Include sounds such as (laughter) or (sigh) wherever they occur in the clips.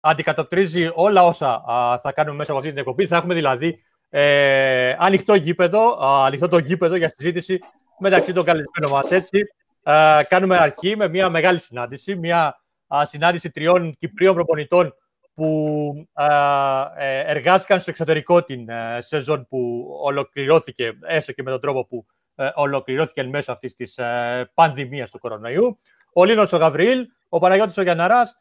αντικατοπτρίζει όλα όσα θα κάνουμε μέσα από αυτή την εκπομπή. Θα έχουμε δηλαδή ε, ανοιχτό γήπεδο, ανοιχτό το γήπεδο για συζήτηση μεταξύ των καλεσμένων μας. Έτσι, κάνουμε αρχή με μια μεγάλη συνάντηση, μια συνάντηση τριών Κυπρίων προπονητών που ε, εργάστηκαν στο εξωτερικό την ε, σεζόν που ολοκληρώθηκε, έστω και με τον τρόπο που ε, ολοκληρώθηκε μέσα αυτής της πανδημίας του κορονοϊού. Ο Λίνος ο Γαβριήλ, ο Παναγιώτης ο Γιανναράς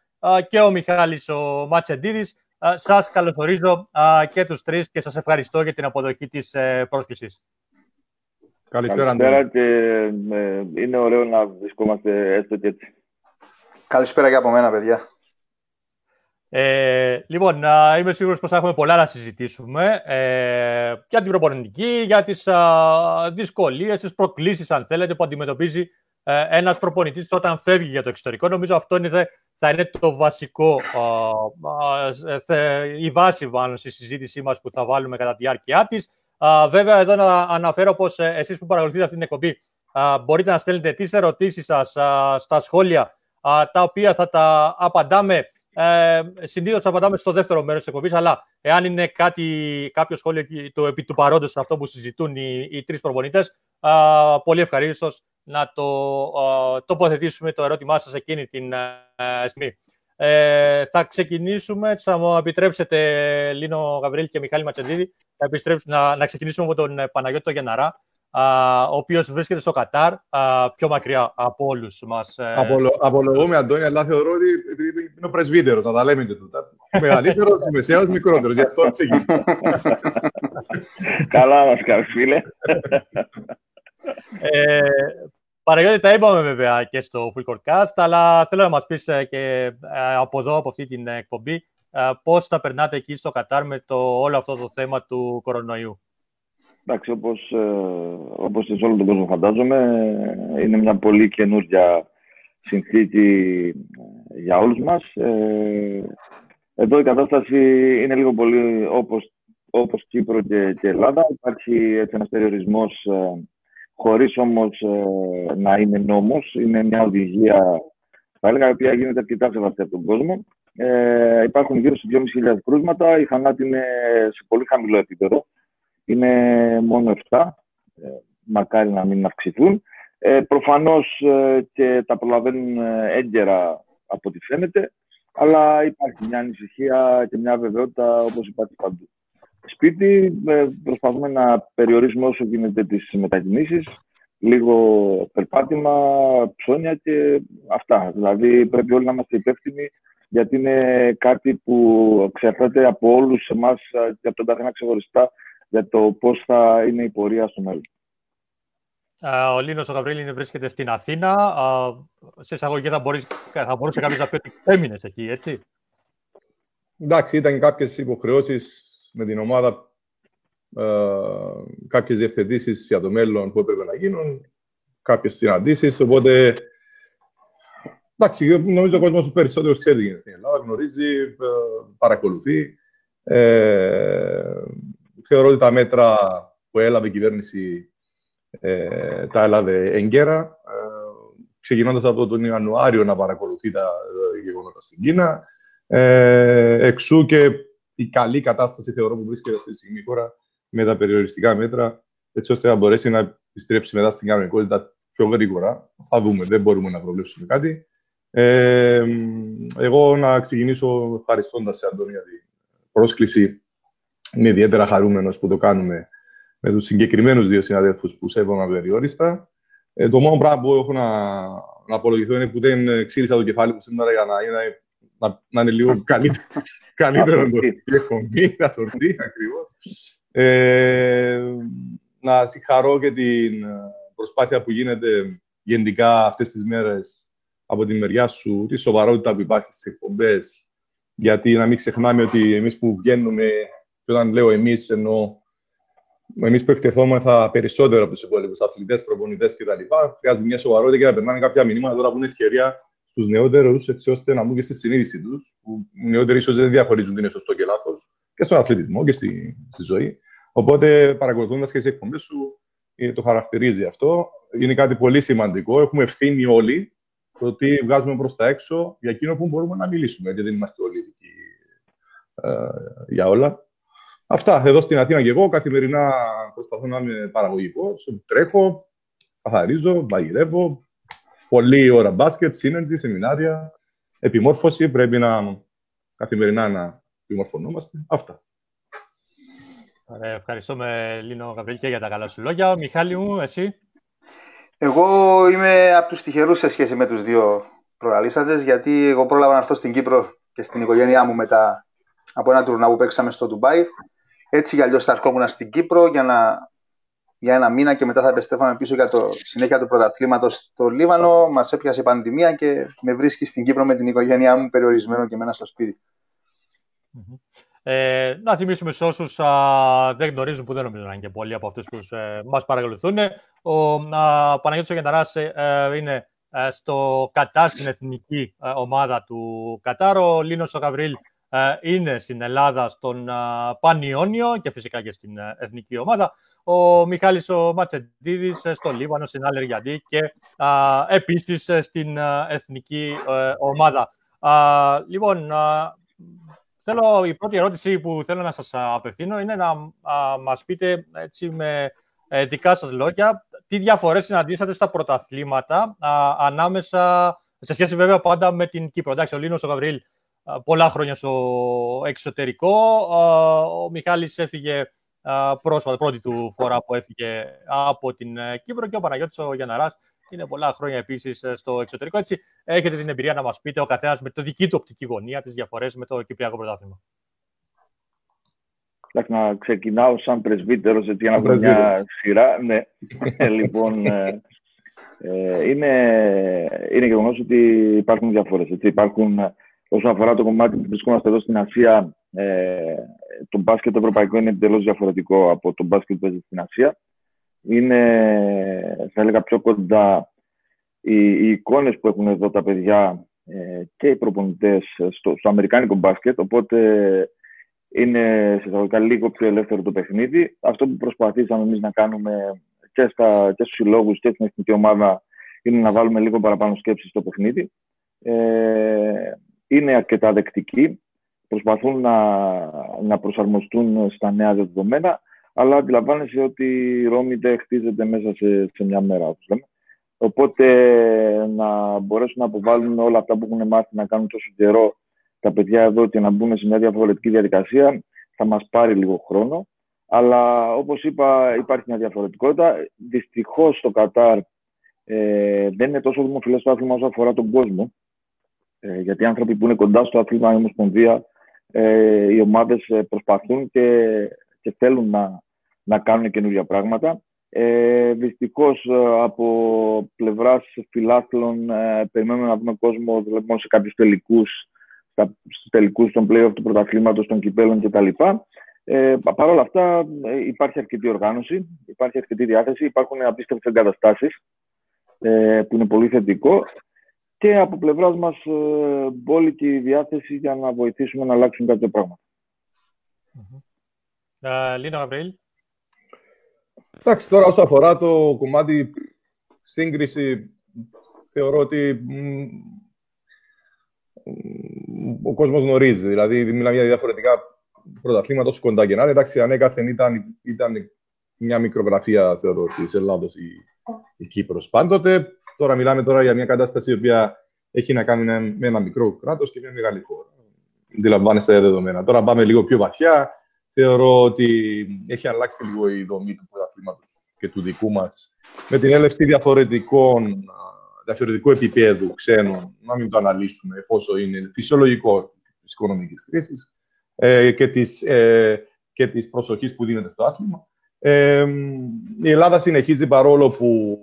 και ο Μιχάλης ο Ματσεντίδης. Σας καλωσορίζω και τους τρεις και σας ευχαριστώ για την αποδοχή της πρόσκλησης. Καλησπέρα, Καλησπέρα και είναι ωραίο να βρισκόμαστε έστω και έτσι. Καλησπέρα και από μένα, παιδιά. Ε, λοιπόν, είμαι σίγουρος πως θα έχουμε πολλά να συζητήσουμε ε, για την προπονητική, για τις α, δυσκολίες, τις προκλήσεις, αν θέλετε, που αντιμετωπίζει ε, ένας προπονητής όταν φεύγει για το εξωτερικό. Νομίζω αυτό είναι, θα είναι το βασικό, η βάση μάλλον στη συζήτησή μας που θα βάλουμε κατά τη διάρκεια της. βέβαια, εδώ να αναφέρω πως ε, εσείς που παρακολουθείτε αυτή την εκπομπή μπορείτε να στέλνετε τις ερωτήσεις σας στα σχόλια τα οποία θα τα απαντάμε ε, Συνήθως απαντάμε στο δεύτερο μέρος της εκπομπής, αλλά εάν είναι κάτι, κάποιο σχόλιο το επί του παρόντος αυτό που συζητούν οι, οι τρεις προπονητές, πολύ ευχαρίστως να το α, τοποθετήσουμε το ερώτημά σας εκείνη την στιγμή. Ε, θα ξεκινήσουμε, θα μου επιτρέψετε, Λίνο Γαβρίλ και Μιχάλη Ματσεντίδη, να, να ξεκινήσουμε με τον Παναγιώτο Γεναρά, ο οποίος βρίσκεται στο Κατάρ, πιο μακριά από όλους μας. Ε. Απολο, απολογούμε, Αντώνη, αλλά θεωρώ ότι είναι ο πρεσβύτερος, να τα λέμε και τούτα. Μεγαλύτερος, (laughs) μεσαίος, μικρότερος, γι' αυτό ξεκινήσει. Καλά μας κάνεις, φίλε. (laughs) ε, Παραγιώτη, τα είπαμε βέβαια και στο Full Court Cast, αλλά θέλω να μας πεις ε, και ε, από εδώ, από αυτή την εκπομπή, πώς θα περνάτε εκεί στο Κατάρ με το, όλο αυτό το θέμα του κορονοϊού; Εντάξει, όπως, ε, όπως σε όλο τον κόσμο φαντάζομαι, είναι μια πολύ καινούργια συνθήκη ε, για όλους μας. Ε, εδώ η κατάσταση είναι λίγο πολύ όπως, όπως Κύπρο και, και Ελλάδα. Υπάρχει έτσι ένας περιορισμός χωρίς όμως να είναι νόμος. Είναι μια οδηγία, θα έλεγα, η οποία γίνεται αρκετά σεβαστή από τον κόσμο. Ε, υπάρχουν γύρω στους 2.500 κρούσματα. Η θανάτη είναι σε πολύ χαμηλό επίπεδο είναι μόνο 7. Ε, μακάρι να μην αυξηθούν. Ε, προφανώς ε, και τα προλαβαίνουν ε, έγκαιρα από ό,τι φαίνεται, αλλά υπάρχει μια ανησυχία και μια βεβαιότητα όπως υπάρχει παντού. Σπίτι προσπαθούμε να περιορίσουμε όσο γίνεται τις μετακινήσεις, λίγο περπάτημα, ψώνια και αυτά. Δηλαδή πρέπει όλοι να είμαστε υπεύθυνοι γιατί είναι κάτι που εξαρτάται από όλους εμάς και από τον καθένα ξεχωριστά για το πώς θα είναι η πορεία στο μέλλον. Ο Λίνος ο Γαβρίλης βρίσκεται στην Αθήνα. Σε εισαγωγή θα, μπορείς, θα μπορούσε κάποιος να πει ότι έμεινες εκεί, έτσι; Εντάξει, ήταν κάποιες υποχρεώσεις με την ομάδα, ε, κάποιες διευθετήσεις για το μέλλον που έπρεπε να γίνουν, κάποιες συναντήσεις, οπότε Εντάξει, νομίζω ο κόσμος περισσότερος ξέρει τι γίνεται στην Ελλάδα, γνωρίζει, ε, παρακολουθεί. Ε, θεωρώ ότι τα μέτρα που έλαβε η κυβέρνηση ε, τα έλαβε εγκαίρα. Ε, ξεκινώντας από τον Ιανουάριο να παρακολουθεί τα γεγονότα στην Κίνα. Ε, εξού και η καλή κατάσταση θεωρώ που βρίσκεται αυτή τη στιγμή χώρα με τα περιοριστικά μέτρα, έτσι ώστε να μπορέσει να επιστρέψει μετά στην κανονικότητα πιο γρήγορα. Θα δούμε, δεν μπορούμε να προβλέψουμε κάτι. Ε, εγώ να ξεκινήσω ευχαριστώντας σε Αντώνια την πρόσκληση Είμαι ιδιαίτερα χαρούμενος που το κάνουμε με τους συγκεκριμένους δύο συναδέλφους που σέβομαι απεριόριστα. Ε, το μόνο πράγμα που έχω να, να απολογηθώ είναι που δεν ξύρισα το κεφάλι μου σήμερα για να, είναι, να, να είναι λίγο (laughs) καλύτερο, καλύτερο το εκπομπή, να σορτεί ακριβώς. Ε, να συγχαρώ και την προσπάθεια που γίνεται γενικά αυτές τις μέρες από τη μεριά σου, τη σοβαρότητα που υπάρχει στις εκπομπές, γιατί να μην ξεχνάμε ότι εμείς που βγαίνουμε και όταν λέω εμείς, εννοώ εμείς που εκτεθόμεθα περισσότερο από τους υπόλοιπους αθλητές, προπονητές κτλ. Χρειάζεται μια σοβαρότητα και να περνάνε κάποια μηνύματα τώρα που είναι ευκαιρία στους νεότερους, έτσι ώστε να μπουν και στη συνείδηση τους. Που οι νεότεροι ίσως δεν διαχωρίζουν τι είναι σωστό και λάθο και στον αθλητισμό και στη, στη ζωή. Οπότε, παρακολουθώντας και τις εκπομπές σου, ε, το χαρακτηρίζει αυτό. Είναι κάτι πολύ σημαντικό. Έχουμε ευθύνη όλοι το τι βγάζουμε προς τα έξω για εκείνο που μπορούμε να μιλήσουμε, γιατί δεν είμαστε όλοι ειδικοί για όλα. Αυτά. Εδώ στην Αθήνα και εγώ καθημερινά προσπαθώ να είμαι παραγωγικός. Τρέχω, καθαρίζω, μαγειρεύω. Πολλή ώρα μπάσκετ, σύνεργη, σεμινάρια, επιμόρφωση. Πρέπει να καθημερινά να επιμορφωνόμαστε. Αυτά. Ωραία, ευχαριστούμε Λίνο Γαβρίλ και για τα καλά σου λόγια. Μιχάλη μου, εσύ; Εγώ είμαι από τους τυχερούς σε σχέση με τους δύο προαλήσαντες, γιατί εγώ πρόλαβα να έρθω στην Κύπρο και στην οικογένειά μου μετά από ένα τουρνά που παίξαμε στο Ντουμπάι. Έτσι για αλλιώς θα ερχόμουν στην Κύπρο για, να, για ένα μήνα και μετά θα επιστρέφαμε πίσω για το συνέχεια του πρωταθλήματος στο Λίβανο. Μας έπιασε η πανδημία και με βρίσκει στην Κύπρο με την οικογένειά μου περιορισμένο και μένα στο σπιτι Ε, να θυμίσουμε σε όσους δεν γνωρίζουν, που δεν νομίζω να είναι και πολλοί από αυτούς που ε, μας παρακολουθούν. Ο α, ΠαναγιώτηςΟγενταράς ε, ε, είναι ε, στο Κατάρ, στην εθνική ομάδα του Κατάρ. Ο Λίνος ο Γαβρίλ ε, είναι στην Ελλάδα στον ε, Πανιόνιο και φυσικά και στην ε, εθνική ομάδα. Ο Μιχάλης ο Ματσεντίδης στο Λίβανο, στην Αλεργιαντή και επίσης στην εθνική ομάδα. Λοιπόν, θέλω, η πρώτη ερώτηση που θέλω να σας απευθύνω είναι να μας πείτε έτσι με δικά σας λόγια τι διαφορές συναντήσατε στα πρωταθλήματα ανάμεσα, σε σχέση βέβαια πάντα με την Κύπρο. Εντάξει, ο Λίνος ο Γαβρίλ πολλά χρόνια στο εξωτερικό. Ο Μιχάλης έφυγε πρόσφατα, πρώτη του φορά που έφυγε από την ε, Κύπρο και ο Παναγιώτης ο Γιαναράς είναι πολλά χρόνια επίσης ε, στο εξωτερικό. Έτσι, έχετε την εμπειρία να μας πείτε ο καθένας με το δική του οπτική γωνία τις διαφορές με το Κυπριακό Πρωτάθλημα. Να ξεκινάω σαν πρεσβύτερος έτσι, για να βρω μια σειρά. Ναι. Ε, λοιπόν, είναι, είναι γεγονός ότι υπάρχουν διαφορές. Έτσι. Υπάρχουν Όσον αφορά το κομμάτι που βρισκόμαστε εδώ στην Ασία, ε, το μπάσκετ το ευρωπαϊκό είναι εντελώς διαφορετικό από το μπάσκετ που παίζει στην Ασία. Είναι, θα έλεγα, πιο κοντά οι, οι εικόνες που έχουν εδώ τα παιδιά ε, και οι προπονητές στο, στο αμερικάνικο μπάσκετ, οπότε είναι σε εισαγωγικά λίγο πιο ελεύθερο το παιχνίδι. Αυτό που προσπαθήσαμε εμείς να κάνουμε και, στα, και στους συλλόγους και στην εθνική ομάδα είναι να βάλουμε λίγο παραπάνω σκέψη στο παιχνίδι. Ε, είναι αρκετά δεκτικοί, προσπαθούν να, να προσαρμοστούν στα νέα δεδομένα, αλλά αντιλαμβάνεσαι ότι η Ρώμη δεν χτίζεται μέσα σε, σε μια μέρα, όπως λέμε. Οπότε να μπορέσουν να αποβάλουν όλα αυτά που έχουν μάθει να κάνουν τόσο καιρό τα παιδιά εδώ και να μπουν σε μια διαφορετική διαδικασία θα μας πάρει λίγο χρόνο. Αλλά όπως είπα υπάρχει μια διαφορετικότητα. Δυστυχώς στο Κατάρ ε, δεν είναι τόσο δημοφιλές το άθλημα όσο αφορά τον κόσμο. Ε, γιατί οι άνθρωποι που είναι κοντά στο άθλημα, η Ομοσπονδία, ε, οι ομάδες ε, προσπαθούν και, και θέλουν να, να κάνουν καινούργια πράγματα. Ε, Δυστυχώς από πλευράς φιλάθλων ε, περιμένουμε να δούμε κόσμο βλέπουμε σε κάποιους τελικούς, στους τελικούς των playoff του πρωταθλήματος, των κυπέλων κτλ. Ε, Παρ' όλα αυτά υπάρχει αρκετή οργάνωση, υπάρχει αρκετή διάθεση, υπάρχουν απίστευτες εγκαταστάσεις ε, που είναι πολύ θετικό και από πλευράς μας ε, μπόλικη διάθεση για να βοηθήσουμε να αλλάξουν κάποια πράγματα. Uh, Λίνα Γαβρίλ. Εντάξει, τώρα όσο αφορά το κομμάτι σύγκριση, θεωρώ ότι ο κόσμος γνωρίζει. Δηλαδή, μιλάμε για διαφορετικά πρωταθλήματα όσο κοντά και να είναι. Εντάξει, ανέκαθεν ήταν, ήταν μια μικρογραφία, θεωρώ, της Ελλάδος η, η Κύπρος. Πάντοτε Τώρα μιλάμε τώρα για μια κατάσταση η οποία έχει να κάνει με ένα μικρό κράτος και μια μεγάλη χώρα. Αντιλαμβάνεστε τα δεδομένα. Τώρα πάμε λίγο πιο βαθιά. Θεωρώ ότι έχει αλλάξει λίγο η δομή του πρωταθλήματος και του δικού μας με την έλευση διαφορετικών, διαφορετικού επίπεδου ξένων. Να μην το αναλύσουμε πόσο είναι φυσιολογικό της οικονομικής κρίσης ε, και της ε, και της προσοχής που δίνεται στο άθλημα. Ε, η Ελλάδα συνεχίζει παρόλο που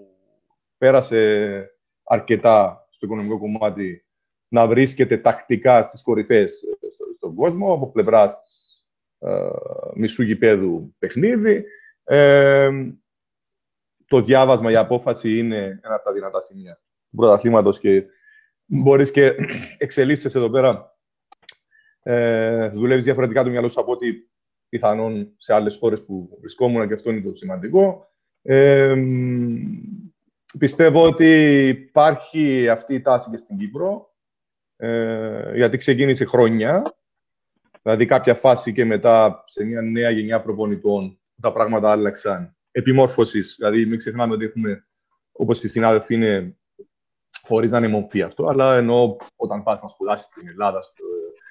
πέρασε αρκετά στο οικονομικό κομμάτι να βρίσκεται τακτικά στις κορυφές ε, στον κόσμο από πλευράς ε, μισού γηπέδου παιχνίδι. Ε, το διάβασμα, η απόφαση είναι ένα από τα δυνατά σημεία του πρωταθλήματος και μπορείς και (clears throat) εξελίσσεσαι εδώ πέρα. Ε, δουλεύεις διαφορετικά το μυαλό σου από ό,τι πιθανόν σε άλλες χώρες που βρισκόμουν και αυτό είναι το σημαντικό. Ε, Πιστεύω ότι υπάρχει αυτή η τάση και στην Κύπρο, ε, γιατί ξεκίνησε χρόνια. Δηλαδή, κάποια φάση και μετά σε μια νέα γενιά προπονητών τα πράγματα άλλαξαν. Επιμόρφωσης. Δηλαδή, μην ξεχνάμε ότι έχουμε, όπως οι συνάδελφοι είναι, χωρίς να είναι μορφή αυτό, αλλά ενώ όταν πας να σπουδάσεις στην Ελλάδα,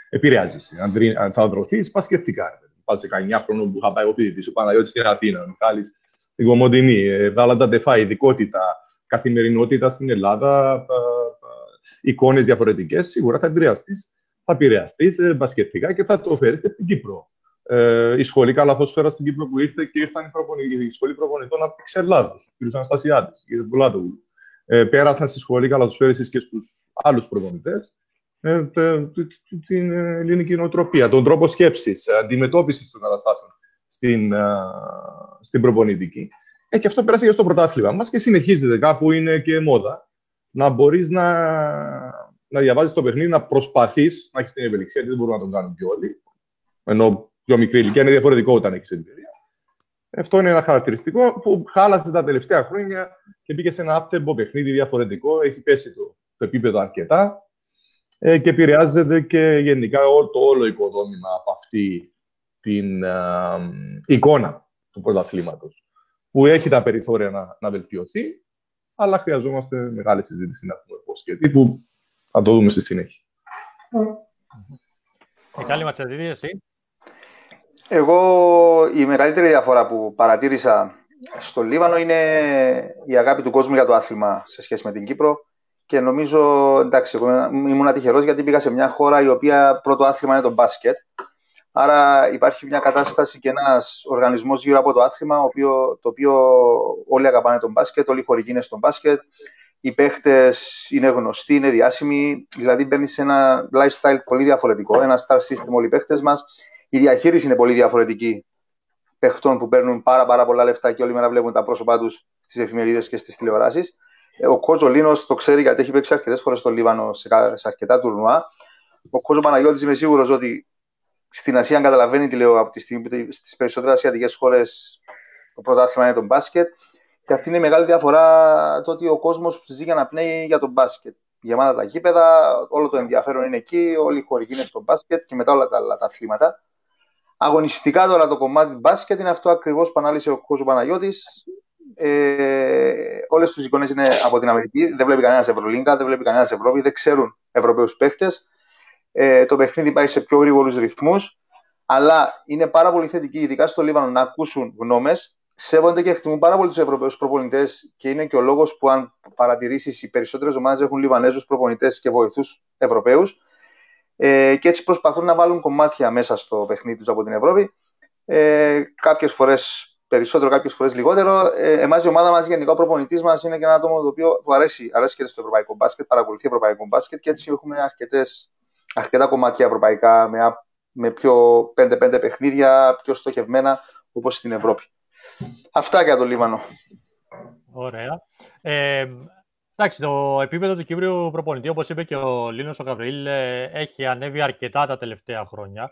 επηρεάζεις. Αν θα δροθεί, πας σκεφτικά. Πας 19 χρόνων που είχα πάει ο φοιτητή, ο Παναγιώτης στην Αθήνα, ο Μιχάλη στην Κομοντινή, ε, τα τεφά, ειδικότητα, καθημερινότητα στην Ελλάδα, εικόνες διαφορετικές, σίγουρα θα επηρεαστείς. Θα επηρεαστείς ε, μπασκετικά και θα το φέρεις και στην Κύπρο. Ε, η σχολή καλαθόσφαιρα στην Κύπρο που ήρθε και ήρθαν οι η σχολή προπονητών από τη Ελλάδο, ο κ. Αναστασιάτη, ο κ. Μπουλάτογλου. Ε, πέρασαν στη σχολή καλαθοσφαίριση και στους άλλους προπονητές ε, την ελληνική νοοτροπία, τον τρόπο σκέψης, αντιμετώπισης των καταστάσεων στην, στην προπονητική. Ε, και αυτό πέρασε και στο πρωτάθλημα μας και συνεχίζεται κάπου είναι και μόδα. Να μπορείς να, να διαβάζεις το παιχνίδι, να προσπαθείς να έχεις την ευελιξία, γιατί δεν μπορούμε να τον κάνουμε πιο όλοι. Ενώ πιο μικρή ηλικία είναι διαφορετικό όταν έχεις εμπειρία. Αυτό είναι ένα χαρακτηριστικό που χάλασε τα τελευταία χρόνια και μπήκε σε ένα άπτεμπο παιχνίδι διαφορετικό. Έχει πέσει το, το επίπεδο αρκετά ε, και επηρεάζεται και γενικά το όλο οικοδόμημα από αυτή την ε, εικόνα του πρωταθλήματος που έχει τα περιθώρια να, να βελτιωθεί, αλλά χρειαζόμαστε μεγάλη συζήτηση να πούμε πώς και τι, που θα το δούμε στη συνέχεια. Μιχάλη Ματσαδίδη, εσύ; Εγώ η μεγαλύτερη διαφορά που παρατήρησα στο Λίβανο είναι η αγάπη του κόσμου για το άθλημα σε σχέση με την Κύπρο. Και νομίζω, εντάξει, εγώ ήμουν τυχερός γιατί πήγα σε μια χώρα η οποία πρώτο άθλημα είναι το μπάσκετ. Άρα υπάρχει μια κατάσταση και ένας οργανισμός γύρω από το άθλημα, οποίο, το οποίο όλοι αγαπάνε τον μπάσκετ, όλοι οι χορηγοί είναι στον μπάσκετ. Οι παίχτες είναι γνωστοί, είναι διάσημοι. Δηλαδή μπαίνει σε ένα lifestyle πολύ διαφορετικό, ένα star system όλοι οι παίχτες μας. Η διαχείριση είναι πολύ διαφορετική παιχτών που παίρνουν πάρα, πάρα πολλά λεφτά και όλη μέρα βλέπουν τα πρόσωπά τους στις εφημερίδες και στις τηλεοράσεις. Ε, ο Κόζο Λίνος το ξέρει γιατί έχει παίξει αρκετές φορές στο Λίβανο σε, σε αρκετά τουρνουά. Ο Κόζο Παναγιώτης είμαι σίγουρος ότι στην Ασία, αν καταλαβαίνει τι λέω από τη στιγμή που στις περισσότερες ασιατικές χώρες το πρωτάθλημα είναι το μπάσκετ. Και αυτή είναι η μεγάλη διαφορά το ότι ο κόσμος ζει για να πνέει για τον μπάσκετ. Γεμάτα τα γήπεδα, όλο το ενδιαφέρον είναι εκεί, όλοι οι χορηγοί είναι στο μπάσκετ και μετά όλα τα άλλα τα αθλήματα. Αγωνιστικά τώρα το κομμάτι του μπάσκετ είναι αυτό ακριβώς που ανάλυσε ο Κόζο Παναγιώτης. Ε, Όλες τι εικόνες είναι από την Αμερική. Δεν βλέπει κανένας Ευρωλίγκα, δεν βλέπει κανένας Ευρώπη, δεν ξέρουν Ευρωπαίους παίχτες. Ε, το παιχνίδι πάει σε πιο γρήγορους ρυθμούς. Αλλά είναι πάρα πολύ θετική, ειδικά στο Λίβανο, να ακούσουν γνώμες. Σέβονται και εκτιμούν πάρα πολύ τους Ευρωπαίους προπονητές και είναι και ο λόγος που, αν παρατηρήσεις, οι περισσότερες ομάδες έχουν Λιβανέζους προπονητές και βοηθούς Ευρωπαίους. Ε, και έτσι προσπαθούν να βάλουν κομμάτια μέσα στο παιχνίδι τους από την Ευρώπη. Ε, κάποιες φορές περισσότερο, κάποιες φορές λιγότερο. Ε, Εμάς η ομάδα μας, γενικά ο προπονητής μας είναι και ένα άτομο το οποίο του αρέσει, αρέσει και στο ευρωπαϊκό μπάσκετ, παρακολουθεί ευρωπαϊκό μπάσκετ και έτσι έχουμε αρκετές, αρκετά κομμάτια ευρωπαϊκά με, με πιο 5-5 παιχνίδια, πιο στοχευμένα όπως στην Ευρώπη. Αυτά για το Λίβανο. Ωραία. Ε, εντάξει, το επίπεδο του Κύπριου προπονητή, όπως είπε και ο Λίνος ο Γαβρίλ, ε, έχει ανέβει αρκετά τα τελευταία χρόνια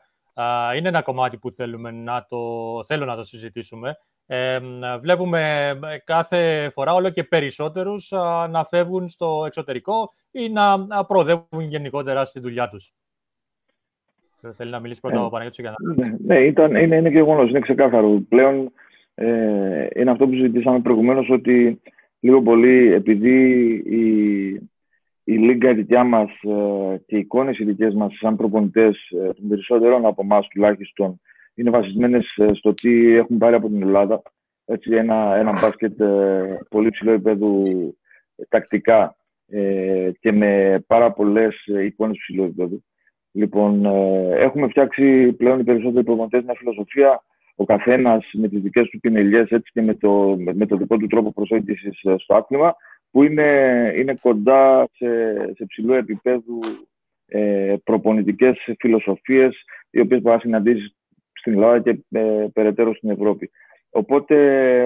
είναι ένα κομμάτι που θέλουμε να το, θέλω να το συζητήσουμε. Ε, βλέπουμε κάθε φορά όλο και περισσότερους να φεύγουν στο εξωτερικό ή να προοδεύουν γενικότερα στη δουλειά τους. Θέλει να μιλήσει πρώτα ε, ο Παναγιώτης για να... Ναι, ναι ήταν, είναι, είναι γεγονός, είναι ξεκάθαρο. Πλέον ε, είναι αυτό που συζητήσαμε προηγουμένως ότι λίγο πολύ επειδή η, η λίγκα η δικιά μας ε, και οι εικόνες οι δικές μας, σαν προπονητές ε, των περισσότερων από εμάς τουλάχιστον, είναι βασισμένες ε, στο τι έχουν πάρει από την Ελλάδα. Έτσι, ένα, ένα μπάσκετ πολύ ψηλό επίπεδου τακτικά και με πάρα πολλές εικόνες ψηλού επίπεδου. Λοιπόν, έχουμε φτιάξει πλέον οι περισσότεροι προπονητές μια φιλοσοφία, ο καθένας με τις δικές του πινελιέ και με το, με το δικό του τρόπο προσέγγισης στο άθλημα που είναι, είναι κοντά σε, σε ψηλό επίπεδο ε, προπονητικές φιλοσοφίες οι οποίες μπορείς να συναντήσεις στην Ελλάδα και ε, περαιτέρω στην Ευρώπη. Οπότε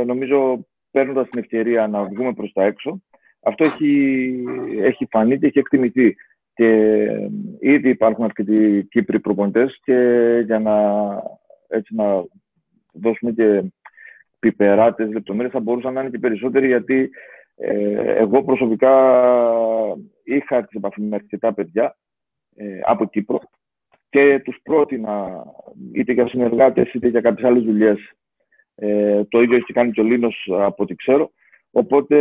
νομίζω παίρνοντας την ευκαιρία να βγούμε προς τα έξω αυτό έχει, έχει φανεί και έχει εκτιμηθεί. Και ε, ήδη υπάρχουν αρκετοί Κύπροι προπονητές και για να, έτσι, να δώσουμε και πιπεράτες λεπτομέρειες θα μπορούσαν να είναι και περισσότεροι γιατί ε, εγώ προσωπικά είχα τις επαφή με αρκετά παιδιά ε, από Κύπρο και και τους πρότεινα είτε για συνεργάτες είτε για κάποιες άλλες δουλειές. Ε, το ίδιο έχει κάνει και ο Λίνος από ό,τι ξέρω. Οπότε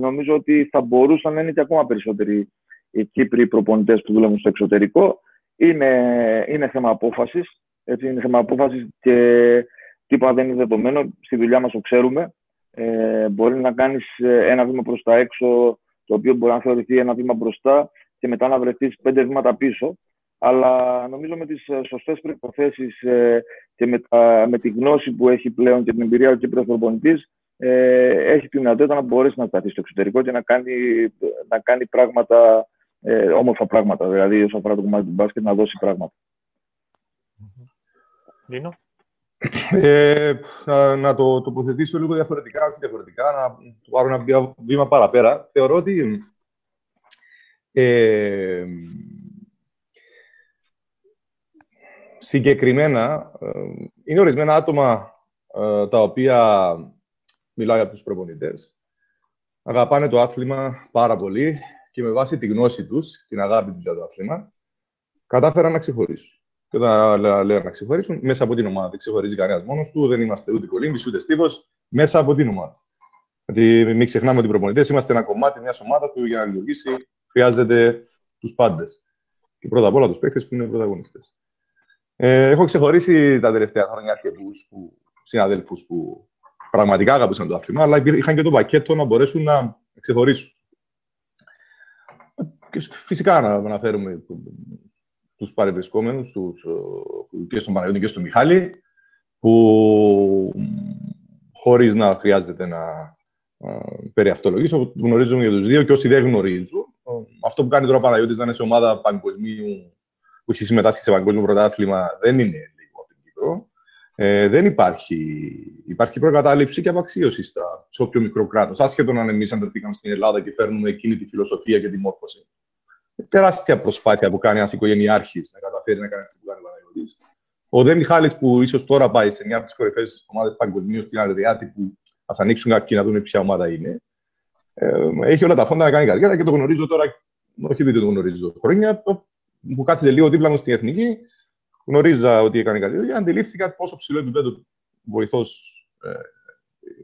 νομίζω ότι θα μπορούσαν να είναι και ακόμα περισσότεροι οι Κύπροι προπονητές που δουλεύουν στο εξωτερικό. Είναι, είναι θέμα απόφασης. Έτσι, είναι θέμα απόφασης και τίποτα δεν είναι δεδομένο. Στη δουλειά μας το ξέρουμε. Ε, μπορεί να κάνεις ένα βήμα προς τα έξω, το οποίο μπορεί να θεωρηθεί ένα βήμα μπροστά και μετά να βρεθείς πέντε βήματα πίσω αλλά νομίζω με τις ε, σωστές προϋποθέσεις ε, και με, με τη γνώση που έχει πλέον και την εμπειρία ο Κύπρος προπονητής, ε, έχει τη δυνατότητα να μπορέσει να σταθεί στο εξωτερικό και να κάνει, να κάνει πράγματα, ε, όμορφα πράγματα, δηλαδή όσον αφορά το κομμάτι του μπάσκετ, να δώσει πράγματα. Λίνο. Ε, να, να το τοποθετήσω λίγο διαφορετικά, όχι διαφορετικά, να το πάρω ένα βήμα παραπέρα. Θεωρώ ότι ε, συγκεκριμένα ε, είναι ορισμένα άτομα ε, τα οποία μιλάω για τους προπονητές. Αγαπάνε το άθλημα πάρα πολύ και με βάση τη γνώση τους, την αγάπη τους για το άθλημα, κατάφεραν να ξεχωρίσουν. Και όταν λέω να ξεχωρίσουν, μέσα από την ομάδα. Δεν ξεχωρίζει κανένας μόνος του, δεν είμαστε ούτε κολύμπης ούτε στίβος, μέσα από την ομάδα. Γιατί μην ξεχνάμε ότι οι προπονητές είμαστε ένα κομμάτι μιας ομάδας που για να λειτουργήσει χρειάζεται τους πάντες. Και πρώτα απ' όλα τους παίκτες που είναι πρωταγωνιστές. Ε, έχω ξεχωρίσει τα τελευταία χρόνια αρκετού συναδέλφους που πραγματικά αγαπούσαν το άθλημα, αλλά είχαν και το πακέτο να μπορέσουν να ξεχωρίσουν. Και φυσικά να αναφέρουμε τους παρευρισκόμενους, τους, και στον Παναγιώτη και στον Μιχάλη, που χωρίς να χρειάζεται να περιαυτολογήσω, γνωρίζουμε για τους δύο και όσοι δεν γνωρίζουν. Αυτό που κάνει τώρα ο Παναγιώτης να είναι σε ομάδα παγκοσμίου που έχει συμμετάσχει σε παγκόσμιο πρωτάθλημα δεν είναι λίγο από την Κύπρο. Ε, δεν υπάρχει. Υπάρχει προκατάληψη και απαξίωση στα, σε όποιο μικρό κράτο. Άσχετο αν εμείς αντρεθήκαμε στην Ελλάδα και φέρνουμε εκείνη τη φιλοσοφία και τη μόρφωση. Τεράστια προσπάθεια που κάνει ένας οικογενειάρχης να καταφέρει να κάνει αυτό που κάνει ο Παναγιώτης. Ο Δε Μιχάλης που ίσως τώρα πάει σε μια από τις κορυφαίες ομάδες παγκοσμίως στην Αλδιάτη που ας ανοίξουν κάποιοι να δουν ποια ομάδα είναι. Ε, έχει όλα τα φόντα να κάνει καριέρα και το γνωρίζω τώρα, όχι επειδή το γνωρίζω χρόνια, που κάθεται λίγο δίπλα μου στην εθνική, γνωρίζα ότι έκανε καλή δουλειά, αντιλήφθηκα πόσο ψηλό επίπεδο βοηθό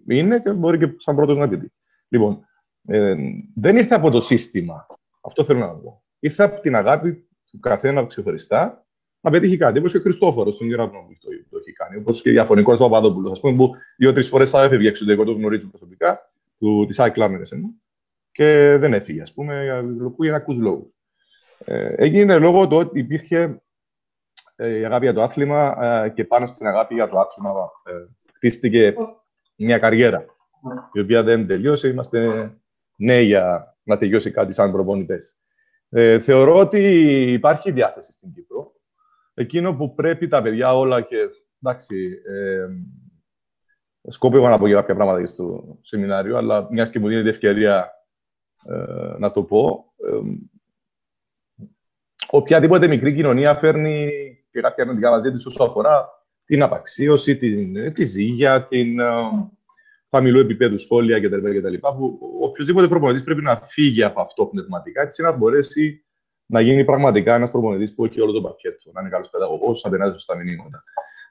ε, είναι και μπορεί και σαν πρώτο να πει. Λοιπόν, ε, δεν ήρθε από το σύστημα. Αυτό θέλω να πω. Ήρθε από την αγάπη του καθένα ξεχωριστά να πετύχει κάτι. Όπω και ο Χριστόφορο στον Ιρανό που το, το έχει κάνει. Όπω και διαφωνικό του Παπαδόπουλο. Α πούμε, που δύο-τρει φορέ θα έφευγε εξωτερικό, το γνωρίζω προσωπικά, τη Άι Κλάμερε και δεν έφυγε, α πούμε, για ακού λόγου. Ε, έγινε λόγω του ότι υπήρχε ε, η αγάπη για το άθλημα ε, και πάνω στην αγάπη για το άθλημα χτίστηκε μια καριέρα η οποία δεν τελείωσε. Είμαστε νέοι για να τελειώσει κάτι σαν προπονητές. Ε, θεωρώ ότι υπάρχει διάθεση στην Κύπρο. Εκείνο που πρέπει τα παιδιά όλα και εντάξει, ε, σκόπευα να πω για κάποια πράγματα στο σεμινάριο, αλλά μιας και μου δίνεται ευκαιρία ε, να το πω, οποιαδήποτε μικρή κοινωνία φέρνει και κάποια αρνητικά μαζί της όσο αφορά την απαξίωση, την, τη ζήγια, την uh, χαμηλού επίπεδου σχόλια κτλ. Που οποιοδήποτε προπονητής πρέπει να φύγει από αυτό πνευματικά, έτσι να μπορέσει να γίνει πραγματικά ένας προπονητής που έχει όλο το πακέτο. Να είναι καλός παιδαγωγός, να περνάει στα μηνύματα.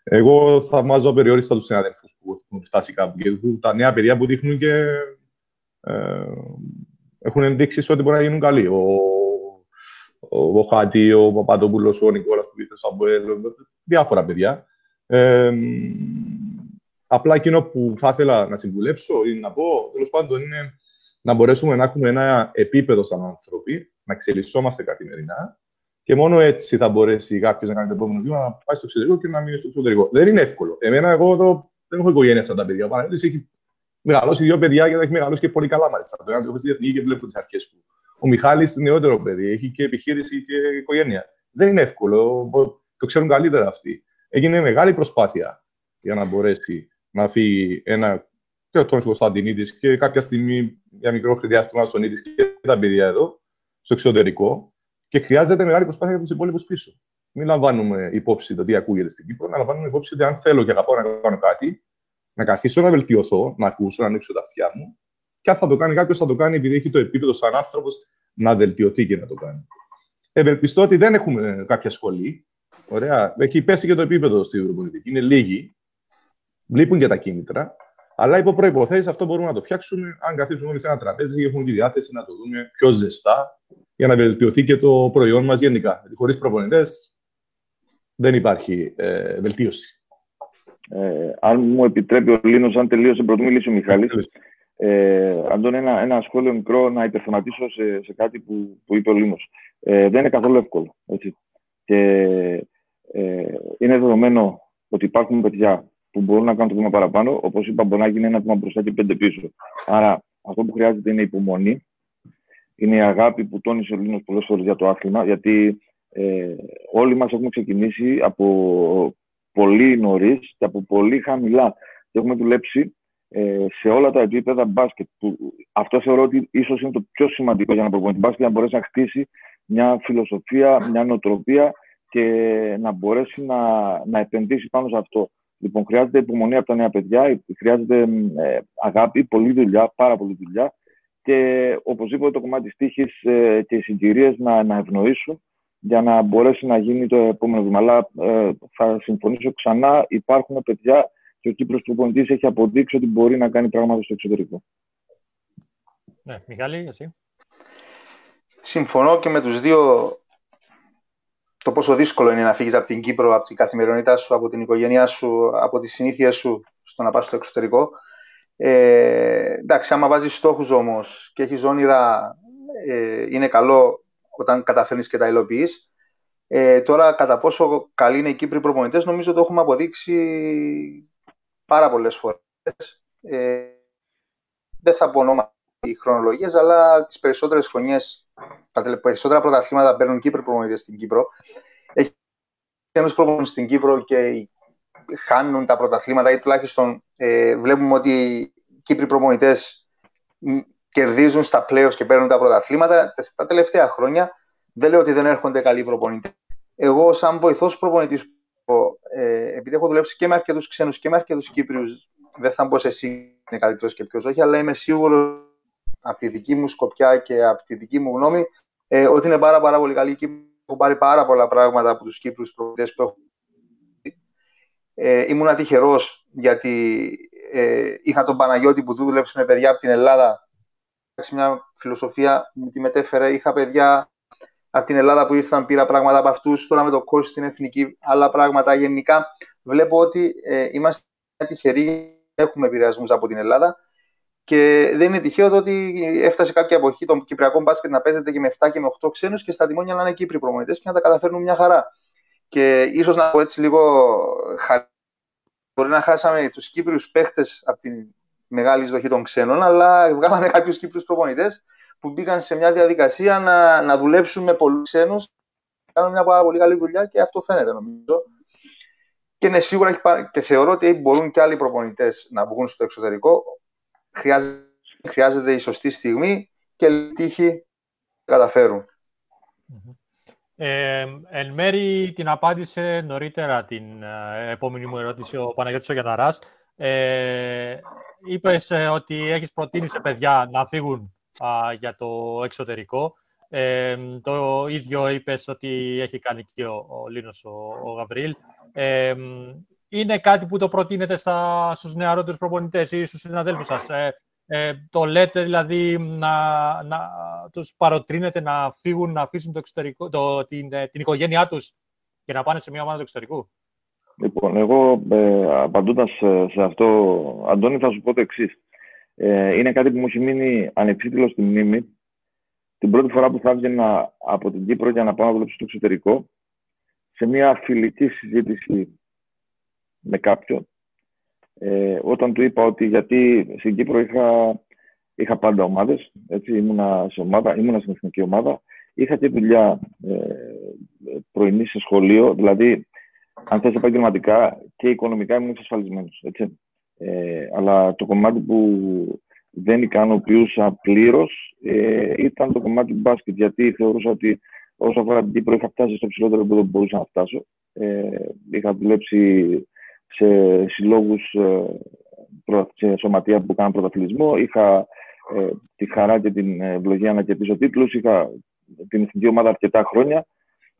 Εγώ θαυμάζω περιόριστα τους συναδέλφους που έχουν φτάσει κάπου και τα νέα παιδιά που δείχνουν και ε, έχουν ενδείξει ότι μπορεί να γίνουν καλοί. Ο ο Χάτι, ο Παπαδόπουλος, ο Νικόλας που ήρθε Σαμπουέλ, διάφορα παιδιά. Ε, απλά εκείνο που θα ήθελα να συμβουλέψω ή να πω, τέλος πάντων, είναι να μπορέσουμε να έχουμε ένα επίπεδο σαν άνθρωποι, να εξελισσόμαστε καθημερινά και μόνο έτσι θα μπορέσει κάποιος να κάνει το επόμενο βήμα, να πάει στο εξωτερικό και να μείνει στο εξωτερικό. Δεν είναι εύκολο. Εμένα, εγώ εδώ δεν έχω οικογένεια σαν τα παιδιά. Ο Παναγιώτης έχει μεγαλώσει δύο παιδιά και έχει μεγαλώσει και πολύ καλά μάλιστα. Το ένα το έχω στη διεθνή και βλέπω τις αρχές του. Ο Μιχάλης είναι νεότερο παιδί, έχει και επιχείρηση και οικογένεια. Δεν είναι εύκολο, το ξέρουν καλύτερα αυτοί. Έγινε μεγάλη προσπάθεια για να μπορέσει να φύγει ένα και ο Τόνι Κωνσταντινίδης και κάποια στιγμή για μικρό διάστημα ο Νίδη και τα παιδιά εδώ, στο εξωτερικό. Και χρειάζεται μεγάλη προσπάθεια για τους υπόλοιπους πίσω. Μην λαμβάνουμε υπόψη το τι ακούγεται στην Κύπρο, να λαμβάνουμε υπόψη ότι αν θέλω και αγαπάω να κάνω κάτι, να καθίσω να βελτιωθώ, να ακούσω, να ανοίξω τα αυτιά μου και αν θα το κάνει κάποιος, θα το κάνει επειδή έχει το επίπεδο σαν άνθρωπος να βελτιωθεί και να το κάνει. ευελπιστώ ότι δεν έχουμε κάποια σχολή. Ωραία. Έχει πέσει και το επίπεδο στη Ευρωπολιτική. Είναι λίγοι. Λείπουν και τα κίνητρα. Αλλά υπό προποθέσει αυτό μπορούμε να το φτιάξουμε αν καθίσουμε όλοι σε ένα τραπέζι και έχουν τη διάθεση να το δούμε πιο ζεστά για να βελτιωθεί και το προϊόν μας γενικά. Χωρίς προπονητές δεν υπάρχει ε, βελτίωση. Ε, αν μου επιτρέπει ο Λίνος, αν τελείωσε πρωτού μιλήσει ο Μιχάλης, ε, Αντώνη, ένα, ένα σχόλιο μικρό να υπερθεματίσω σε, σε κάτι που, που είπε ο Λίνος. Ε, δεν είναι καθόλου εύκολο. Έτσι. Και ε, είναι δεδομένο ότι υπάρχουν παιδιά που μπορούν να κάνουν το βήμα παραπάνω. Όπως είπα, μπορεί να γίνει ένα βήμα μπροστά και πέντε πίσω. Άρα, αυτό που χρειάζεται είναι υπομονή. Είναι η αγάπη που τόνισε ο Λίνο πολλές φορές για το άθλημα. Γιατί ε, όλοι μας έχουμε ξεκινήσει από πολύ νωρίς και από πολύ χαμηλά. Και έχουμε δουλέψει ε, σε όλα τα επίπεδα μπάσκετ. Που αυτό θεωρώ ότι ίσως είναι το πιο σημαντικό για να προπονητή μπάσκετ, για να μπορέσει να χτίσει μια φιλοσοφία, μια νοοτροπία και να μπορέσει να, να επενδύσει πάνω σε αυτό. Λοιπόν, χρειάζεται υπομονή από τα νέα παιδιά, χρειάζεται ε, αγάπη, πολλή δουλειά, πάρα πολλή δουλειά και οπωσδήποτε το κομμάτι της τύχης ε, και οι συγκυρίες να, να ευνοήσουν για να μπορέσει να γίνει το επόμενο βήμα. Αλλά ε, θα συμφωνήσω ξανά, υπάρχουν παιδιά και ο Κύπρος προπονητής έχει αποδείξει ότι μπορεί να κάνει πράγματα στο εξωτερικό. Ναι, Μιχάλη, εσύ. Συμφωνώ και με τους δύο το πόσο δύσκολο είναι να φύγεις από την Κύπρο, από την καθημερινότητά σου, από την οικογένειά σου, από τη συνήθεια σου στο να πας στο εξωτερικό. Ε, εντάξει, άμα βάζεις στόχους όμως και έχεις όνειρα, ε, είναι καλό όταν καταφέρνεις και τα υλοποιείς. Ε, τώρα, κατά πόσο καλοί είναι οι Κύπροι προπονητές, νομίζω το έχουμε αποδείξει πάρα πολλές φορές. Ε, δεν θα πω ονόματα οι χρονολογίες, αλλά τις περισσότερες χρονιές, τα περισσότερα πρωταθλήματα παίρνουν Κύπροι προπονητές στην Κύπρο. Έχει ένας προπονητές στην Κύπρο και χάνουν τα πρωταθλήματα ή τουλάχιστον ε, βλέπουμε ότι οι Κύπροι προπονητές κερδίζουν στα πλέον και παίρνουν τα πρωταθλήματα. Τα τελευταία χρόνια δεν λέω ότι δεν έρχονται καλοί προπονητές. Εγώ, σαν βοηθός προπονητής, ε, επειδή έχω δουλέψει και με αρκετούς ξένους και με αρκετούς Κύπριους, δεν θα μπω σε εσύ είναι καλύτερος και ποιος όχι, αλλά είμαι σίγουρος από τη δική μου σκοπιά και από τη δική μου γνώμη ε, ότι είναι πάρα, πάρα πολύ καλή. Έχω πάρει πάρα πολλά πράγματα από τους Κύπριου προπονητέ που έχω. Ε, ήμουν τυχερό γιατί ε, είχα τον Παναγιώτη που δούλεψε με παιδιά από την Ελλάδα. Μια φιλοσοφία μου τη μετέφερε. Είχα παιδιά από την Ελλάδα που ήρθαν, πήρα πράγματα από αυτούς. Τώρα με το κόσμο στην εθνική, άλλα πράγματα. Γενικά βλέπω ότι ε, είμαστε τυχεροί, έχουμε επηρεασμούς από την Ελλάδα. Και δεν είναι τυχαίο το ότι έφτασε κάποια εποχή το Κυπριακό μπάσκετ να παίζεται και με 7 και με 8 ξένους και στα τιμόνια να είναι Κύπροι προμονητέ και να τα καταφέρνουν μια χαρά. Και ίσως να πω έτσι λίγο χαρά. Μπορεί να χάσαμε τους Κύπριους παίχτες από την μεγάλη εισδοχή των ξένων, αλλά βγάλαμε κάποιους Κύπριους προπονητές που μπήκαν σε μια διαδικασία να, να δουλέψουν με πολλούς ξένους. Κάνουν μια πάρα πολύ καλή δουλειά και αυτό φαίνεται νομίζω. Και είναι σίγουρα και θεωρώ ότι μπορούν και άλλοι προπονητές να βγουν στο εξωτερικό. Χρειάζεται, χρειάζεται η σωστή στιγμή και τύχη καταφέρουν. Ε, εν μέρη την απάντησε νωρίτερα την ε, επόμενη μου ερώτηση ο Παναγιώτης ο Γιαναράς. Ε, είπες ε, ότι έχεις προτείνει σε παιδιά να φύγουν για το εξωτερικό. Ε, το ίδιο είπες ότι έχει κάνει και ο, ο Λίνος, ο, ο Γαβρίλ. Ε, είναι κάτι που το προτείνετε στα, στους νεαρότερους προπονητές ή στους συναδέλφους σας; Ε, ε, το λέτε δηλαδή να, να τους παροτρύνετε να φύγουν, να αφήσουν το εξωτερικό, το, την, ε, την οικογένειά τους και να πάνε σε μια ομάδα του εξωτερικού; Λοιπόν, εγώ ε, απαντώντας σε αυτό, Αντώνη, θα σου πω το εξής. Ε, είναι κάτι που μου έχει μείνει ανεξίτηλο στη μνήμη. Την πρώτη φορά που θα έβγαινα από την Κύπρο για να πάω να δουλέψω στο εξωτερικό, σε μια φιλική συζήτηση με κάποιον, ε, όταν του είπα ότι γιατί στην Κύπρο είχα, είχα πάντα ομάδες, έτσι, ήμουνα, σε ομάδα, ήμουνα στην εθνική ομάδα, είχα και δουλειά ε, πρωινή σε σχολείο, δηλαδή αν θες επαγγελματικά και οικονομικά ήμουν εξασφαλισμένος. Έτσι. Ε, αλλά το κομμάτι που δεν ικανοποιούσα πλήρως ε, ήταν το κομμάτι του μπάσκετ. Γιατί θεωρούσα ότι όσο αφορά την Κύπρο είχα φτάσει στο ψηλότερο επίπεδο που μπορούσα να φτάσω. Ε, είχα δουλέψει σε συλλόγους, ε, σε σωματεία που κάναν πρωταθλητισμό. Είχα ε, τη χαρά και την ευλογία να κερδίσω τίτλους. Είχα την εθνική ομάδα αρκετά χρόνια.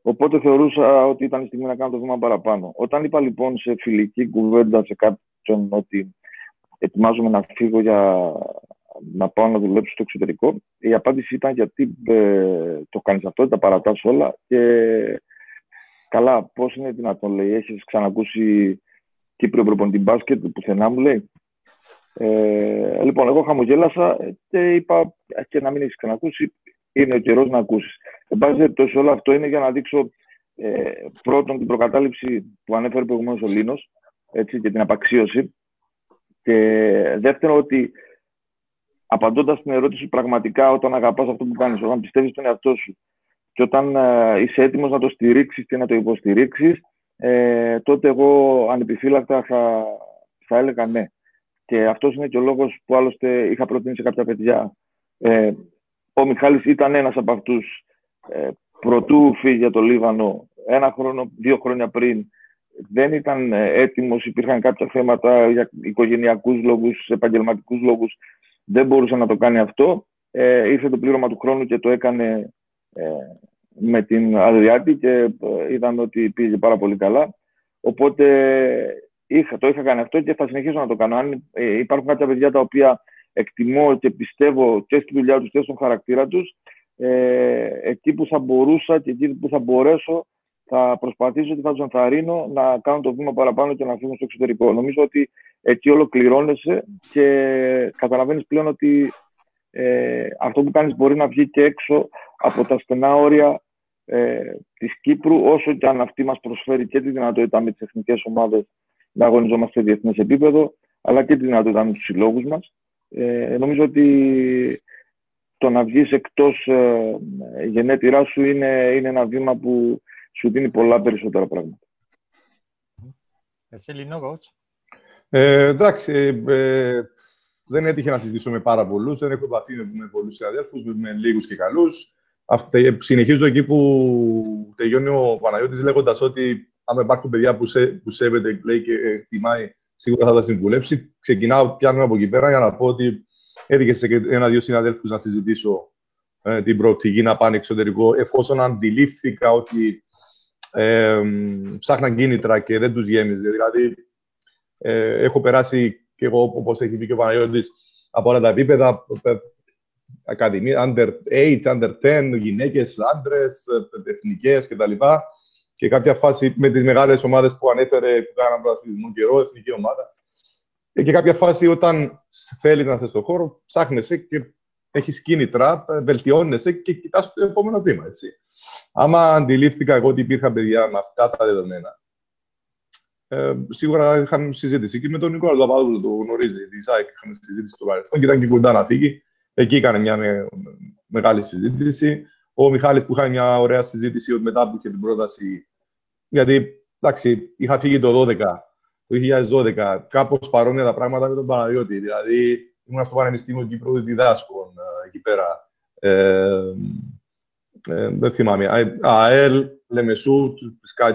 Οπότε θεωρούσα ότι ήταν η στιγμή να κάνω το βήμα παραπάνω. Όταν είπα λοιπόν σε φιλική κουβέντα σε κάποιον ότι ετοιμάζομαι να φύγω για να πάω να δουλέψω στο εξωτερικό, η απάντηση ήταν γιατί ε, το κάνεις αυτό, τα παρατάς όλα και καλά, πώς είναι δυνατόν, λέει, έχεις ξανακούσει Κύπριο προπονητή μπάσκετ, πουθενά μου λέει. Ε, λοιπόν, εγώ χαμογέλασα και είπα και να μην έχεις ξανακούσει, είναι ο καιρός να ακούσεις. Εν πάση περιπτώσει, όλο αυτό είναι για να δείξω ε, πρώτον την προκατάληψη που ανέφερε προηγουμένως ο Λίνος και την απαξίωση. Και δεύτερον, ότι απαντώντας την ερώτηση πραγματικά όταν αγαπάς αυτό που κάνεις, όταν πιστεύεις στον εαυτό σου και όταν ε, είσαι έτοιμος να το στηρίξεις και να το υποστηρίξεις, ε, τότε εγώ ανεπιφύλακτα θα, θα έλεγα ναι. Και αυτός είναι και ο λόγος που άλλωστε είχα προτείνει σε κάποια παιδιά. Ε, ο Μιχάλης ήταν ένας από αυτούς ε, πρωτού φύγει για το Λίβανο ένα χρόνο, δύο χρόνια πριν δεν ήταν ε, έτοιμος, υπήρχαν κάποια θέματα για οικογενειακούς λόγους, επαγγελματικούς λόγους, δεν μπορούσε να το κάνει αυτό. Ε, ήρθε το πλήρωμα του χρόνου και το έκανε ε, με την Αδριάτη και ε, είδαμε ότι πήγε πάρα πολύ καλά. Οπότε είχα, το είχα κάνει αυτό και θα συνεχίσω να το κάνω. Αν ε, υπάρχουν κάποια παιδιά τα οποία εκτιμώ και πιστεύω και στη δουλειά τους και στον χαρακτήρα τους, ε, εκεί που θα μπορούσα και εκεί που θα μπορέσω θα προσπαθήσω και θα του ενθαρρύνω να κάνουν το βήμα παραπάνω και να φύγουν στο εξωτερικό. Νομίζω ότι εκεί ολοκληρώνεσαι και καταλαβαίνεις πλέον ότι ε, αυτό που κάνεις μπορεί να βγει και έξω από τα στενά όρια ε, της Κύπρου, όσο και αν αυτή μας προσφέρει και τη δυνατότητα με τις εθνικές ομάδες να αγωνιζόμαστε σε διεθνές επίπεδο, αλλά και τη δυνατότητα με τους συλλόγους μας. Ε, νομίζω ότι το να βγεις εκτός ε, γενέτειράς σου είναι, είναι ένα βήμα που σου δίνει πολλά περισσότερα πράγματα. Εσύ, Λινό, ε, εντάξει, ε, δεν έτυχε να συζητήσω με πάρα πολλούς. Δεν έχω επαφή με, με πολλούς συναδέλφους, με, με λίγους και καλούς. Συνεχίζω εκεί που τελειώνει ο Παναγιώτης λέγοντας ότι αν υπάρχουν παιδιά που, σε, που σέβεται, λέει και εκτιμάει, σίγουρα θα τα συμβουλέψει. Ξεκινάω, πιάνω από εκεί πέρα για να πω ότι έτυχε σε ένα-δύο συναδέλφους να συζητήσω ε, την προοπτική να πάνε εξωτερικό, εφόσον αντιλήφθηκα ότι ε, ψάχναν κίνητρα και δεν τους γέμιζε. Δηλαδή, ε, έχω περάσει και εγώ, όπως έχει πει και ο Παναγιώτης, από όλα τα επίπεδα, ε, Ακαδημία, under 8, under 10, γυναίκες, άντρες, ε, εθνικές κτλ. Και κάποια φάση με τις μεγάλες ομάδες που ανέφερε, που κάναν πρωταθλητισμό καιρό, εθνική ομάδα. Και κάποια φάση όταν θέλεις να είσαι στον χώρο, ψάχνεσαι και έχεις κίνητρα, βελτιώνεσαι και κοιτάς το επόμενο βήμα. Έτσι. Άμα αντιλήφθηκα εγώ ότι υπήρχαν παιδιά με αυτά τα δεδομένα, ε, σίγουρα είχαμε συζήτηση. Και με τον Νικόλα Παπαδόπουλο, το γνωρίζει, τη ΣΑΕΚ, είχαμε συζήτηση στο παρελθόν και ήταν και κοντά να φύγει. Εκεί έκανε μια με, μεγάλη συζήτηση. Ο Μιχάλης που είχε μια ωραία συζήτηση μετά που είχε την πρόταση. Γιατί, εντάξει, είχα φύγει το 2012, το 2012, κάπως παρόμοια τα πράγματα με τον Παναγιώτη. Δηλαδή, ήμουν στο Πανεπιστήμιο Κύπρου διδάσκων ε, εκεί πέρα. Ε, ε, δεν θυμάμαι. ΑΕΛ, Λεμεσού,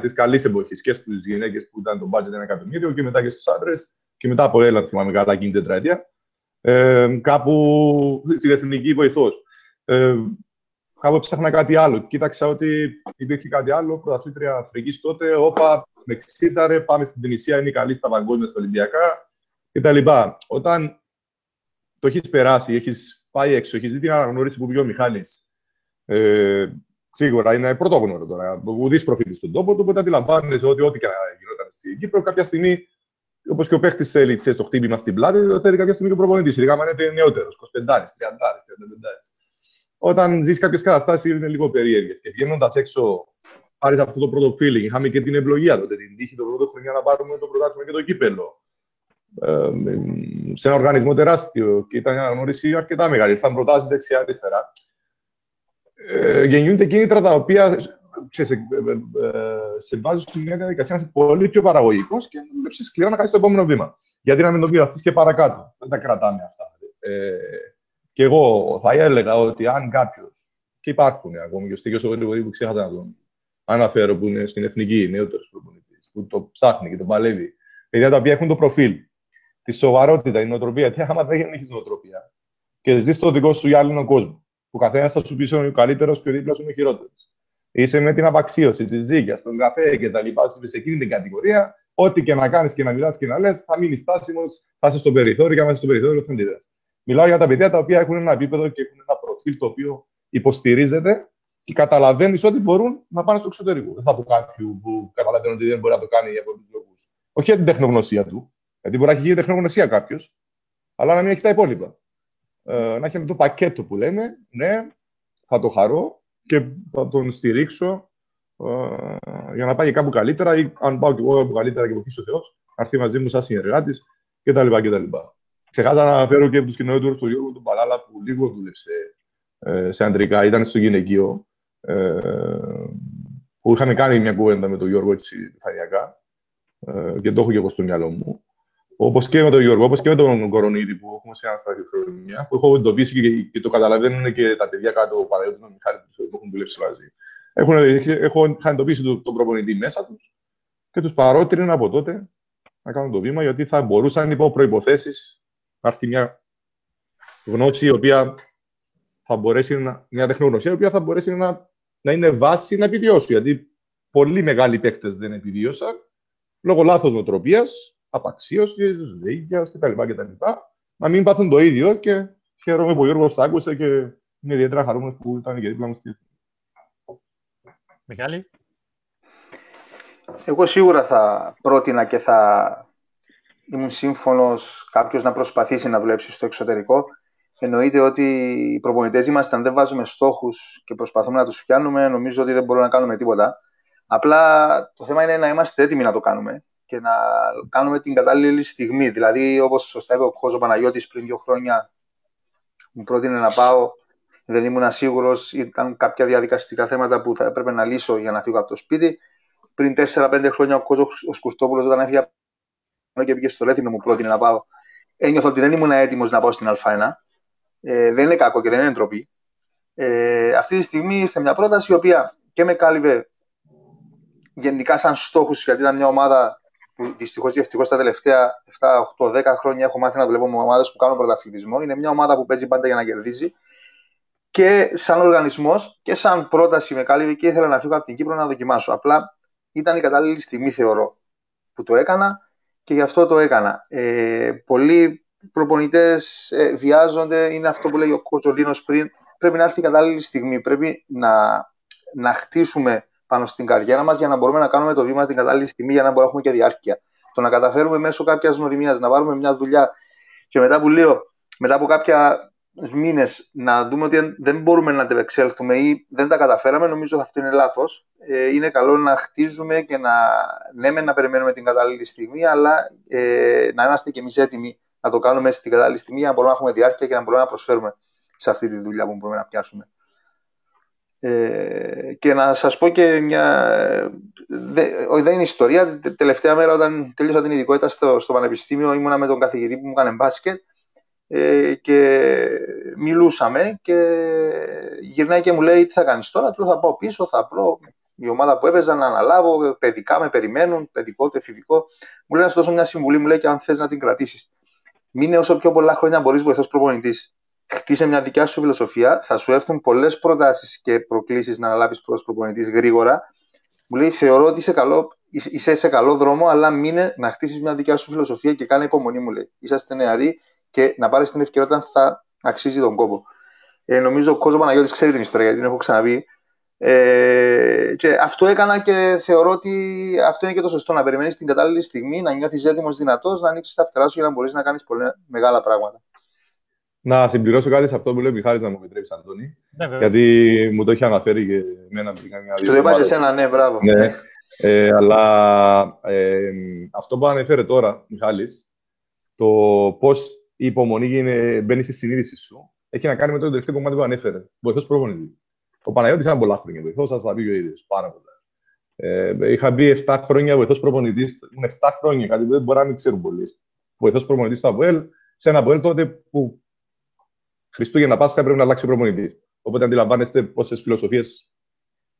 της καλής εποχής και στις γυναίκες που ήταν το budget ένα εκατομμύριο και μετά και στους άντρες. Και μετά από ΕΛ, θυμάμαι καλά, εκείνη την τετραετία. Ε, κάπου στην εθνική βοηθός. Ε, κάπου έψαχνα κάτι άλλο. Κοίταξα ότι υπήρχε κάτι άλλο. Πρωταθλήτρια Αφρικής τότε. Όπα, με ξύταρε, πάμε στην Τινησία, είναι η καλή στα παγκόσμια, στα Ολυμπιακά κτλ. Όταν το έχεις περάσει, έχεις πάει έξω, έχεις δει την αναγνώριση που βγει ο Μιχάλης ε, σίγουρα είναι πρωτόγνωρο τώρα. Ουδής προφήτης στον τόπο του, οπότε αντιλαμβάνεσαι ότι ό,τι και να γινόταν στην Κύπρο, κάποια στιγμή, όπως και ο παίχτης θέλει ξέρεις, το χτύπημα στην πλάτη, το θέλει κάποια στιγμή και ο προπονητής. Ειδικά αν είναι νεότερος, 25, 30, 35. Όταν ζεις κάποιες καταστάσεις είναι λίγο περίεργες. Και βγαίνοντας έξω, πάρεις αυτό το πρώτο feeling. Είχαμε και την ευλογία τότε, την τύχη το πρώτο χρονιά να πάρουμε το πρωτάθλημα και το κύπελο. Ε, σε ένα οργανισμό τεράστιο και ήταν μια αναγνώριση αρκετά μεγάλη. Ήρθαν προτάσεις δεξιά-αριστερά ε, γεννιούνται κίνητρα τα οποία σε, σε, σε βάζουν σε μια διαδικασία να είσαι πολύ πιο παραγωγικός και να δουλέψεις σκληρά να κάνεις το επόμενο βήμα. Γιατί να μην το πειραστείς και παρακάτω. Δεν τα κρατάμε αυτά. Ε, και εγώ θα έλεγα ότι αν κάποιος. και υπάρχουν ακόμη και ο Στίγιο Ογρήγορη που ξέχασα να τον αναφέρω, που είναι στην εθνική, νεότερο προπονητής, που το ψάχνει και το παλεύει. Παιδιά τα οποία έχουν το προφίλ, τη σοβαρότητα, η νοοτροπία. Τι άμα δεν έχει νοοτροπία και ζεις το δικό σου γυάλινο κόσμο Ο καθένας θα σου πει ο καλύτερος και ο δίπλα σου είναι ο χειρότερος. Είσαι με την απαξίωση της ζύγιας, τον καφέ και τα λοιπά, σε εκείνη την κατηγορία. Ό,τι και να κάνεις και να μιλάς και να λες, θα μείνεις στάσιμος, θα είσαι στο περιθώριο και αν είσαι στο περιθώριο θα Μιλάω για τα παιδιά τα οποία έχουν ένα επίπεδο και έχουν ένα προφίλ το οποίο υποστηρίζεται και καταλαβαίνεις ότι μπορούν να πάνε στο εξωτερικό. Δεν θα πω κάποιου που καταλαβαίνει ότι δεν μπορεί να το κάνει για πολλού λόγους. Όχι για την τεχνογνωσία του, γιατί μπορεί να έχει γίνει τεχνογνωσία κάποιος, αλλά να μην έχει τα υπόλοιπα. Ε, να έχει το πακέτο που λέμε, ναι, θα το χαρώ και θα τον στηρίξω ε, για να πάει κάπου καλύτερα ή αν πάω και εγώ κάπου καλύτερα και βοηθήσει ο Θεός, να έρθει μαζί μου σαν συνεργάτης κτλ. κτλ. Ξεχάσα να αναφέρω και τους κοινότητες του Γιώργου του Παλάλα που λίγο δούλεψε ε, σε αντρικά, ήταν στο γυναικείο. Ε, που είχαμε κάνει μια κουβέντα με τον Γιώργο έτσι επιφανειακά ε, και το έχω και εγώ στο μυαλό μου. Όπως και με τον Γιώργο, όπως και με τον Κορονίδη που έχουμε σε ένα χρόνια, που έχω εντοπίσει και, και το καταλαβαίνουν και τα παιδιά κάτω, ο Παναγιώτη με Μιχάλη που έχουν δουλέψει μαζί. Έχουν, έχω εντοπίσει τον, τον προπονητή μέσα τους και τους παρότριναν από τότε να κάνουν το βήμα, γιατί θα μπορούσαν υπό προποθέσει να έρθει μια γνώση η οποία θα μπορέσει να, μια τεχνογνωσία η οποία θα μπορέσει να, να είναι βάση να επιβιώσει. Γιατί πολλοί μεγάλοι παίκτες δεν επιβίωσαν λόγω λάθος νοοτροπίας, απαξίωσης, δίκαια κτλ, κτλ. Να μην πάθουν το ίδιο και χαίρομαι που ο Γιώργος τα άκουσε και είμαι ιδιαίτερα χαρούμενος που ήταν και δίπλα μου στη Μιχάλη; Εγώ σίγουρα θα πρότεινα και θα ήμουν σύμφωνος κάποιος να προσπαθήσει να δουλέψει στο εξωτερικό. Εννοείται ότι οι προπονητές είμαστε, αν δεν βάζουμε στόχους και προσπαθούμε να τους πιάνουμε, νομίζω ότι δεν μπορούμε να κάνουμε τίποτα. Απλά το θέμα είναι να είμαστε έτοιμοι να το κάνουμε και να κάνουμε την κατάλληλη στιγμή. Δηλαδή, όπως σωστά είπε ο Κόζο Παναγιώτης πριν δύο χρόνια, μου πρότεινε να πάω, δεν ήμουν σίγουρος, ήταν κάποια διαδικαστικά θέματα που θα έπρεπε να λύσω για να φύγω από το σπίτι. Πριν 4-5 χρόνια ο Κόζο ο Σκουρτόπουλος, όταν έφυγε και πήγε στο Ρέθινο, μου πρότεινε να πάω. Ένιωθα ότι δεν ήμουν έτοιμος να πάω στην Α1. Ε, δεν είναι κακό και δεν είναι ντροπή. Ε, αυτή τη στιγμή ήρθε μια πρόταση η οποία και με κάλυβε γενικά σαν στόχους, γιατί ήταν μια ομάδα που δυστυχώς ή ευτυχώς τα τελευταία 7, 8, 10 χρόνια έχω μάθει να δουλεύω με ομάδες που κάνουν πρωταθλητισμό. Είναι μια ομάδα που παίζει πάντα για να κερδίζει. Και σαν οργανισμός και σαν πρόταση με κάλυβε και ήθελα να φύγω από την Κύπρο να δοκιμάσω. Απλά ήταν η κατάλληλη στιγμή, θεωρώ, που το έκανα και γι' αυτό το έκανα. Ε, πολλοί προπονητές ε, βιάζονται, είναι αυτό που λέει ο Κοτσολίνο πριν. Πρέπει να έρθει η κατάλληλη στιγμή. Πρέπει να, να χτίσουμε πάνω στην καριέρα μας για να μπορούμε να κάνουμε το βήμα την κατάλληλη στιγμή για να μπορούμε να έχουμε και διάρκεια. Το να καταφέρουμε μέσω κάποιας γνωριμίας να πάρουμε μια δουλειά και μετά που λέω, μετά από κάποια μήνες να δούμε ότι δεν μπορούμε να αντεπεξέλθουμε ή δεν τα καταφέραμε, νομίζω ότι αυτό είναι λάθος. Ε, είναι καλό να χτίζουμε και να, ναι, να περιμένουμε την κατάλληλη στιγμή, αλλά ε, να είμαστε και εμείς έτοιμοι να το κάνουμε στην κατάλληλη στιγμή για να μπορούμε να έχουμε διάρκεια και να μπορούμε να προσφέρουμε σε αυτή τη δουλειά που μπορούμε να πιάσουμε. Ε, και να σας πω και μια... δεν είναι ιστορία. Τελευταία μέρα όταν τελείωσα την ειδικότητα στο, στο πανεπιστήμιο ήμουνα με τον καθηγητή που μου έκανε μπάσκετ ε, και μιλούσαμε και γυρνάει και μου λέει τι θα κάνεις τώρα. Του θα πάω πίσω, θα βρω η ομάδα που έπαιζα να αναλάβω, παιδικά με περιμένουν, παιδικό, τεφηβικό. Μου λέει να σου δώσω μια συμβουλή, μου λέει και αν θες να την κρατήσεις. Μείνε όσο πιο πολλά χρόνια μπορείς βοηθό προπονητής. Χτίσε μια δικιά σου φιλοσοφία, θα σου έρθουν πολλές προτάσεις και προκλήσεις να αναλάβει προ προπονητής γρήγορα. Μου λέει: Θεωρώ ότι είσαι, καλό, είσαι σε καλό δρόμο, αλλά μείνε να χτίσεις μια δικιά σου φιλοσοφία και κάνε υπομονή, μου λέει. Είσαστε νεαροί και να πάρεις την ευκαιρία όταν θα αξίζει τον κόπο. Ε, νομίζω ο κόσμος Παναγιώτης ξέρει την ιστορία, γιατί την έχω ξαναπεί. Ε, και αυτό έκανα και θεωρώ ότι αυτό είναι και το σωστό. Να περιμένεις την κατάλληλη στιγμή, να νιώθεις έτοιμος, δυνατός, να ανοίξεις τα φτερά σου για να μπορείς να κάνεις πολλά μεγάλα πράγματα. Να συμπληρώσω κάτι σε αυτό που λέει ο Μιχάλης να μου επιτρέψεις, Αντώνη. Ναι, γιατί μου το έχει αναφέρει και εμένα πριν μια Σου το είπα και εσένα, ναι, μπράβο. Ναι. Ε, αλλά ε, αυτό που ανέφερε τώρα, Μιχάλης, το πώς η υπομονή μπαίνει στη συνείδηση σου, έχει να κάνει με το τελευταίο κομμάτι που ανέφερε. Βοηθός προπονητής. Ο Παναγιώτης ήταν πολλά χρόνια βοηθός, σας τα πει ο ίδιος. Πάρα πολλά. Ε, είχα μπει 7 χρόνια βοηθός προπονητής. Ήμουν 7 χρόνια, κάτι που δεν μπορεί να μην ξέρουν πολλοί. Βοηθός προπονητής στο ΑΒΕΛ, σε ένα ΑΒΕΛ τότε που Χριστούγεννα Πάσχα πρέπει να αλλάξει ο προπονητής. Οπότε αντιλαμβάνεστε πόσες φιλοσοφίες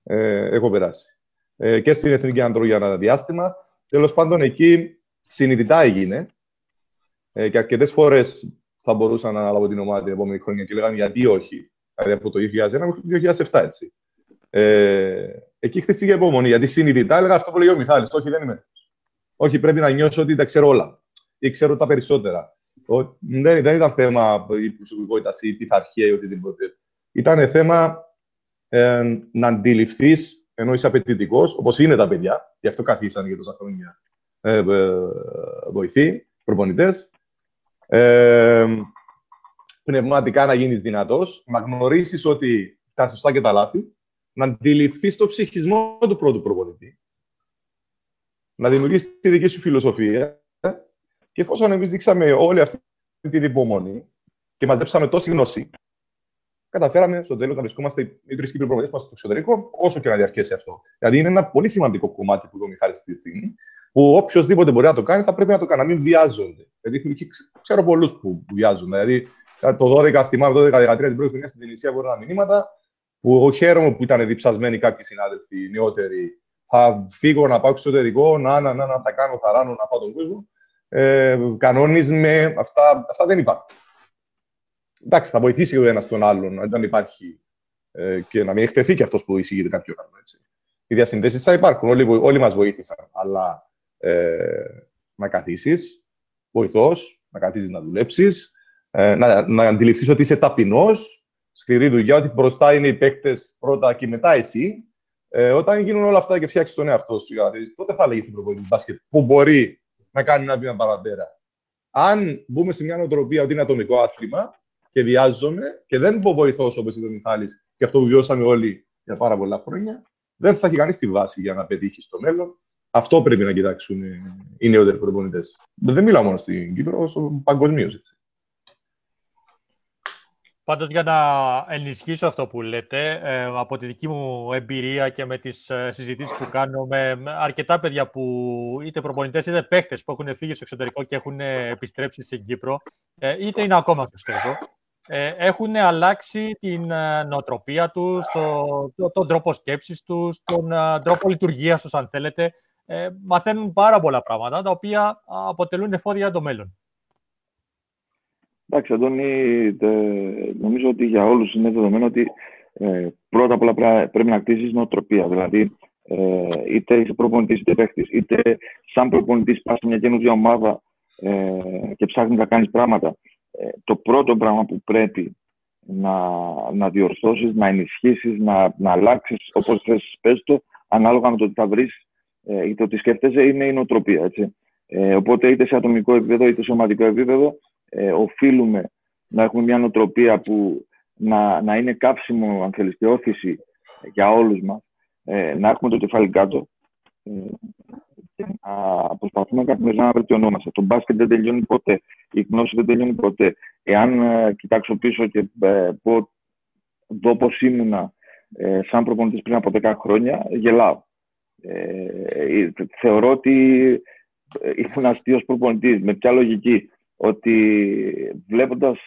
ε, έχω περάσει. Ε, και στην Εθνική Άντρο για ένα διάστημα. Τέλος πάντων, εκεί συνειδητά έγινε ε, και αρκετές φορές θα μπορούσα να αναλάβω την ομάδα την επόμενη χρονιά και λέγανε γιατί όχι; Δηλαδή από το 2001 μέχρι το 2007, έτσι. Ε, εκεί χτίστηκε υπομονή, γιατί συνειδητά έλεγα αυτό που λέει ο Μιχάλης. Όχι, δεν είμαι. Όχι, πρέπει να νιώσω ότι τα ξέρω όλα ή ξέρω τα περισσότερα. Δεν, δεν ήταν θέμα η προσωπικότητα ή πειθαρχία ή οτιδήποτε. Ήταν θέμα ε, να αντιληφθείς ενώ είσαι απαιτητικός, όπως είναι τα παιδιά, γι' αυτό καθίσαν για τόσα χρόνια ε, ε, βοηθοί, προπονητές. Ε, πνευματικά να γίνεις δυνατός, να γνωρίσεις ότι τα σωστά και τα λάθη, να αντιληφθείς το ψυχισμό του πρώτου προπονητή, να δημιουργήσει τη δική σου φιλοσοφία και εφόσον εμείς δείξαμε όλη αυτή την υπομονή και μαζέψαμε τόση γνώση, καταφέραμε στο τέλος να βρισκόμαστε οι τρεις Κύπροι προπονητέ μας στο εξωτερικό, όσο και να διαρκέσει αυτό. Δηλαδή είναι ένα πολύ σημαντικό κομμάτι που είπε ο Μιχάλης αυτή τη στιγμή, που οποιοδήποτε μπορεί να το κάνει, θα πρέπει να το κάνει, να μην βιάζονται. Δηλαδή, ξέρω πολλούς που βιάζονται. Δηλαδή, το 12, θυμάμαι, το 12-13 την πρώτη χρονιά στην Τινησία, μπορεί να μηνύματα που χαίρομαι που ήταν διψασμένοι κάποιοι συνάδελφοι νεότεροι. Θα φύγω να πάω εξωτερικό, να, να, να, να τα κάνω, θα ράνω, να πάω τον κόσμο. Ε, κανόνισμε, αυτά, αυτά δεν υπάρχουν εντάξει, θα βοηθήσει ο ένας τον άλλον, αν δεν υπάρχει ε, και να μην εκτεθεί και αυτός που εισηγείται κάποιο άλλο. Έτσι. Οι διασυνδέσεις θα υπάρχουν, όλοι, όλοι μας βοήθησαν. Αλλά ε, να καθίσεις, βοηθός, να καθίσει να δουλέψεις, ε, να, να αντιληφθείς ότι είσαι ταπεινός, σκληρή δουλειά, ότι μπροστά είναι οι παίκτες πρώτα και μετά εσύ. Ε, όταν γίνουν όλα αυτά και φτιάξεις τον εαυτό σου, τότε θα λέγεις στην προπονητή μπάσκετ που μπορεί να κάνει ένα βήμα παραπέρα. Αν μπούμε σε μια νοοτροπία ότι είναι ατομικό άθλημα, και βιάζομαι και δεν πω βοηθός όπως είπε ο Μιχάλης και αυτό που βιώσαμε όλοι για πάρα πολλά χρόνια, δεν θα έχει κανείς τη βάση για να πετύχει στο μέλλον. Αυτό πρέπει να κοιτάξουν οι νεότεροι προπονητές. Δεν μιλάω μόνο στην Κύπρο, όσο παγκοσμίως. Πάντως για να ενισχύσω αυτό που λέτε, ε, από τη δική μου εμπειρία και με τις ε, συζητήσεις που κάνω με αρκετά παιδιά που είτε προπονητές είτε παίχτες που έχουν φύγει στο εξωτερικό και έχουν επιστρέψει στην Κύπρο, ε, είτε είναι ακόμα στο εξωτερικό, ε, έχουν αλλάξει την ε, νοοτροπία τους, το, τον τρόπο σκέψης τους, τον ε, τρόπο λειτουργίας τους, αν θέλετε. Ε, μαθαίνουν πάρα πολλά πράγματα, τα οποία αποτελούν εφόδια για το μέλλον. Εντάξει, Αντώνη, νομίζω ότι για όλους είναι δεδομένο ότι ε, πρώτα απ' όλα πρέπει να κτίσεις νοοτροπία. Δηλαδή, ε, είτε είσαι προπονητής είτε παίχτης, είτε σαν προπονητής πας σε μια καινούργια ομάδα ε, και ψάχνεις να κάνεις πράγματα ε, το πρώτο πράγμα που πρέπει να, να διορθώσεις, να ενισχύσεις, να, να αλλάξεις όπως θες πες το, ανάλογα με το τι θα βρεις ε, είτε ότι σκέφτεσαι, είναι η νοοτροπία. Έτσι. Ε, οπότε είτε σε ατομικό επίπεδο είτε σε ομαδικό επίπεδο ε, οφείλουμε να έχουμε μια νοοτροπία που να, να είναι κάψιμο, αν θέλεις, και όθηση για όλους μας, ε, να έχουμε το κεφάλι κάτω, ε, να προσπαθούμε καθημερινά να βελτιωνόμαστε. Το μπάσκετ δεν τελειώνει ποτέ. Η γνώση δεν τελειώνει ποτέ. Εάν ε, κοιτάξω πίσω και ε, πω, δω πώ ήμουνα ε, σαν προπονητής πριν από 10 χρόνια, γελάω. Ε, θεωρώ ότι ήμουν αστείος προπονητής. Με ποια λογική. Ότι βλέποντας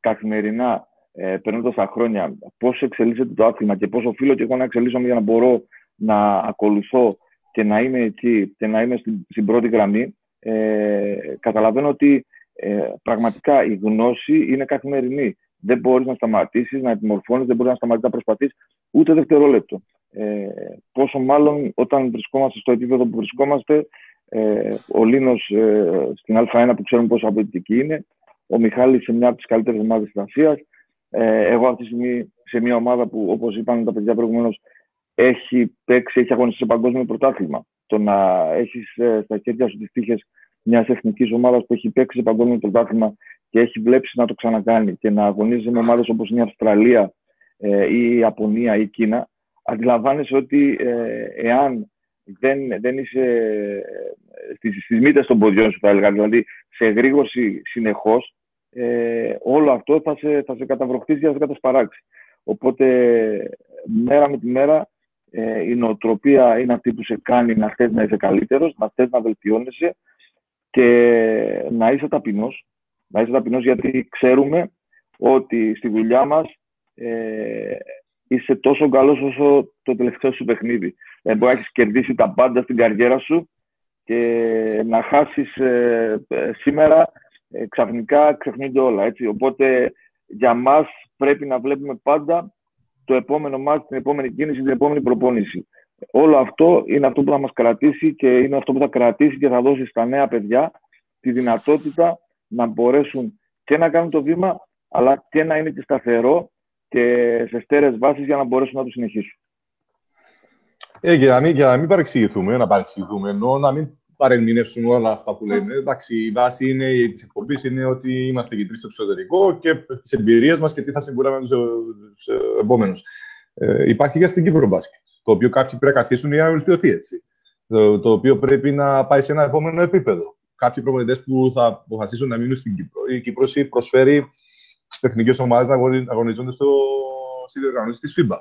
καθημερινά, ε, περνώντας τα χρόνια, πώς εξελίσσεται το άθλημα και πώ οφείλω και εγώ να εξελίσσομαι για να μπορώ να ακολουθώ και να είμαι εκεί και να είμαι στην, στην πρώτη γραμμή, ε, καταλαβαίνω ότι ε, πραγματικά η γνώση είναι καθημερινή. Δεν μπορείς να σταματήσεις, να επιμορφώνεις, δεν μπορείς να σταματήσεις να προσπαθείς ούτε δευτερόλεπτο. Ε, πόσο μάλλον όταν βρισκόμαστε στο επίπεδο που βρισκόμαστε, ε, ο Λίνος ε, στην Α1 που ξέρουμε πόσο απαιτητική είναι, ο Μιχάλης σε μια από τις καλύτερες ομάδες της Ασία, ε, εγώ αυτή τη στιγμή σε μια ομάδα που, όπως είπαν τα παιδιά προηγουμένως, έχει παίξει, έχει αγωνιστεί σε παγκόσμιο πρωτάθλημα. Το να έχεις ε, στα χέρια σου τις τύχες μιας εθνικής ομάδας που έχει παίξει σε παγκόσμιο πρωτάθλημα και έχει βλέψει να το ξανακάνει και να αγωνίζει με ομάδες όπως είναι η Αυστραλία ε, ή η Ιαπωνία ή η Κίνα, αντιλαμβάνεσαι ότι ε, εάν δεν, δεν είσαι ε, στις, στις μύτες των ποδιών σου, θα έλεγα, δηλαδή σε εγρήγορση συνεχώς, ε, όλο αυτό θα σε, θα σε καταβροχτήσει και θα σε κατασπαράξει. Οπότε, μέρα με τη μέρα, ε, η νοοτροπία είναι αυτή που σε κάνει να θες να είσαι καλύτερος, να θες να βελτιώνεσαι και να είσαι ταπεινός. Να είσαι ταπεινός γιατί ξέρουμε ότι στη δουλειά μας ε, είσαι τόσο καλός όσο το τελευταίο σου παιχνίδι. Ε, μπορεί να έχεις κερδίσει τα πάντα στην καριέρα σου και να χάσεις ε, σήμερα ε, ξαφνικά ξεχνούνται όλα. Έτσι. Οπότε για μας πρέπει να βλέπουμε πάντα το επόμενο μάτι, την επόμενη κίνηση, την επόμενη προπόνηση. Όλο αυτό είναι αυτό που θα μας κρατήσει και είναι αυτό που θα κρατήσει και θα δώσει στα νέα παιδιά τη δυνατότητα να μπορέσουν και να κάνουν το βήμα, αλλά και να είναι και σταθερό και σε στέρεες βάσεις για να μπορέσουν να το συνεχίσουν. Ε, για να μην, για να μην παρεξηγηθούμε, να παρεξηγηθούμε, ενώ να μην παρεμηνεύσουμε όλα αυτά που λέμε. Εντάξει, η βάση της εκπομπής είναι ότι είμαστε κεντροί στο εξωτερικό και τις εμπειρίες μας και τι θα συμβούλαμε τους επόμενους. Ε, υπάρχει και στην Κύπρο μπάσκετ, το οποίο κάποιοι πρέπει να καθίσουν για να βελτιωθεί έτσι. Το, το οποίο πρέπει να πάει σε ένα επόμενο επίπεδο. Κάποιοι προπονητές που θα αποφασίσουν να μείνουν στην Κύπρο. Η Κύπρος προσφέρει τι εθνικές ομάδες να αγωνίζονται στο διοργανώσει της FIBA.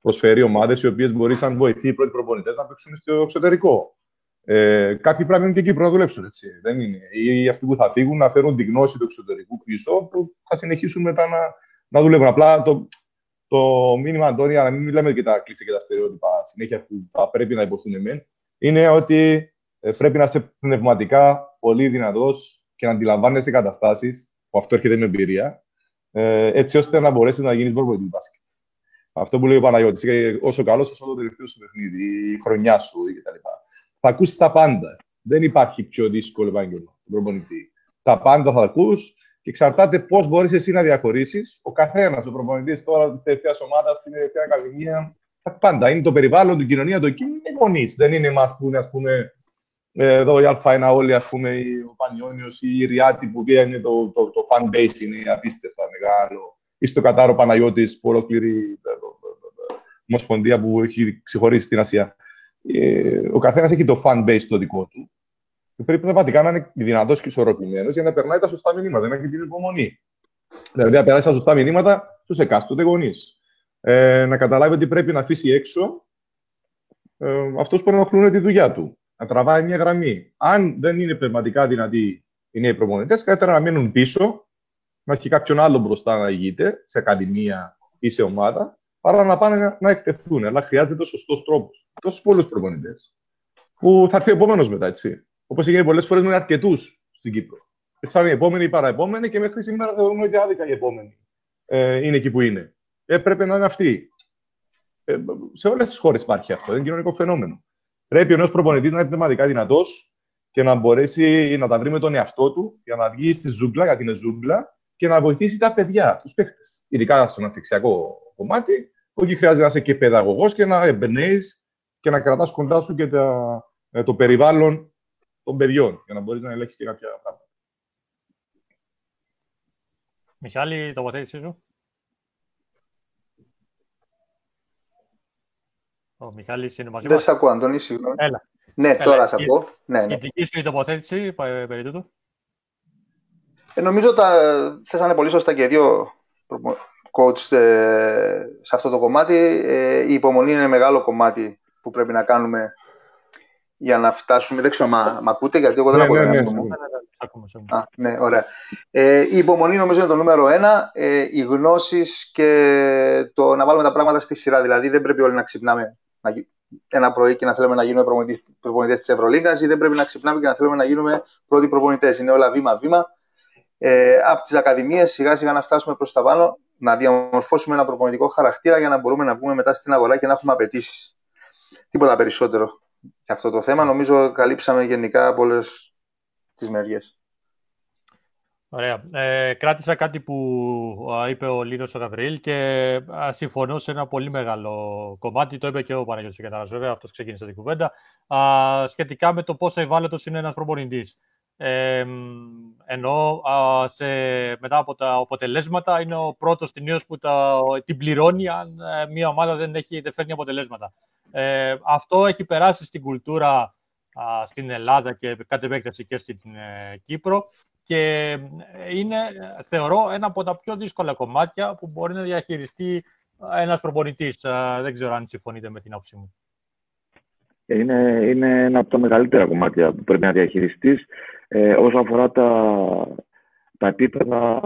Προσφέρει ομάδες οι οποίες μπορεί, σαν βοηθοί οι πρώτοι προπονητές, να παίξουν στο εξωτερικό. Ε, κάποιοι πρέπει να μείνουν και εκεί να δουλέψουν. Έτσι. Δεν είναι. Ή αυτοί που θα φύγουν να φέρουν τη γνώση του εξωτερικού πίσω, που θα συνεχίσουν μετά να, να δουλεύουν. Απλά το, το μήνυμα, Αντώνια, να μην μιλάμε και τα κλείσει και τα στερεότυπα συνέχεια που θα πρέπει να υποθούν εμένα, είναι ότι ε, πρέπει να είσαι πνευματικά πολύ δυνατός και να αντιλαμβάνεσαι καταστάσεις, που αυτό έρχεται με εμπειρία, ε, έτσι ώστε να μπορέσει να γίνεις προπονητή μπάσκετ. Αυτό που λέει ο Παναγιώτης, όσο καλός, όσο το τελευταίο σου παιχνίδι, η χρονιά σου κτλ θα ακούσεις τα πάντα. Δεν υπάρχει πιο δύσκολο επάγγελμα του προπονητή. Τα πάντα θα ακούς και εξαρτάται πώς μπορείς εσύ να διαχωρίσεις. Ο καθένας, ο προπονητής τώρα της τελευταίας ομάδας στην τελευταίας ακαδημίας, τα πάντα. Είναι το περιβάλλον, την κοινωνία, το εκείνο είναι γονείς. Δεν είναι εμάς που είναι, ας πούμε, εδώ η Α1 όλοι, ας πούμε, ο Πανιόνιος ή η Ριάτη που είναι το, το, το fan base είναι απίστευτα μεγάλο. Ή στο Κατάρο Παναγιώτης που ολόκληρη ε, ε, ε, ομοσπονδία που έχει ξεχωρίσει στην Ασία ε, ο καθένας έχει το fan base το δικό του. Και πρέπει πραγματικά να είναι δυνατός και ισορροπημένος για να περνάει τα σωστά μηνύματα, να έχει την υπομονή. Δηλαδή, να περάσει τα σωστά μηνύματα στους εκάστοτε γονείς. Ε, να καταλάβει ότι πρέπει να αφήσει έξω ε, αυτούς που ενοχλούν τη δουλειά του. Να τραβάει μια γραμμή. Αν δεν είναι πνευματικά δυνατοί οι νέοι προπονητές, καλύτερα να μείνουν πίσω, να έχει κάποιον άλλο μπροστά να ηγείται, σε ακαδημία ή σε ομάδα, παρά να πάνε να εκτεθούν. Αλλά χρειάζεται ο σωστός τρόπος. Τόσους πολλούς προπονητές. Που θα έρθει ο επόμενος μετά, έτσι. Όπως έγινε πολλές φορές με αρκετούς στην Κύπρο. Ήρθαν οι επόμενοι, οι παραεπόμενοι και μέχρι σήμερα θεωρούμε ότι άδικα οι επόμενοι ε, είναι εκεί που είναι. Ε, πρέπει να είναι αυτοί. Ε, σε όλες τις χώρες υπάρχει αυτό. Είναι κοινωνικό φαινόμενο. Πρέπει ο νέος προπονητής να είναι πνευματικά δυνατός και να μπορέσει να τα βρει με τον εαυτό του για να βγει στη ζούγκλα, γιατί είναι ζούγκλα, και να βοηθήσει τα παιδιά, τους παίχτε. Ειδικά στον αναπτυξιακό κομμάτι, που εκεί χρειάζεται να είσαι και παιδαγωγός και να εμπνέεις και να κρατάς κοντά σου και τα, ε, το περιβάλλον των παιδιών, για να μπορείς να ελέγξεις και κάποια πράγματα. Μιχάλη, τοποθέτησή σου. Ο Μιχάλης είναι μαζί Δεν σε ακούω, Αντώνη, συγγνώμη. Έλα. Ναι, Έλα. τώρα σε ακούω. Ναι, ναι. Η δική σου η τοποθέτηση ε, περί τούτου. Ε, νομίζω τα θέσανε πολύ σωστά και δύο coach ε, σε αυτό το κομμάτι. Ε, η υπομονή είναι μεγάλο κομμάτι που πρέπει να κάνουμε για να φτάσουμε. Δεν ξέρω, μα, μα ακούτε, γιατί εγώ δεν Ναι, ακούω. ναι, τον ναι, εαυτό μου. Ναι, ναι, ναι, ακούμε, σε ακούμε. Α, ναι, ωραία. Ε, η υπομονή νομίζω είναι το νούμερο ένα. Ε, οι γνώσεις και το να βάλουμε τα πράγματα στη σειρά. Δηλαδή, δεν πρέπει όλοι να ξυπνάμε να, γι- ένα πρωί και να θέλουμε να γίνουμε προπονητές της Ευρωλίγα ή δεν πρέπει να ξυπνάμε και να θέλουμε να γίνουμε πρώτοι προπονητές. Είναι όλα βήμα-βήμα. Ε, από τις ακαδημίες σιγά σιγά να φτάσουμε προς τα πάνω, να διαμορφώσουμε ένα προπονητικό χαρακτήρα για να μπορούμε να βγούμε μετά στην αγορά και να έχουμε απαιτήσεις. Τίποτα περισσότερο για αυτό το θέμα. Νομίζω καλύψαμε γενικά από όλες τις μεριές. Ωραία. Ε, κράτησα κάτι που α, είπε ο Λίνος ο Γαβριήλ και α, συμφωνώ σε ένα πολύ μεγάλο κομμάτι. Το είπε και ο Παναγιώτης ο Κετάρας, βέβαια, αυτός ξεκίνησε την κουβέντα. Α, σχετικά με το πόσο ευάλωτος είναι ένας προπονητής. Ε, ενώ α, σε, μετά από τα αποτελέσματα είναι ο πρώτος ταινίος που τα, την πληρώνει αν ε, μια ομάδα δεν, έχει, δεν φέρνει αποτελέσματα. Ε, αυτό έχει περάσει στην κουλτούρα α, στην Ελλάδα και κατ' επέκταση και στην ε, Κύπρο και είναι, θεωρώ, ένα από τα πιο δύσκολα κομμάτια που μπορεί να διαχειριστεί ένας προπονητής. Α, Δεν ξέρω αν συμφωνείτε με την άποψή μου. Είναι, είναι ένα από τα μεγαλύτερα κομμάτια που πρέπει να διαχειριστείς ε, όσο αφορά τα, τα επίπεδα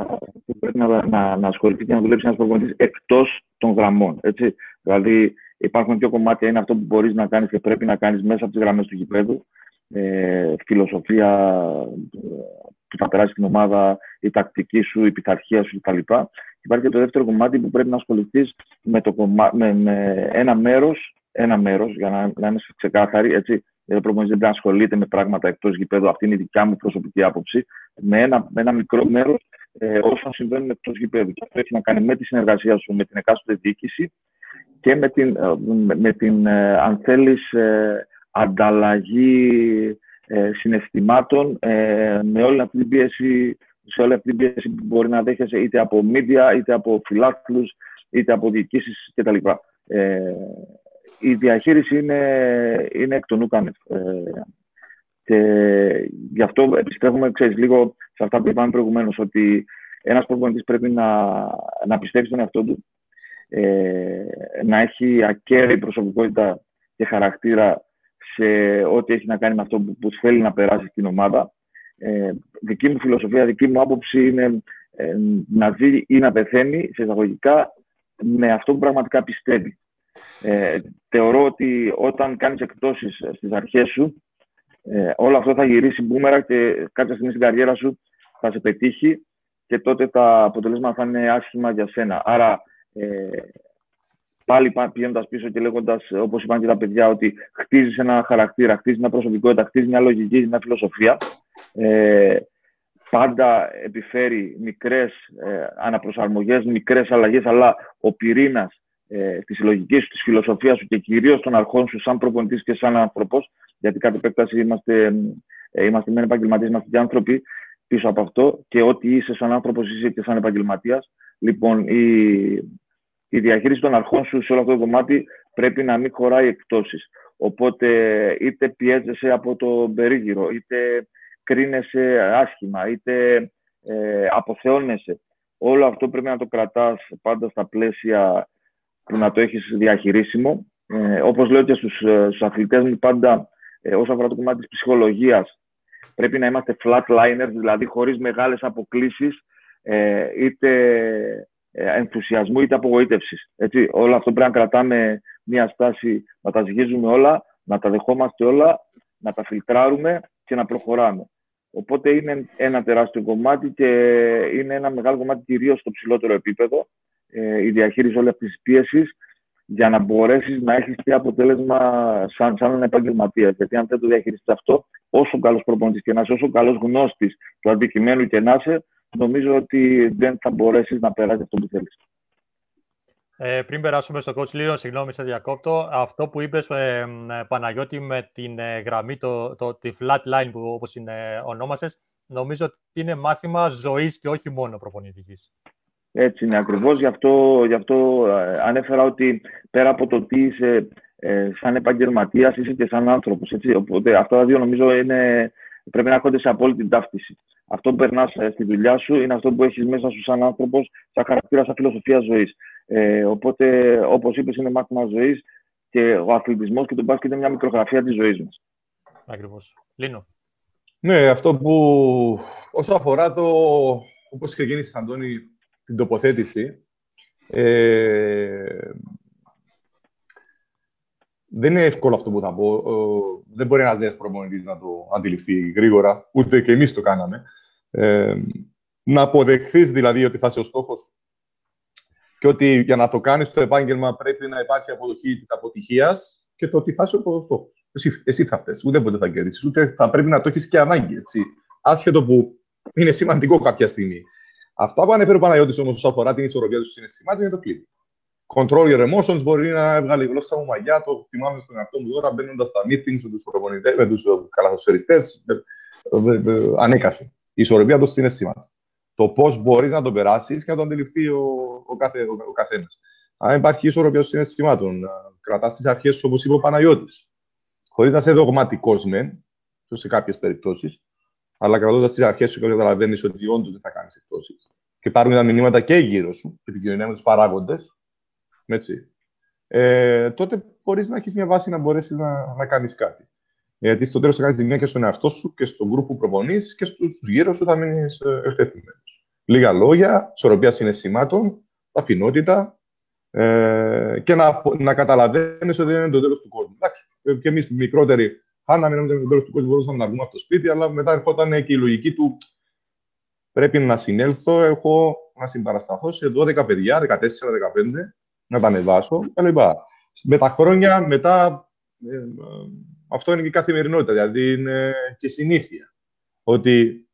που πρέπει να, να, να ασχοληθεί και να δουλέψει ένας προπονητής εκτός των γραμμών. Έτσι. Δηλαδή υπάρχουν δύο κομμάτια. Είναι αυτό που μπορείς να κάνεις και πρέπει να κάνεις μέσα από τις γραμμές του γηπέδου. Ε, φιλοσοφία ε, που θα περάσει την ομάδα, η τακτική σου, η πειθαρχία σου κτλ. υπάρχει και το δεύτερο κομμάτι που πρέπει να ασχοληθείς με, με, με ένα μέρος, ένα μέρος, για να, να είμαστε ξεκάθαροι, έτσι, γιατί ο προπονητής δεν πρέπει να ασχολείται με πράγματα εκτός γηπέδου. Αυτή είναι η δικιά μου προσωπική άποψη. Με ένα, με ένα μικρό μέρος ε, όσων συμβαίνουν εκτός γηπέδου. Και αυτό έχει να κάνει με τη συνεργασία σου με την εκάστοτε διοίκηση και με την, ε, με την ε, αν θέλεις, ε, ανταλλαγή συναισθημάτων με όλη αυτή την πίεση σε όλη αυτή την πίεση που μπορεί να δέχεσαι είτε από media, είτε από φιλάθλους, είτε από διοικήσεις κτλ. Ε, η διαχείριση είναι, είναι εκ των ούκανευ. Ε, και γι' αυτό επιστρέφουμε, ξέρεις, λίγο σε αυτά που είπαμε προηγουμένως, ότι ένας προπονητής πρέπει να, να πιστεύει στον εαυτό του, ε, να έχει ακέραιη προσωπικότητα και χαρακτήρα σε ό,τι έχει να κάνει με αυτό που, θέλει να περάσει στην ομάδα. Ε, δική μου φιλοσοφία, δική μου άποψη είναι ε, να ζει ή να πεθαίνει σε εισαγωγικά με αυτό που πραγματικά πιστεύει. Ε, θεωρώ ότι όταν κάνεις εκτόσεις στις αρχές σου, ε, όλο αυτό θα γυρίσει μπούμερα και κάποια στιγμή στην καριέρα σου θα σε πετύχει και τότε τα αποτελέσματα θα είναι άσχημα για σένα. Άρα ε, πάλι πηγαίνοντας πίσω και λέγοντας, όπως είπαν και τα παιδιά, ότι χτίζεις ένα χαρακτήρα, χτίζεις μια προσωπικότητα, χτίζεις μια λογική, μια φιλοσοφία. Ε, πάντα επιφέρει μικρές ε, αναπροσαρμογές, μικρές αλλαγές, αλλά ο πυρήνας ε, της λογικής σου, της φιλοσοφίας σου και κυρίως των αρχών σου, σαν προπονητής και σαν άνθρωπος, γιατί κατ' επέκταση είμαστε, ε, είμαστε μεν επαγγελματίες, είμαστε και άνθρωποι πίσω από αυτό και ό,τι είσαι σαν άνθρωπος, είσαι και σαν επαγγελματίας. Λοιπόν, η, η διαχείριση των αρχών σου σε όλο αυτό το κομμάτι πρέπει να μην χωράει εκτόσει. Οπότε είτε πιέζεσαι από το περίγυρο, είτε κρίνεσαι άσχημα, είτε ε, αποθεώνεσαι. Όλο αυτό πρέπει να το κρατάς πάντα στα πλαίσια που να το έχεις διαχειρίσιμο. Ε, όπως λέω και στους, ε, στους αθλητές μου πάντα, ε, όσο αφορά το κομμάτι της ψυχολογίας, πρέπει να είμαστε flatliners, δηλαδή χωρίς μεγάλες αποκλήσεις, ε, είτε ε, ενθουσιασμού είτε απογοήτευσης. Όλο αυτό πρέπει να κρατάμε μια στάση, να τα ζυγίζουμε όλα, να τα δεχόμαστε όλα, να τα φιλτράρουμε και να προχωράμε. Οπότε είναι ένα τεράστιο κομμάτι και είναι ένα μεγάλο κομμάτι κυρίως στο ψηλότερο επίπεδο ε, η διαχείριση όλης αυτής της πίεσης για να μπορέσεις να έχεις τι αποτέλεσμα σαν, σαν ένα επαγγελματία. Γιατί αν δεν το διαχειριστείς αυτό, όσο καλός προπονητής και να είσαι, όσο καλός γνώστης του αντικειμένου και να είσαι, νομίζω ότι δεν θα μπορέσεις να περάσεις αυτό που θέλεις. Ε, πριν περάσουμε στο coach Λίο, συγγνώμη σε διακόπτω, αυτό που είπες ε, Παναγιώτη με την ε, γραμμή, το, το, τη flat line που όπως είναι ονόμασες, νομίζω ότι είναι μάθημα ζωής και όχι μόνο προπονητικής. Έτσι είναι ακριβώς, γι' αυτό, γι αυτό ε, ανέφερα ότι πέρα από το τι είσαι ε, σαν επαγγελματίας, είσαι και σαν άνθρωπος. Έτσι. Οπότε αυτά τα δύο νομίζω είναι, πρέπει να έρχονται σε απόλυτη ταύτιση αυτό που περνάς ε, στη δουλειά σου είναι αυτό που έχεις μέσα σου σαν άνθρωπος, σαν χαρακτήρα, σαν φιλοσοφία ζωής. Ε, οπότε, όπως είπες, είναι μάθημα ζωής και ο αθλητισμός και το μπάσκετ είναι μια μικρογραφία της ζωής μας. Ακριβώς. Λίνο. Ναι, αυτό που όσο αφορά το όπως είχε γίνει Αντώνη την τοποθέτηση ε, δεν είναι εύκολο αυτό που θα πω. Δεν μπορεί ένας νέο προπονητής να το αντιληφθεί γρήγορα, ούτε και εμείς το κάναμε. Ε, να αποδεχθείς δηλαδή ότι θα είσαι ο στόχος και ότι για να το κάνεις το επάγγελμα πρέπει να υπάρχει αποδοχή της αποτυχίας και το ότι θα είσαι ο στόχος. Εσύ, εσύ θα φταίει. Ούτε ποτέ θα κερδίσεις, ούτε θα πρέπει να το έχεις και ανάγκη. Έτσι. Άσχετο που είναι σημαντικό κάποια στιγμή. Αυτά που ανέφερε ο Παναγιώτης όμως όσον αφορά την ισορροπία τους συναισθημάτων είναι το κλειδί. Control your emotions μπορεί να βγάλει γλώσσα μου μαγιά. Το θυμάμαι στον εαυτό μου τώρα μπαίνοντας στα meetings με τους προπονητές, με τους καλαθοσφαιριστές. Ανέκαθεν. Η ισορροπία των συναισθημάτων. Το πώς μπορείς να το περάσεις και να το αντιληφθεί ο, ο, κάθε, ο, ο καθένας. Αν υπάρχει ισορροπία των συναισθημάτων, κρατάς τις αρχές όπως είπε ο Παναγιώτης. Χωρίς να είσαι δογματικός μεν, σε κάποιες περιπτώσεις, αλλά κρατώντας τις αρχές σου και καταλαβαίνεις ότι όντως δεν θα κάνεις εκτόσεις. Και υπάρχουν τα μηνύματα και γύρω σου, επικοινωνία με τους παράγοντες, έτσι, ε, τότε μπορείς να έχεις μια βάση να μπορέσεις να, να κάνεις κάτι. Γιατί στο τέλος θα κάνεις ζημιά και στον εαυτό σου και στον γκρουπ που προπονείς και στους γύρω σου θα μείνεις ε, εκτεθειμένος. Λίγα λόγια, ισορροπία συναισθημάτων, ταπεινότητα ε, και να, να καταλαβαίνεις ότι δεν είναι το τέλος του κόσμου. Εντάξει, ε, και εμείς μικρότεροι, αν να μην είναι το τέλος του κόσμου, μπορούσαμε να βγούμε από το σπίτι, αλλά μετά ερχόταν και η λογική του πρέπει να συνέλθω. Έχω να συμπαρασταθώ σε 12 παιδιά, 14-15, να τα ανεβάσω κλπ. Με τα χρόνια μετά, ε, ε, αυτό είναι και καθημερινότητα, δηλαδή είναι και συνήθεια. Ότι,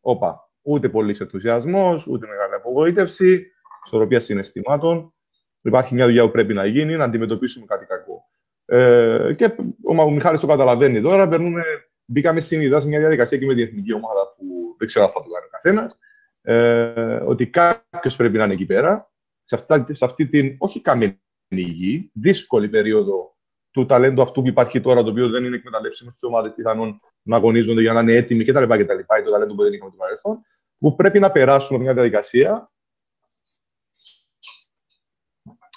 όπα, ούτε πολύς ενθουσιασμός, ούτε μεγάλη απογοήτευση, ισορροπία συναισθημάτων. Υπάρχει μια δουλειά που πρέπει να γίνει, να αντιμετωπίσουμε κάτι κακό. Ε, και ο, ο Μιχάλης το καταλαβαίνει τώρα. Περνούμε, μπήκαμε συνειδητά σε μια διαδικασία και με την εθνική ομάδα που δεν ξέρω αν θα το κάνει ο καθένας. Ε, ότι κάποιος πρέπει να είναι εκεί πέρα, σε, αυτά, σε αυτή την όχι καμένη γη, δύσκολη περίοδο του ταλέντου αυτού που υπάρχει τώρα, το οποίο δεν είναι εκμεταλλεύσιμο στις ομάδες πιθανόν να αγωνίζονται για να είναι έτοιμοι κτλ. κτλ. το ταλέντο που δεν είχαμε το παρελθόν, που πρέπει να περάσουν μια διαδικασία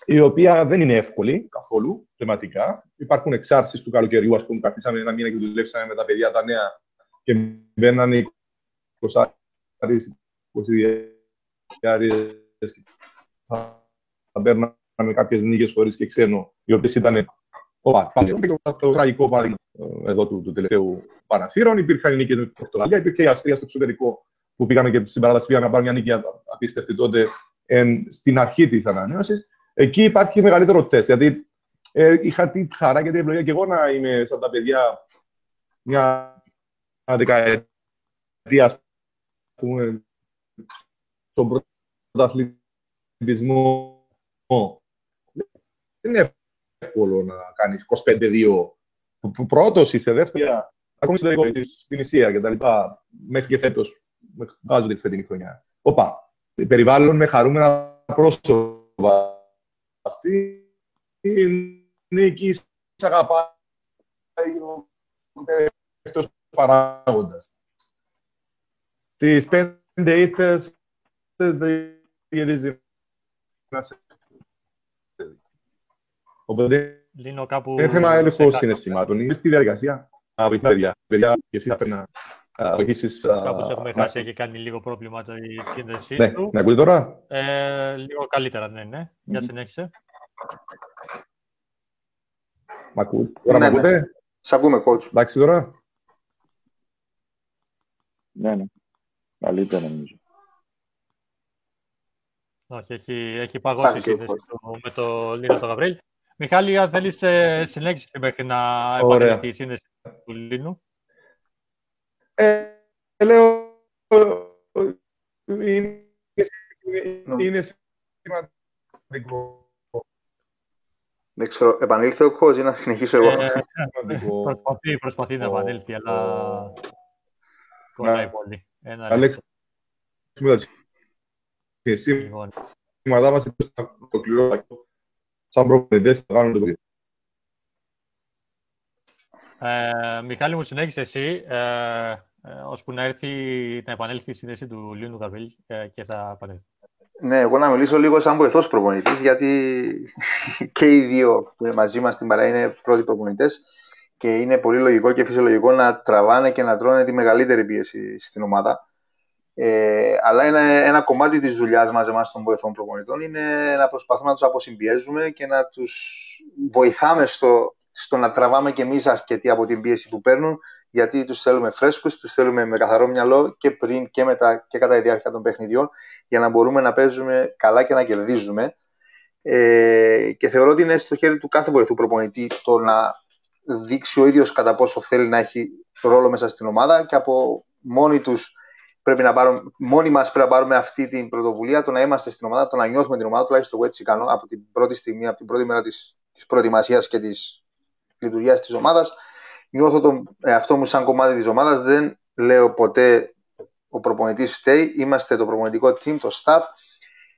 η οποία δεν είναι εύκολη καθόλου θεματικά. Υπάρχουν εξάρτησει του καλοκαιριού, ας πούμε, καθίσαμε ένα μήνα και δουλέψαμε με τα παιδιά τα νέα και μπαίνανε 20 20 θα μπαίνανε κάποιες νίκες χωρίς και ξένο, οι οποίες ήταν το τραγικό παράδειγμα ε, εδώ του, του τελευταίου παραθύρων. Υπήρχαν νίκες με την Πορτογαλία, υπήρχε η Αυστρία στο εξωτερικό που πήγαμε και στην παράταση πήγαμε να πάρουμε μια νίκη απίστευτη τότε εν, στην αρχή της ανανέωσης. Εκεί υπάρχει μεγαλύτερο τεστ. Γιατί ε, είχα τη χαρά και την ευλογία και εγώ να είμαι σαν τα παιδιά μια δεκαετία, ας πούμε, στον πρωταθλητισμό. Δεν είναι εύκολο να κάνεις 25-2 πρώτος είσαι δεύτερη, ακόμη στο τελικό στην Ισία και τα λοιπά, μέχρι και φέτος, βγάζονται τη φετινή χρονιά. Οπα, περιβάλλον με χαρούμενα πρόσωπα. Αυτή είναι εκεί, σε αγαπάει ο τελευταίος παράγοντας. Στις πέντε ήττες δεν γυρίζει να σε Οπότε Λύνω κάπου... είναι θέμα έλεγχος συναισθημάτων. Είμαι στη διαδικασία να βοηθά παιδιά. Παιδιά, και εσύ θα πρέπει να βοηθήσεις. Κάπως έχουμε χάσει, έχει κάνει λίγο πρόβλημα το η σύνδεσή ναι, του. Με ακούτε τώρα; Ε, λίγο καλύτερα, ναι, ναι. Για συνέχισε. Μ' ακούτε. Τώρα Ναι, μ' ναι. ακούτε; Σ' ακούμε, coach. Εντάξει τώρα. Ναι, ναι. Καλύτερα νομίζω. Όχι, έχει, έχει παγώσει η Χάθηκε ο σύνδεση του με το Λίνο τον Γαβρίλ. Μιχάλη, αν θέλεις συνέχιση μέχρι να Ωραία. επανέλθει η σύνδεση του Λίνου. Ε, λέω, είναι, είναι σημαντικό. Δεν ξέρω, επανήλθε ο coach ή να συνεχίσω εγώ. Ε, σημαντικό. προσπαθεί, προσπαθεί να Ο- επανέλθει, αλλά ο- κολλάει Να- πολύ. Ένα Να λεπτό, λέξουμε τα σύνθηματα λοιπόν. μας εκτός από το κληρό σαν προπονητές θα κάνουν το παιδί. Ε, Μιχάλη μου, συνέχισε εσύ, ε, ε, ώσπου να, έρθει, να επανέλθει η σύνδεση του Λίνου Γαβρίλ ε, και θα επανέλθει. Ναι, εγώ να μιλήσω λίγο σαν βοηθός προπονητής, γιατί (laughs) και οι δύο που είναι μαζί μας στην παρά είναι πρώτοι προπονητές και είναι πολύ λογικό και φυσιολογικό να τραβάνε και να τρώνε τη μεγαλύτερη πίεση στην ομάδα. Ε, αλλά είναι ένα κομμάτι της δουλειάς μας εμάς των βοηθών προπονητών είναι να προσπαθούμε να τους αποσυμπιέζουμε και να τους βοηθάμε στο, στο να τραβάμε και εμείς αρκετή από την πίεση που παίρνουν γιατί τους θέλουμε φρέσκους, τους θέλουμε με καθαρό μυαλό και πριν και μετά και κατά τη διάρκεια των παιχνιδιών για να μπορούμε να παίζουμε καλά και να κερδίζουμε. Ε, και θεωρώ ότι είναι στο χέρι του κάθε βοηθού προπονητή το να δείξει ο ίδιος κατά πόσο θέλει να έχει ρόλο μέσα στην ομάδα και από μόνοι τους πρέπει να πάρουμε, μόνοι μας πρέπει να πάρουμε αυτή την πρωτοβουλία, το να είμαστε στην ομάδα, το να νιώθουμε την ομάδα, τουλάχιστον εγώ έτσι κάνω από την πρώτη στιγμή, από την πρώτη μέρα της, της προετοιμασίας και της λειτουργίας της ομάδας. Νιώθω τον εαυτό μου σαν κομμάτι της ομάδας, δεν λέω ποτέ ο προπονητής φταίει, είμαστε το προπονητικό team, το staff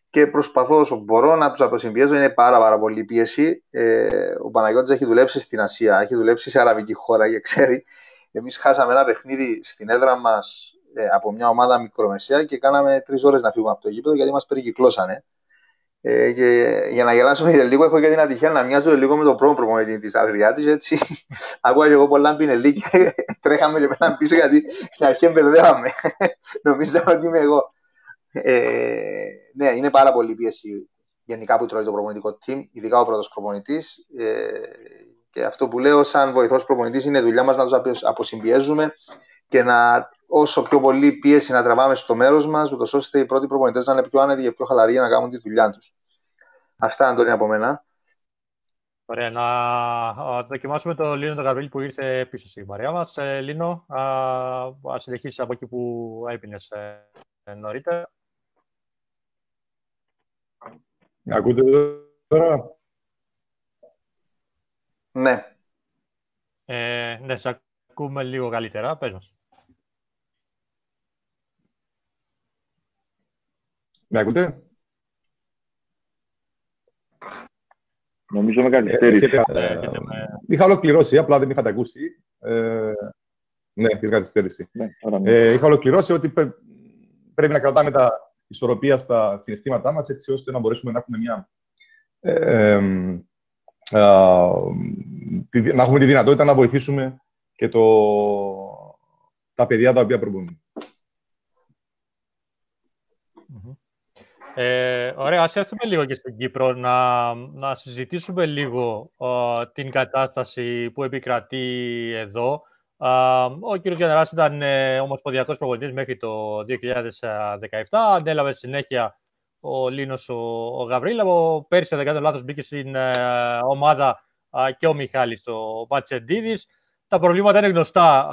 και προσπαθώ όσο μπορώ να τους αποσυμπιέζω. Είναι πάρα, πάρα πολύ πίεση. Ε, ο Παναγιώτης έχει δουλέψει στην Ασία, έχει δουλέψει σε αραβική χώρα και ξέρει. Εμείς χάσαμε ένα παιχνίδι στην έδρα μας ε, από μια ομάδα μικρομεσαία και κάναμε τρεις ώρες να φύγουμε από το γήπεδο γιατί μας περικυκλώσανε. Ε, και για να γελάσουμε και λίγο, έχω και την ατυχία να μοιάζω λίγο με τον πρώτο προπονητή της Αγριάτη. Έτσι, (laughs) ακούγα και εγώ πολλά πινελί και (laughs) τρέχαμε και πέραν πίσω γιατί στην αρχή μπερδεύαμε. (laughs) Νομίζω ότι είμαι εγώ. Ε, ναι, είναι πάρα πολύ πίεση γενικά που τρώει το προπονητικό team, ειδικά ο πρώτος προπονητής. Ε, και αυτό που λέω, σαν βοηθός προπονητής, είναι δουλειά μας να τους αποσυμπιέζουμε και να όσο πιο πολύ πίεση να τραβάμε στο μέρος μας, ούτως ώστε οι πρώτοι προπονητές να είναι πιο άνετοι και πιο χαλαροί για να κάνουν τη δουλειά τους. Αυτά, Αντώνη, από μένα. Ωραία, να δοκιμάσουμε το Λίνο τον Γαβρίλη που ήρθε πίσω στην παρέα μας. Ε, Λίνο, α συνεχίσεις από εκεί που έπινες ε, νωρίτερα. Ακούτε τώρα; Ναι. Ε, ναι, σε ακούμε λίγο καλύτερα. Πες μας. Με ακούτε; Νομίζω με καθυστέρηση. Ε, ε, είχα ολοκληρώσει, απλά δεν είχατε ακούσει. Ε, ναι, είχα καθυστέρηση. Ναι, ναι. ε, είχα ολοκληρώσει ότι πρέπει να κρατάμε τα ισορροπία στα συναισθήματά μας, έτσι ώστε να μπορέσουμε να έχουμε μια... Ε, να έχουμε τη δυνατότητα να βοηθήσουμε και το, τα παιδιά τα οποία προπονούν. Ε, ωραία, ας έρθουμε λίγο και στην Κύπρο να, να συζητήσουμε λίγο την κατάσταση που επικρατεί εδώ. ο κύριος Γιανναράς ήταν ε, ομοσπονδιακός προπονητής μέχρι το 2017. Ανέλαβε συνέχεια ο Λίνος ο, ο Γαβρίλα. Ο πέρσι, δεν κάνω λάθος, μπήκε στην ε, ομάδα και ο Μιχάλης ο Ματσεντίδης. Τα προβλήματα είναι γνωστά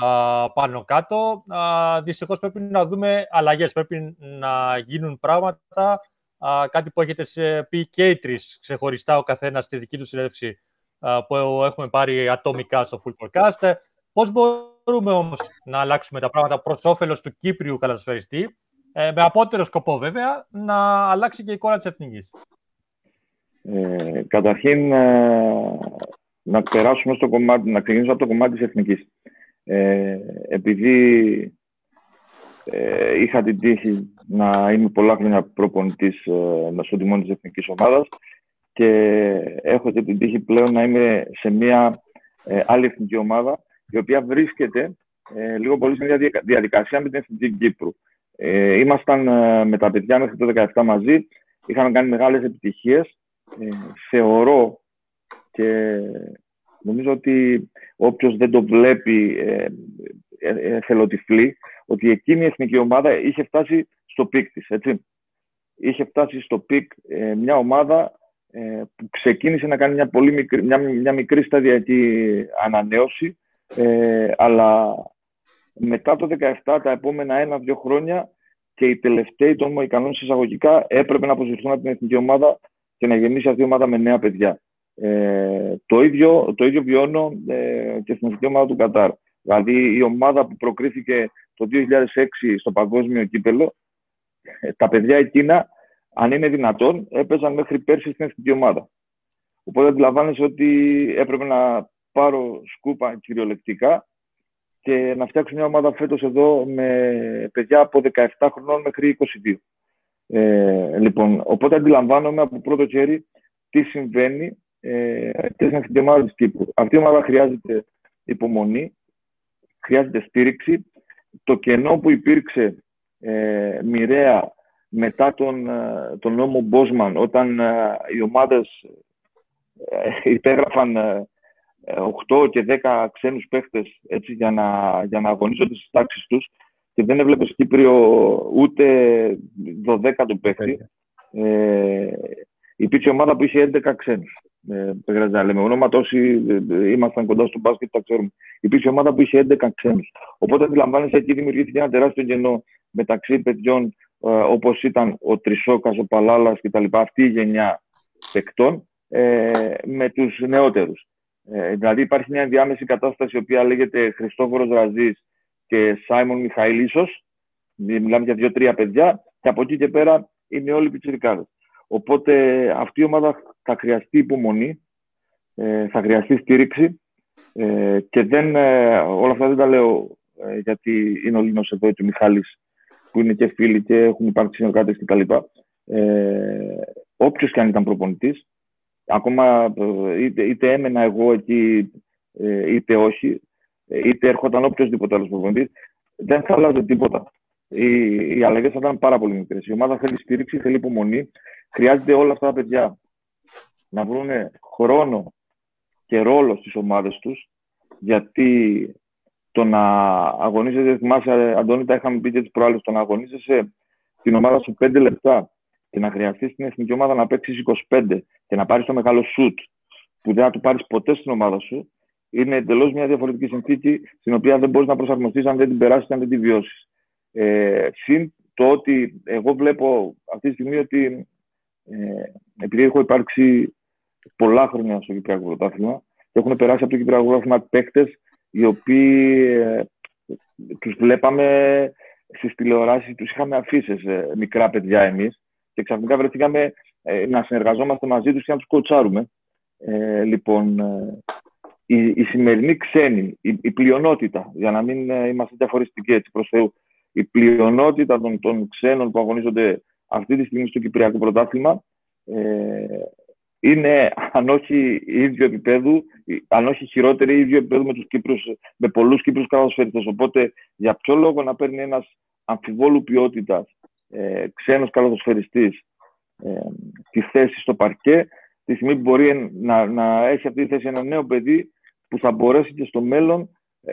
πάνω κάτω. Δυστυχώς πρέπει να δούμε αλλαγές. Πρέπει να γίνουν πράγματα. κάτι που έχετε πει και οι τρεις ξεχωριστά ο καθένας στη δική του συνέντευξη που έχουμε πάρει ατομικά στο Full Forecast. Πώς μπορούμε όμως να αλλάξουμε τα πράγματα προς όφελος του Κύπριου καλασφαιριστή, ε, με απότερο σκοπό βέβαια να αλλάξει και η εικόνα της εθνικής; Ε, καταρχήν, ε, να περάσουμε στο κομμάτι, να ξεκινήσουμε από το κομμάτι της εθνικής. Ε, επειδή ε, είχα την τύχη να είμαι πολλά χρόνια προπονητής ε, στο τιμόνι της εθνικής ομάδας και έχω και την τύχη πλέον να είμαι σε μια ε, άλλη εθνική ομάδα η οποία βρίσκεται ε, λίγο πολύ σε μια διαδικασία με την εθνική Κύπρου. Ε, ήμασταν ε, με τα παιδιά μέχρι το 2017 μαζί, είχαμε κάνει μεγάλες επιτυχίες. Ε, θεωρώ και νομίζω ότι όποιος δεν το βλέπει ε, ε, ε ότι εκείνη η εθνική ομάδα είχε φτάσει στο peak της, έτσι. Είχε φτάσει στο peak ε, μια ομάδα ε, που ξεκίνησε να κάνει μια, πολύ μικρή, μια, μια μικρή σταδιακή ανανέωση, αλλά μετά το 17, τα επόμενα ένα-δύο χρόνια και οι τελευταίοι των Μοϊκανών εισαγωγικά έπρεπε να αποσυρθούν από την εθνική ομάδα και να γεννήσει αυτή η ομάδα με νέα παιδιά. Ε, το, ίδιο, το ίδιο βιώνω ε, και στην εθνική ομάδα του Κατάρ. Δηλαδή η ομάδα που προκρίθηκε το 2006 στο παγκόσμιο κύπελο, ε, τα παιδιά εκείνα, αν είναι δυνατόν, έπαιζαν μέχρι πέρσι στην εθνική ομάδα. Οπότε αντιλαμβάνεσαι ότι έπρεπε να πάρω σκούπα κυριολεκτικά και να φτιάξω μια ομάδα φέτος εδώ με παιδιά από 17 χρονών μέχρι 22. Ε, λοιπόν, οπότε αντιλαμβάνομαι από πρώτο χέρι τι συμβαίνει ε, και στην ομάδα της Κύπρου. Αυτή η ομάδα χρειάζεται υπομονή, χρειάζεται στήριξη. Το κενό που υπήρξε ε, μοιραία μετά τον, ε, τον νόμο Μπόσμαν, όταν ε, οι ομάδες ε, υπέγραφαν 8 και 10 ξένους παίχτες έτσι, για, να, για να αγωνίζονται στις τάξεις τους και δεν έβλεπες Κύπριο ούτε 12 του παίχτη. Ε, υπήρξε ομάδα που είχε 11 ξένους. Ε, δεν χρειάζεται να λέμε ονόματα. Όσοι ε, ήμασταν κοντά στο μπάσκετ, τα ξέρουμε. Υπήρχε ομάδα που είχε 11 ξένους. Οπότε αντιλαμβάνεσαι εκεί δημιουργήθηκε ένα τεράστιο κενό μεταξύ παιδιών ε, όπως ήταν ο Τρισόκας, ο Παλάλας κτλ. Αυτή η γενιά παικτών ε, με τους νεότερους. Ε, δηλαδή υπάρχει μια ενδιάμεση κατάσταση η οποία λέγεται Χριστόφορος Ραζής και Σάιμον Μιχαήλ, Μιλάμε για δύο-τρία παιδιά και από εκεί και πέρα είναι όλοι πιτσιρικάδες. Οπότε αυτή η ομάδα θα χρειαστεί υπομονή, ε, θα χρειαστεί στήριξη ε, και δεν, ε, όλα αυτά δεν τα λέω γιατί είναι ο Λίνος εδώ και ο Μιχάλης που είναι και φίλοι και έχουν υπάρξει συνεργάτες κτλ. Ε, όποιος και αν ήταν προπονητής, ακόμα είτε, είτε έμενα εγώ εκεί είτε όχι, είτε έρχονταν οποιοδήποτε άλλος προπονητής, δεν θα αλλάζω τίποτα. Οι, οι αλλαγέ θα ήταν πάρα πολύ μικρέ. Η ομάδα θέλει στήριξη, θέλει υπομονή. Χρειάζεται όλα αυτά τα παιδιά να βρουν χρόνο και ρόλο στις ομάδες τους, γιατί το να αγωνίζεσαι, θυμάσαι, Αντώνη, τα είχαμε πει και τις προάλλες, το να αγωνίζεσαι την ομάδα σου 5 λεπτά και να χρειαστεί στην εθνική ομάδα να παίξεις 25 και να πάρεις το μεγάλο σουτ που δεν θα του πάρεις ποτέ στην ομάδα σου, είναι εντελώς μια διαφορετική συνθήκη στην οποία δεν μπορείς να προσαρμοστείς αν δεν την περάσεις, αν δεν την βιώσεις. Ε, συν το ότι εγώ βλέπω αυτή τη στιγμή ότι ε, επειδή έχω υπάρξει πολλά χρόνια στο Κυπριακό Πρωτάθλημα και έχουν περάσει από το Κυπριακό Πρωτάθλημα παίκτες οι οποίοι ε, τους βλέπαμε στις τηλεοράσεις, τους είχαμε αφήσεις ε, μικρά παιδιά εμείς και ξαφνικά βρεθήκαμε ε, να συνεργαζόμαστε μαζί τους και να τους κοτσάρουμε. Ε, λοιπόν, ε, η, η σημερινή ξένη, η, η πλειονότητα, για να μην ε, είμαστε διαφορετικοί έτσι προς Θεού, η πλειονότητα των, των ξένων που αγωνίζονται αυτή τη στιγμή στο Κυπριακό Πρωτάθλημα ε, είναι αν όχι ίδιο επίπεδου, αν όχι χειρότερη ίδιο επίπεδο με, τους Κύπρους, με πολλούς Κύπρους καλοσφαιριστές. Οπότε για ποιο λόγο να παίρνει ένας αμφιβόλου ποιότητας ε, ξένος καλοσφαιριστής ε, τη θέση στο παρκέ, τη στιγμή που μπορεί να, να έχει αυτή τη θέση ένα νέο παιδί που θα μπορέσει και στο μέλλον, ε,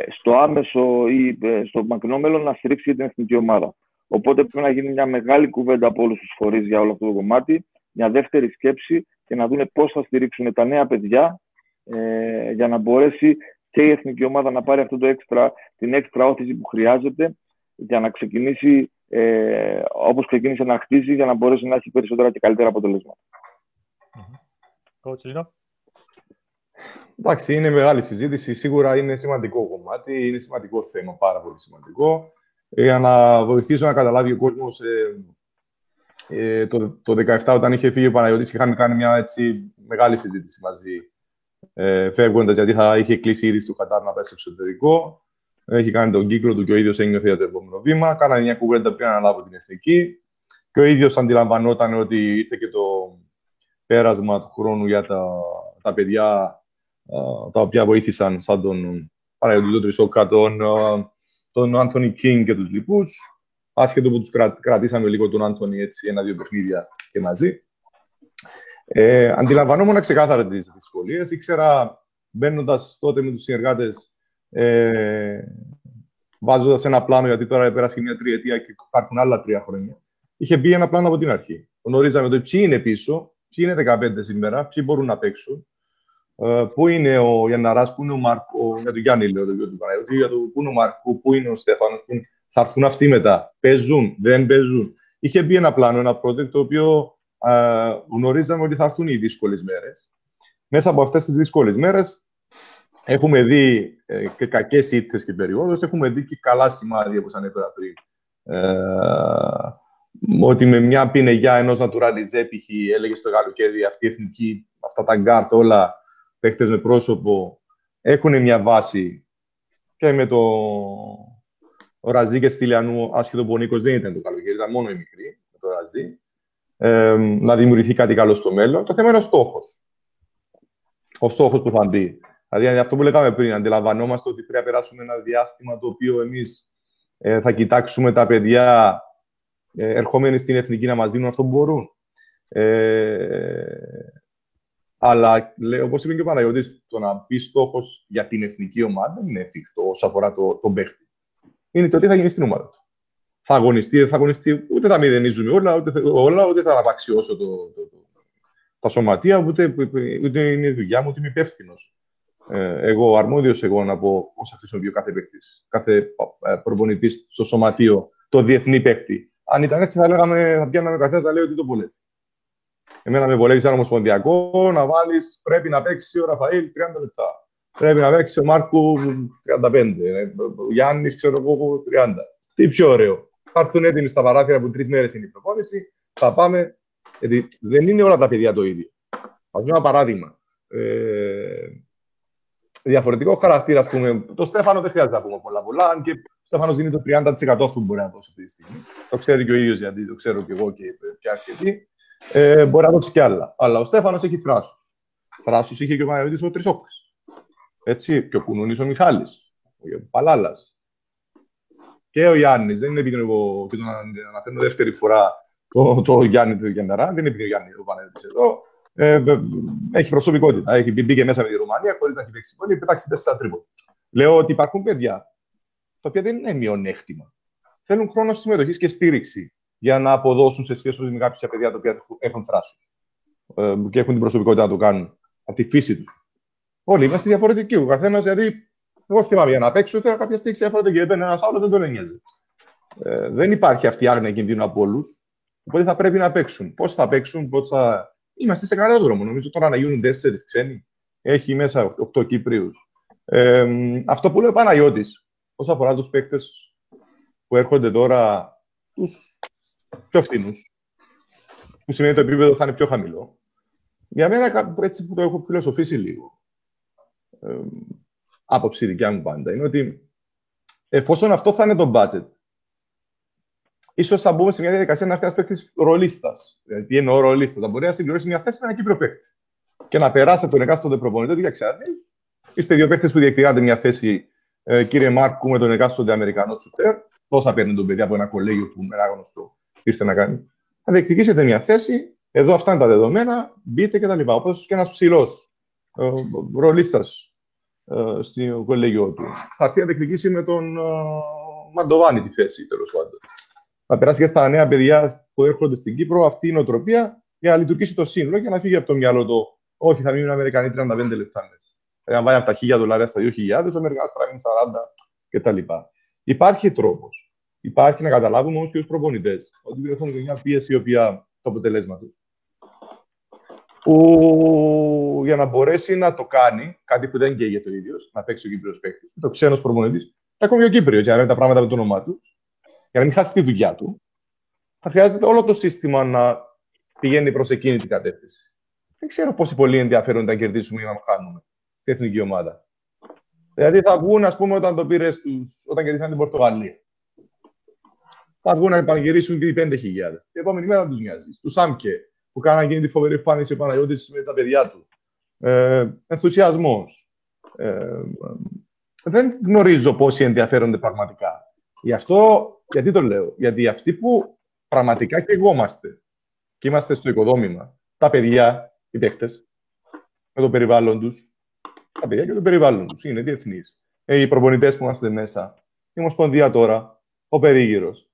στο άμεσο ή ε, στο μακρινό μέλλον να στηρίξει την εθνική ομάδα. Οπότε πρέπει να γίνει μια μεγάλη κουβέντα από όλους τους φορείς για όλο αυτό το κομμάτι, μια δεύτερη σκέψη και να δούμε πώς θα στηρίξουν τα νέα παιδιά ε, για να μπορέσει και η εθνική ομάδα να πάρει αυτό το έξτρα, την έξτρα όθηση που χρειάζεται για να ξεκινήσει ε, όπως ξεκίνησε να χτίζει για να μπορέσει να έχει περισσότερα και καλύτερα αποτελέσματα. Εντάξει, είναι μεγάλη συζήτηση. Σίγουρα είναι σημαντικό κομμάτι, είναι σημαντικό θέμα, πάρα πολύ σημαντικό. Ε, για να βοηθήσω να καταλάβει ο κόσμος, ε, ε, το, το 17 όταν είχε φύγει ο Παναγιώτης είχαμε κάνει μια έτσι, μεγάλη συζήτηση μαζί ε, φεύγοντας γιατί θα είχε κλείσει ήδη του Κατάρ να πέσει στο εξωτερικό. Έχει κάνει τον κύκλο του και ο ίδιος ένιωθε για το επόμενο βήμα. Κάνανε μια κουβέντα πριν αναλάβω την εθνική. Και ο ίδιος αντιλαμβανόταν ότι ήρθε και το πέρασμα του χρόνου για τα, τα παιδιά τα οποία βοήθησαν σαν τον Παναγιώτη Τρισόκα, τον, τον Άντωνι Κίνγκ και τους λοιπούς. Άσχετο που τους κρατήσαμε λίγο τον Άντωνι έτσι ένα-δύο παιχνίδια και μαζί. Ε, αντιλαμβανόμουν ξεκάθαρα τις δυσκολίες. Ήξερα μπαίνοντας τότε με τους συνεργάτες, ε, βάζοντας ένα πλάνο, γιατί τώρα πέρασε μια τριετία και υπάρχουν άλλα τρία χρόνια. Είχε μπει ένα πλάνο από την αρχή. Γνωρίζαμε το ποιοι είναι πίσω, ποιοι είναι 15 σήμερα, ποιοι μπορούν να παίξουν, ε, πού είναι ο Γιανναράς, πού είναι ο Μάρκο, για τον Γιάννη λέω, τον του Παναγιώτη, για το πού είναι ο Μάρκο, πού είναι ο Στέφανος, θα έρθουν αυτοί μετά. Παίζουν, δεν παίζουν. Είχε μπει ένα πλάνο, ένα project το οποίο γνωρίζαμε ότι θα έρθουν οι δύσκολες μέρες. Μέσα από αυτές τις δύσκολες μέρες έχουμε δει ε, και κακές ήττες και περιόδους, έχουμε δει και καλά σημάδια, όπως ανέφερα πριν. Ε, ότι με μια πινεγιά ενός Naturalize, π.χ. έλεγε στο καλοκαίρι αυτή η εθνική, αυτά τα γκάρτ όλα, παίχτε με πρόσωπο, έχουν μια βάση και με το ο Ραζί και Στυλιανού, άσχετο που ο Νίκος δεν ήταν το καλοκαίρι, ήταν μόνο η μικρή με το Ραζί ε, να δημιουργηθεί κάτι καλό στο μέλλον. Το θέμα είναι ο στόχος. Ο στόχος που θα μπει. Δηλαδή, αυτό που λέγαμε πριν, αντιλαμβανόμαστε ότι πρέπει να περάσουμε ένα διάστημα το οποίο εμείς ε, θα κοιτάξουμε τα παιδιά ε, ερχόμενοι στην εθνική να μας δίνουν αυτό που μπορούν. Ε, αλλά, όπως είπε και ο Παναγιώτης, το να μπει στόχος για την εθνική ομάδα δεν είναι εφικτό όσο αφορά το, τον παίχτη. Είναι το τι θα γίνει στην ομάδα του θα αγωνιστεί, δεν θα αγωνιστεί, ούτε θα μηδενίζουμε όλα, ούτε, όλα, ούτε θα αναπαξιώσω το, το, το, τα σωματεία, ούτε, ούτε είναι η δουλειά μου, ούτε είμαι υπεύθυνος. Ε, εγώ, αρμόδιος εγώ να πω πώ θα χρησιμοποιεί ο κάθε παίκτη, κάθε ε, προπονητής στο σωματείο, το διεθνή παίκτη. Αν ήταν έτσι, θα λέγαμε, θα πιάναμε καθένας να λέει ότι το βολεύει. Εμένα με βολεύεις σαν ομοσπονδιακό να βάλεις, πρέπει να παίξει ο Ραφαήλ 30 λεπτά. Πρέπει να παίξει ο Μάρκου 35. Ο Γιάννης, ξέρω εγώ, 30. Τι πιο ωραίο θα έρθουν έτοιμοι στα παράθυρα που τρεις μέρες είναι η προπόνηση. Θα πάμε. Γιατί δεν είναι όλα τα παιδιά το ίδιο. Α πούμε ένα παράδειγμα. Ε, διαφορετικό χαρακτήρα, ας πούμε. Το Στέφανο δεν χρειάζεται να πούμε πολλά πολλά. Αν και ο Στέφανος δίνει το 30% αυτού που μπορεί να δώσει αυτή τη στιγμή. Το ξέρει και ο ίδιος, γιατί το ξέρω και εγώ και πια αρκετοί. Ε, μπορεί να δώσει κι άλλα. Αλλά ο Στέφανος έχει θράσους. Θράσους είχε και ο Παναγιώτης ο Τρισόκας. Έτσι, και ο Κουνούνης ο Μιχάλης. Ο Παλάλας και ο Γιάννης. Δεν είναι επειδή εγώ και τον αναφέρω δεύτερη φορά το, το Γιάννη του Γενναρά, δεν είναι επειδή ο Γιάννη ο Παναγιώτης εδώ. Ε, έχει προσωπικότητα. Έχει μπει και μέσα με τη Ρουμανία χωρίς να έχει παίξει πολύ, πετάξει τέσσερα τρίποτα. Λέω ότι υπάρχουν παιδιά τα οποία δεν είναι μειονέκτημα. Θέλουν χρόνο συμμετοχής και στήριξη για να αποδώσουν σε σχέση με κάποια παιδιά τα οποία έχουν θράσου ε, και έχουν την προσωπικότητα να το κάνουν από τη φύση τους. Όλοι είμαστε διαφορετικοί. Ο καθένας, δηλαδή, εγώ θυμάμαι για να παίξω, τώρα κάποια στιγμή διαφορετική. Έπαιρνε ένας άλλος, δεν τον ένοιαζε. Ε, δεν υπάρχει αυτή η άγνοια κινδύνου από όλους. Οπότε θα πρέπει να παίξουν. Πώς θα παίξουν, πώς θα. Είμαστε σε καλό δρόμο. Νομίζω τώρα να γίνουν τέσσερις ξένοι. Έχει μέσα οκτώ Κύπριους. Ε, αυτό που λέει ο Παναγιώτης, όσον αφορά τους παίκτες που έρχονται τώρα, τους πιο φθηνούς, που σημαίνει ότι το επίπεδο θα είναι πιο χαμηλό. Για μένα, έτσι που το έχω φιλοσοφήσει λίγο, ε, άποψη δικιά μου πάντα, είναι ότι εφόσον αυτό θα είναι το budget, ίσως θα μπούμε σε μια διαδικασία να έρθει ένας παίκτης ρολίστας. Δηλαδή, τι εννοώ ρολίστας, θα μπορεί να συμπληρώσει μια θέση με ένα Κύπριο παίκτη. Και να περάσει από τον εκάστοτε προπονητή ότι ξέρετε, είστε δύο παίκτες που διεκδικάτε μια θέση, ε, κύριε Μάρκου, με τον εκάστοτε Αμερικανό σουτέρ. Πόσα παίρνει τον παιδί από ένα κολέγιο που με άγνωστο ήρθε να κάνει. Θα διεκδικήσετε μια θέση, εδώ αυτά είναι τα δεδομένα, μπείτε κτλ. Όπως και ένας ψηλός ε, ρολίστας ε, στο κολέγιο του. Θα έρθει να διεκδικήσει με τον ε, Μαντοβάνη τη θέση, τέλος πάντων θα περάσει και στα νέα παιδιά που έρχονται στην Κύπρο αυτή η νοοτροπία για να λειτουργήσει το σύνολο και να φύγει από το μυαλό το όχι, θα μείνουν Αμερικανοί 35 λεπτά μέσα. Θα πάει από τα 1000 δολάρια στα 2.000, ο Αμερικανός θα μείνει 40 κτλ. Υπάρχει τρόπος. Υπάρχει να καταλάβουμε όμω και ως προπονητές ότι έχουμε μια πίεση η οποία το αποτελέσμα τους. Που για να μπορέσει να το κάνει, κάτι που δεν καίγεται το ίδιος, να παίξει ο Κύπριος παίκτης, το ξένος προπονητής, θα ακόμη ο Κύπριος, για να είναι τα πράγματα με το όνομά τους, για να μην χάσει τη δουλειά του, θα χρειάζεται όλο το σύστημα να πηγαίνει προς εκείνη την κατεύθυνση. Δεν ξέρω πόσοι πολλοί ενδιαφέρονται να κερδίσουμε ή να χάνουμε στην εθνική ομάδα. Δηλαδή θα βγουν, ας πούμε, όταν το πήρες στους, όταν κερδίσαν την Πορτογαλία. Θα βγουν να πανηγυρίσουν και οι 5.000. Την επόμενη μέρα τους νοιάζεις. Τους Σάμκε, που κάναν εκείνη τη φοβερή εμφάνιση ο Παναγιώτης με τα παιδιά του. Ε, Ενθουσιασμός. Ε, δεν γνωρίζω πόσοι ενδιαφέρονται πραγματικά. Γι' αυτό γιατί το λέω, Γιατί αυτοί που πραγματικά και εγώ είμαστε και είμαστε στο οικοδόμημα, τα παιδιά, οι παίχτε, με το περιβάλλον τους, τα παιδιά και το περιβάλλον τους είναι διεθνείς. Ε, οι προπονητές που είμαστε μέσα, η Ομοσπονδία τώρα, ο περίγυρος.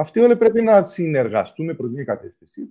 Αυτοί όλοι πρέπει να συνεργαστούν προς την κατεύθυνση.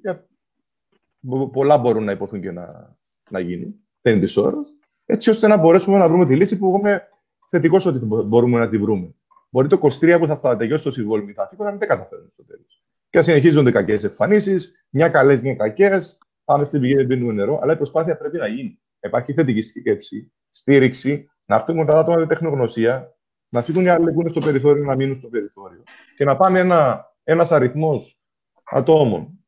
Πολλά μπορούν να υποθούν και να, να γίνουν. Δεν είναι της ώρας. Έτσι ώστε να μπορέσουμε να βρούμε τη λύση που εγώ είμαι θετικό ότι μπορούμε να τη βρούμε. Μπορεί το 23 που θα τελειώσει το συμβόλαιο θα φύγει να μην τα καταφέρουν στο τέλος. Και συνεχίζονται κακές εμφανίσεις, μια καλές, μια κακές. Πάμε στην πηγή, δεν πίνουμε νερό. Αλλά η προσπάθεια πρέπει να γίνει. Υπάρχει θετική σκέψη, στήριξη, να έρθουν τα άτομα με τεχνογνωσία, να φύγουν οι άλλοι που είναι στο περιθώριο να μείνουν στο περιθώριο. Και να πάμε ένα ένας αριθμός ατόμων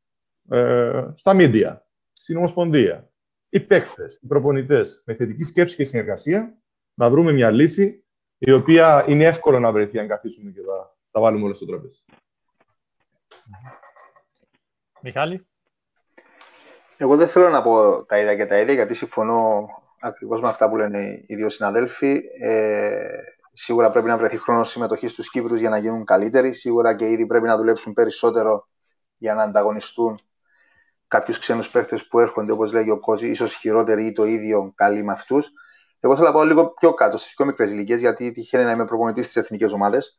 ε, στα μίντια, στην Ομοσπονδία, οι παίκτες, οι προπονητές, με θετική σκέψη και συνεργασία, να βρούμε μια λύση η οποία είναι εύκολο να βρεθεί αν καθίσουμε και τα, τα βάλουμε όλα στο τραπέζι. Μιχάλη; Εγώ δεν θέλω να πω τα ίδια και τα ίδια, γιατί συμφωνώ ακριβώς με αυτά που λένε οι δύο συναδέλφοι. Ε, σίγουρα πρέπει να βρεθεί χρόνος συμμετοχής στους Κύπρους για να γίνουν καλύτεροι. Σίγουρα και ήδη πρέπει να δουλέψουν περισσότερο για να ανταγωνιστούν κάποιους ξένους παίχτε που έρχονται, όπως λέγει ο Κόζη, ίσως χειρότεροι ή το ίδιο καλοί με αυτούς. Εγώ θέλω να πάω λίγο πιο κάτω, στις πιο μικρές ηλικίες, γιατί τυχαίνει να είμαι προπονητής στις εθνικές ομάδες.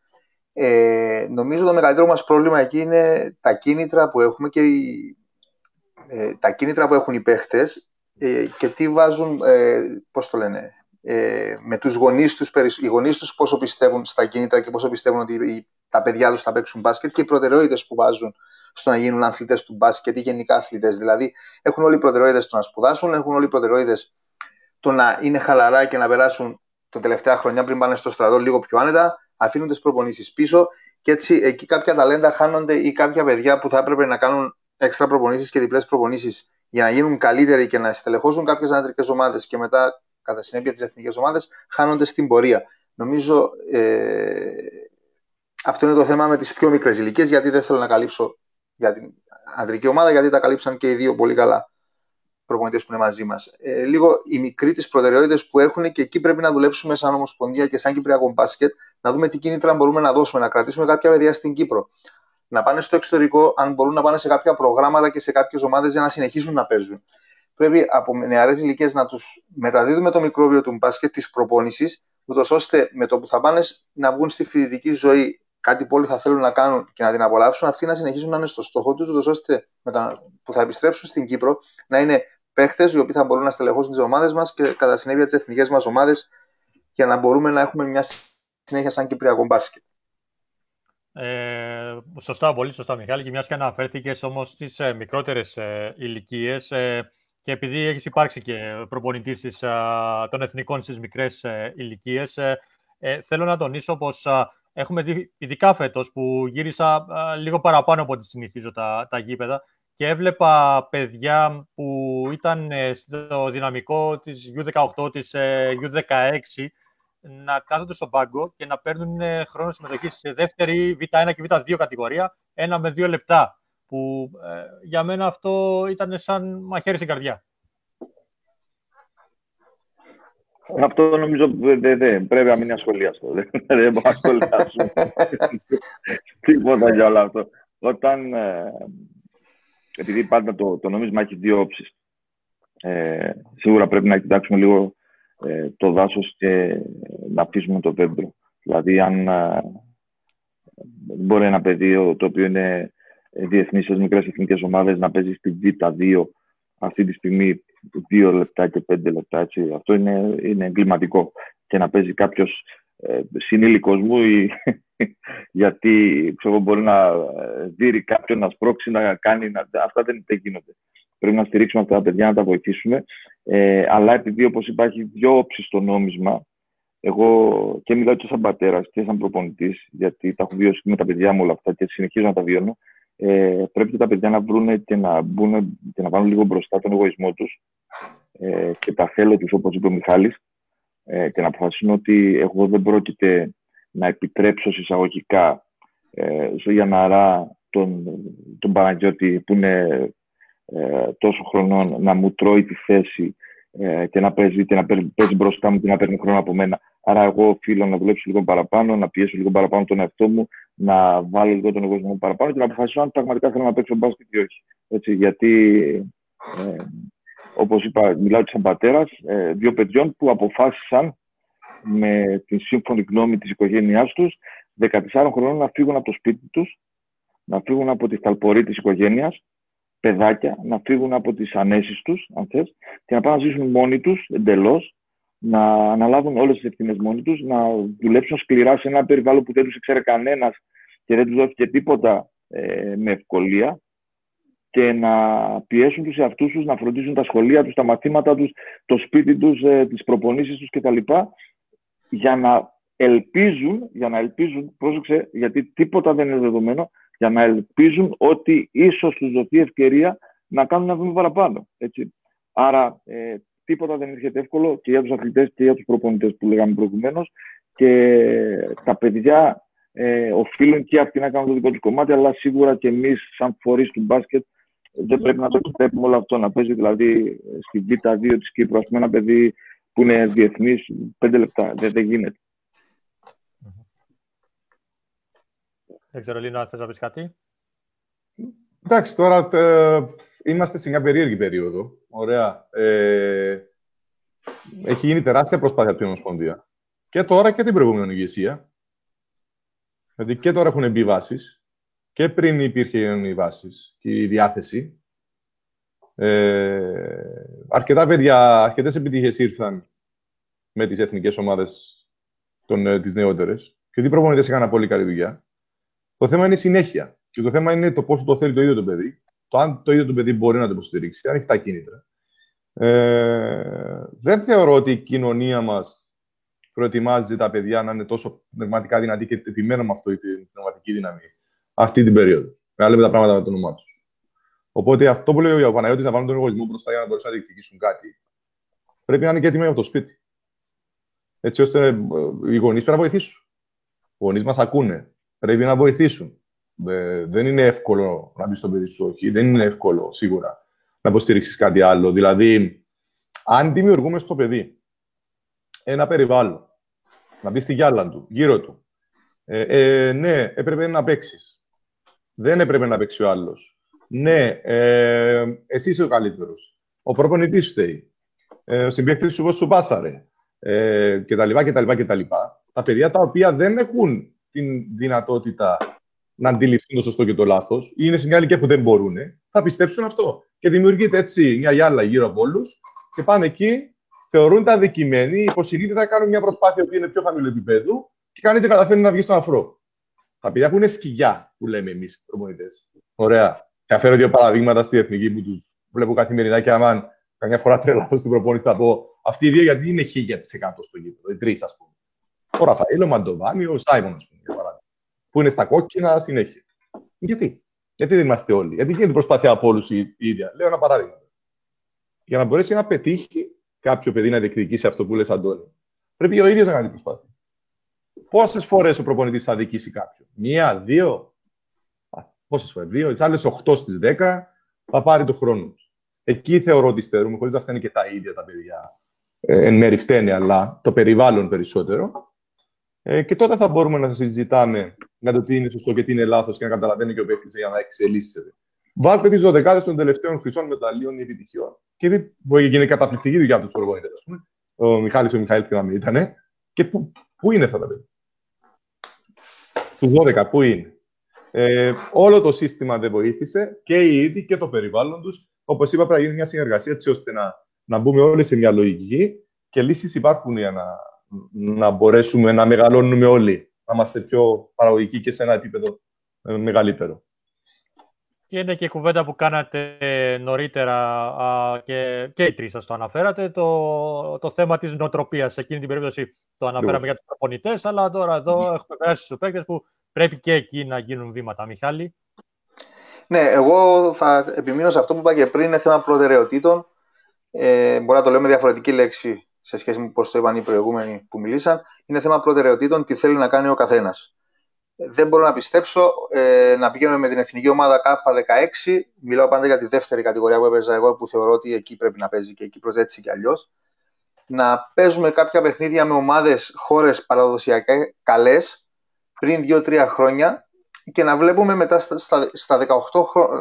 Ε, νομίζω το μεγαλύτερο μας πρόβλημα εκεί είναι τα κίνητρα που έχουμε και οι, ε, τα κίνητρα που έχουν οι παίχτε ε, και τι βάζουν, ε, πώς το λένε, ε, με τους γονείς τους, οι γονείς τους πόσο πιστεύουν στα κίνητρα και πόσο πιστεύουν ότι τα παιδιά τους θα παίξουν μπάσκετ και οι προτεραιότητες που βάζουν στο να γίνουν αθλητές του μπάσκετ ή γενικά αθλητές. Δηλαδή έχουν όλοι οι προτεραιότητες στο να σπουδάσουν, έχουν όλοι οι προτεραιότητες το να είναι χαλαρά και να περάσουν τα τελευταία χρονιά πριν πάνε στο στρατό λίγο πιο άνετα, αφήνουν τις προπονήσεις πίσω και έτσι εκεί κάποια ταλέντα χάνονται ή κάποια παιδιά που θα έπρεπε να κάνουν έξτρα προπονήσεις και διπλές προπονήσεις για να γίνουν καλύτεροι και να στελεχώσουν κάποιες ανατρικέ ομάδες και μετά κατά συνέπεια τις εθνικές ομάδες χάνονται στην πορεία. Νομίζω ε, αυτό είναι το θέμα με τις πιο μικρές ηλικίες, γιατί δεν θέλω να καλύψω για την αντρική ομάδα, γιατί τα καλύψαν και οι δύο πολύ καλά προπονητές που είναι μαζί μας. Ε, λίγο οι μικροί τις προτεραιότητες που έχουν και εκεί πρέπει να δουλέψουμε σαν Ομοσπονδία και σαν Κυπριακό Μπάσκετ, να δούμε τι κίνητρα μπορούμε να δώσουμε, να κρατήσουμε κάποια παιδιά στην Κύπρο. Να πάνε στο εξωτερικό, αν μπορούν να πάνε σε κάποια προγράμματα και σε κάποιες ομάδες για να συνεχίσουν να παίζουν. Πρέπει από νεαρές ηλικίες να τους μεταδίδουμε το μικρόβιο του μπάσκετ της προπόνησης, ούτως ώστε με το που θα πάνε να βγουν στη φοιτητική ζωή κάτι που όλοι θα θέλουν να κάνουν και να την απολαύσουν, αυτοί να συνεχίσουν να είναι στο στόχο τους, ούτως ώστε με που θα επιστρέψουν στην Κύπρο να είναι παίχτες οι οποίοι θα μπορούν να στελεχώσουν τις ομάδες μας και κατά συνέπεια τις εθνικές μας ομάδες για να μπορούμε να έχουμε μια συνέχεια σαν Κυπριακό μπάσκετ. Ε, σωστά, πολύ σωστά, Μιχάλη. Και μιας και αναφέρθηκες όμως στις ε, μικρότερες ε, ηλικίες, ε, και επειδή έχεις υπάρξει και προπονητής των εθνικών στις μικρές ε, ηλικίες, ε, ε, θέλω να τονίσω πως έχουμε δει, ειδικά φέτος που γύρισα λίγο παραπάνω από ό,τι συνηθίζω τα, τα γήπεδα και έβλεπα παιδιά που ήταν στο δυναμικό της U18, της U16 να κάθονται στον πάγκο και να παίρνουν χρόνο συμμετοχής σε δεύτερη Β1 και Β2 κατηγορία, ένα με δύο λεπτά που ε, για μένα αυτό ήταν σαν μαχαίρι στην καρδιά. Αυτό νομίζω δεν δε, πρέπει να μην ασχολιαστώ. (laughs) Δεν, δεν μπορώ να σχολιάσω (laughs) τίποτα για όλο αυτό. Όταν, ε, επειδή πάντα το, το νόμισμα έχει δύο όψεις, ε, σίγουρα πρέπει να κοιτάξουμε λίγο ε, το δάσος και να αφήσουμε το δέντρο. Δηλαδή, αν ε, μπορεί ένα παιδί το οποίο είναι διεθνείς στι μικρές εθνικές ομάδες να παίζεις στην Β2 αυτή τη στιγμή δύο λεπτά και πέντε λεπτά. Έτσι. Αυτό είναι, είναι εγκληματικό. Και να παίζει κάποιος ε, συνήλικος μου ή, (laughs) γιατί ξέρω, μπορεί να ε, δει κάποιον να σπρώξει, να κάνει. Να, αυτά δεν, δεν γίνονται. Πρέπει να στηρίξουμε αυτά τα παιδιά, να τα βοηθήσουμε. Ε, αλλά επειδή, όπως υπάρχει δύο όψεις στο νόμισμα, εγώ και μιλάω και σαν πατέρας και σαν προπονητής, γιατί τα έχω βιώσει με τα παιδιά μου όλα αυτά και συνεχίζω να τα βιώνω ε, πρέπει και τα παιδιά να βρουν και να, μπουν, και να βάλουν λίγο μπροστά τον εγωισμό τους ε, και τα θέλω τους, όπως είπε ο Μιχάλης, ε, και να αποφασίσουν ότι εγώ δεν πρόκειται να επιτρέψω συσσαγωγικά ε, στο Γιαναρά τον, τον Παναγιώτη που είναι ε, τόσο χρονών να μου τρώει τη θέση ε, και να παίζει, και να παίζει μπροστά μου και να παίρνει χρόνο από μένα. Άρα, εγώ οφείλω να δουλέψω λίγο παραπάνω, να πιέσω λίγο παραπάνω τον εαυτό μου, να βάλω λίγο τον εγωισμό μου παραπάνω και να αποφασίσω αν πραγματικά θέλω να παίξω μπάσκετ ή όχι. Έτσι, γιατί, ε, όπως είπα, μιλάω σαν πατέρας ε, δύο παιδιών που αποφάσισαν με την σύμφωνη γνώμη της οικογένειάς τους 14 χρονών να φύγουν από το σπίτι τους, να φύγουν από τη σταλπορή της οικογένειας παιδάκια να φύγουν από τις ανέσεις τους, αν θες, και να πάνε να ζήσουν μόνοι τους, εντελώς, να αναλάβουν όλες τις ευθύνες μόνοι τους, να δουλέψουν σκληρά σε ένα περιβάλλον που δεν τους ήξερε κανένας και δεν τους δόθηκε τίποτα ε, με ευκολία και να πιέσουν τους εαυτούς τους, να φροντίζουν τα σχολεία τους, τα μαθήματα τους, το σπίτι τους, ε, τις προπονήσεις τους κτλ. για να ελπίζουν, για να ελπίζουν, πρόσεξε, γιατί τίποτα δεν είναι δεδομένο, για να ελπίζουν ότι ίσως τους δοθεί ευκαιρία να κάνουν ένα βήμα παραπάνω. Έτσι. Άρα ε, τίποτα δεν έρχεται εύκολο και για τους αθλητές και για τους προπονητές που λέγαμε προηγουμένως και τα παιδιά ε, οφείλουν και αυτοί να κάνουν το δικό τους κομμάτι αλλά σίγουρα και εμείς σαν φορείς του μπάσκετ δεν πρέπει να το επιτρέπουμε όλο αυτό να παίζει δηλαδή στη Β2 της Κύπρου ας πούμε ένα παιδί που είναι διεθνής πέντε λεπτά, δεν, δεν γίνεται. Δεν ξέρω, Λίνα, θες να πεις κάτι. Εντάξει, τώρα ε, είμαστε σε μια περίεργη περίοδο. Ωραία. Ε, έχει γίνει τεράστια προσπάθεια από την Ομοσπονδία. Και τώρα και την προηγούμενη ηγεσία. Δηλαδή και τώρα έχουν μπει βάσεις. Και πριν υπήρχε οι βάσεις και η διάθεση. Ε, αρκετά παιδιά, αρκετές επιτυχίες ήρθαν με τις εθνικές ομάδες των, ε, τις νεότερες. Και οι προπονητές έκαναν πολύ καλή δουλειά. Το θέμα είναι η συνέχεια. Και το θέμα είναι το πόσο το θέλει το ίδιο το παιδί. Το αν το ίδιο το παιδί μπορεί να το υποστηρίξει, αν έχει τα κίνητρα. Ε, δεν θεωρώ ότι η κοινωνία μας προετοιμάζει τα παιδιά να είναι τόσο πνευματικά δυνατοί και επιμένουν με αυτό την πνευματική δύναμη αυτή την περίοδο. Να λέμε τα πράγματα με το όνομά τους. Οπότε αυτό που λέει ο Παναγιώτης να βάλουν τον εγωισμό μπροστά για να μπορέσουν να διεκδικήσουν κάτι, πρέπει να είναι και έτοιμοι από το σπίτι. Έτσι ώστε ε, οι γονείς πρέπει να βοηθήσουν. Οι γονείς μας ακούνε πρέπει να βοηθήσουν. Δεν είναι εύκολο να μπεις στο παιδί σου, όχι. Δεν είναι εύκολο σίγουρα να υποστηρίξεις κάτι άλλο. Δηλαδή, αν δημιουργούμε στο παιδί ένα περιβάλλον, να μπεις στη γυάλα του, γύρω του, ε, ε, ναι, έπρεπε να παίξεις. Δεν έπρεπε να παίξει ο άλλος. Ναι, ε, εσύ είσαι ο καλύτερος. Ο προπονητής φταίει. Ε, ο συμπαίκτης σου σου πάσαρε. ε, κτλ, κτλ, κτλ. Τα παιδιά τα οποία δεν έχουν την δυνατότητα να αντιληφθούν το σωστό και το λάθος, ή είναι σε μια ηλικία που δεν μπορούν, θα πιστέψουν αυτό. Και δημιουργείται έτσι μια γυάλα γύρω από όλους και πάνε εκεί, θεωρούν τα αδικημένοι, υποσυλλήτητα θα κάνουν μια προσπάθεια που είναι πιο χαμηλού επίπεδου και κανείς δεν καταφέρει να βγει στον αφρό. Τα παιδιά που είναι σκυλιά, που λέμε εμείς προπονητές. Ωραία. Θα φέρω δύο παραδείγματα στη εθνική που τους βλέπω καθημερινά και άμα καμιά φορά τρελαθώ στην προπόνηση θα πω αυτοί οι δύο γιατί είναι 1000% στο γήπεδο. Οι τρεις, ας πούμε. Ο Ραφαήλ, ο Μαντοβάνι, ο Σάιμον, ας πούμε, για παράδειγμα. Που είναι στα κόκκινα συνέχεια. Γιατί; Γιατί δεν είμαστε όλοι; Γιατί γίνεται προσπάθεια από όλους η ίδια. Λέω ένα παράδειγμα. Για να μπορέσει να πετύχει κάποιο παιδί να διεκδικήσει αυτό που λες, Αντώνη, πρέπει ο ίδιος να κάνει προσπάθεια. Πόσες φορές ο προπονητής θα δικήσει κάποιον, Μία, δύο; Πόσες φορές, δύο. Τις άλλες 8 στις 10 θα πάρει το χρόνο του. Εκεί θεωρώ ότι στερούμε, χωρίς να φτάνει και τα ίδια τα παιδιά. Ε, εν μέρη φταίνε, αλλά το περιβάλλον περισσότερο. Ε, και τότε θα μπορούμε να συζητάμε για το τι είναι σωστό και τι είναι λάθος και να καταλαβαίνει και ο παίχτης για να εξελίσσεται. Βάλτε τις δωδεκάδες των τελευταίων χρυσών μεταλλίων ή επιτυχιών. Και δει, μπορεί να γίνει καταπληκτική δουλειά από του προπονητέ, ας πούμε. Ο Μιχάλης ο Μιχαήλ θυμάμαι ήταν. Και πού, πού είναι αυτά τα παιδιά; Στους 12, πού είναι; Ε, όλο το σύστημα δεν βοήθησε και οι ίδιοι και το περιβάλλον τους. Όπως είπα, πρέπει να γίνει μια συνεργασία έτσι ώστε να, να μπούμε όλοι σε μια λογική και λύσεις υπάρχουν για να, να μπορέσουμε να μεγαλώνουμε όλοι, να είμαστε πιο παραγωγικοί και σε ένα επίπεδο ε, μεγαλύτερο. Και είναι και η κουβέντα που κάνατε νωρίτερα α, και, και οι τρεις σας το αναφέρατε, το, το θέμα της νοοτροπίας. Σε εκείνη την περίπτωση το αναφέραμε για τους προπονητές, αλλά τώρα εδώ έχουμε περάσει στους παίκτες που πρέπει και εκεί να γίνουν βήματα. Μιχάλη. Ναι, εγώ θα επιμείνω σε αυτό που είπα και πριν, είναι θέμα προτεραιοτήτων. Ε, μπορεί να το λέω με διαφορετική λέξη σε σχέση με πώς το είπαν οι προηγούμενοι που μιλήσαν. Είναι θέμα προτεραιοτήτων, τι θέλει να κάνει ο καθένας. Δεν μπορώ να πιστέψω ε, να πηγαίνουμε με την εθνική ομάδα K16. Μιλάω πάντα για τη δεύτερη κατηγορία που έπαιζα εγώ, που θεωρώ ότι εκεί πρέπει να παίζει και εκεί προσέτσι κι αλλιώς. Να παίζουμε κάποια παιχνίδια με ομάδες χώρες παραδοσιακά καλές πριν 2-3 χρόνια και να βλέπουμε μετά, στα, στα 18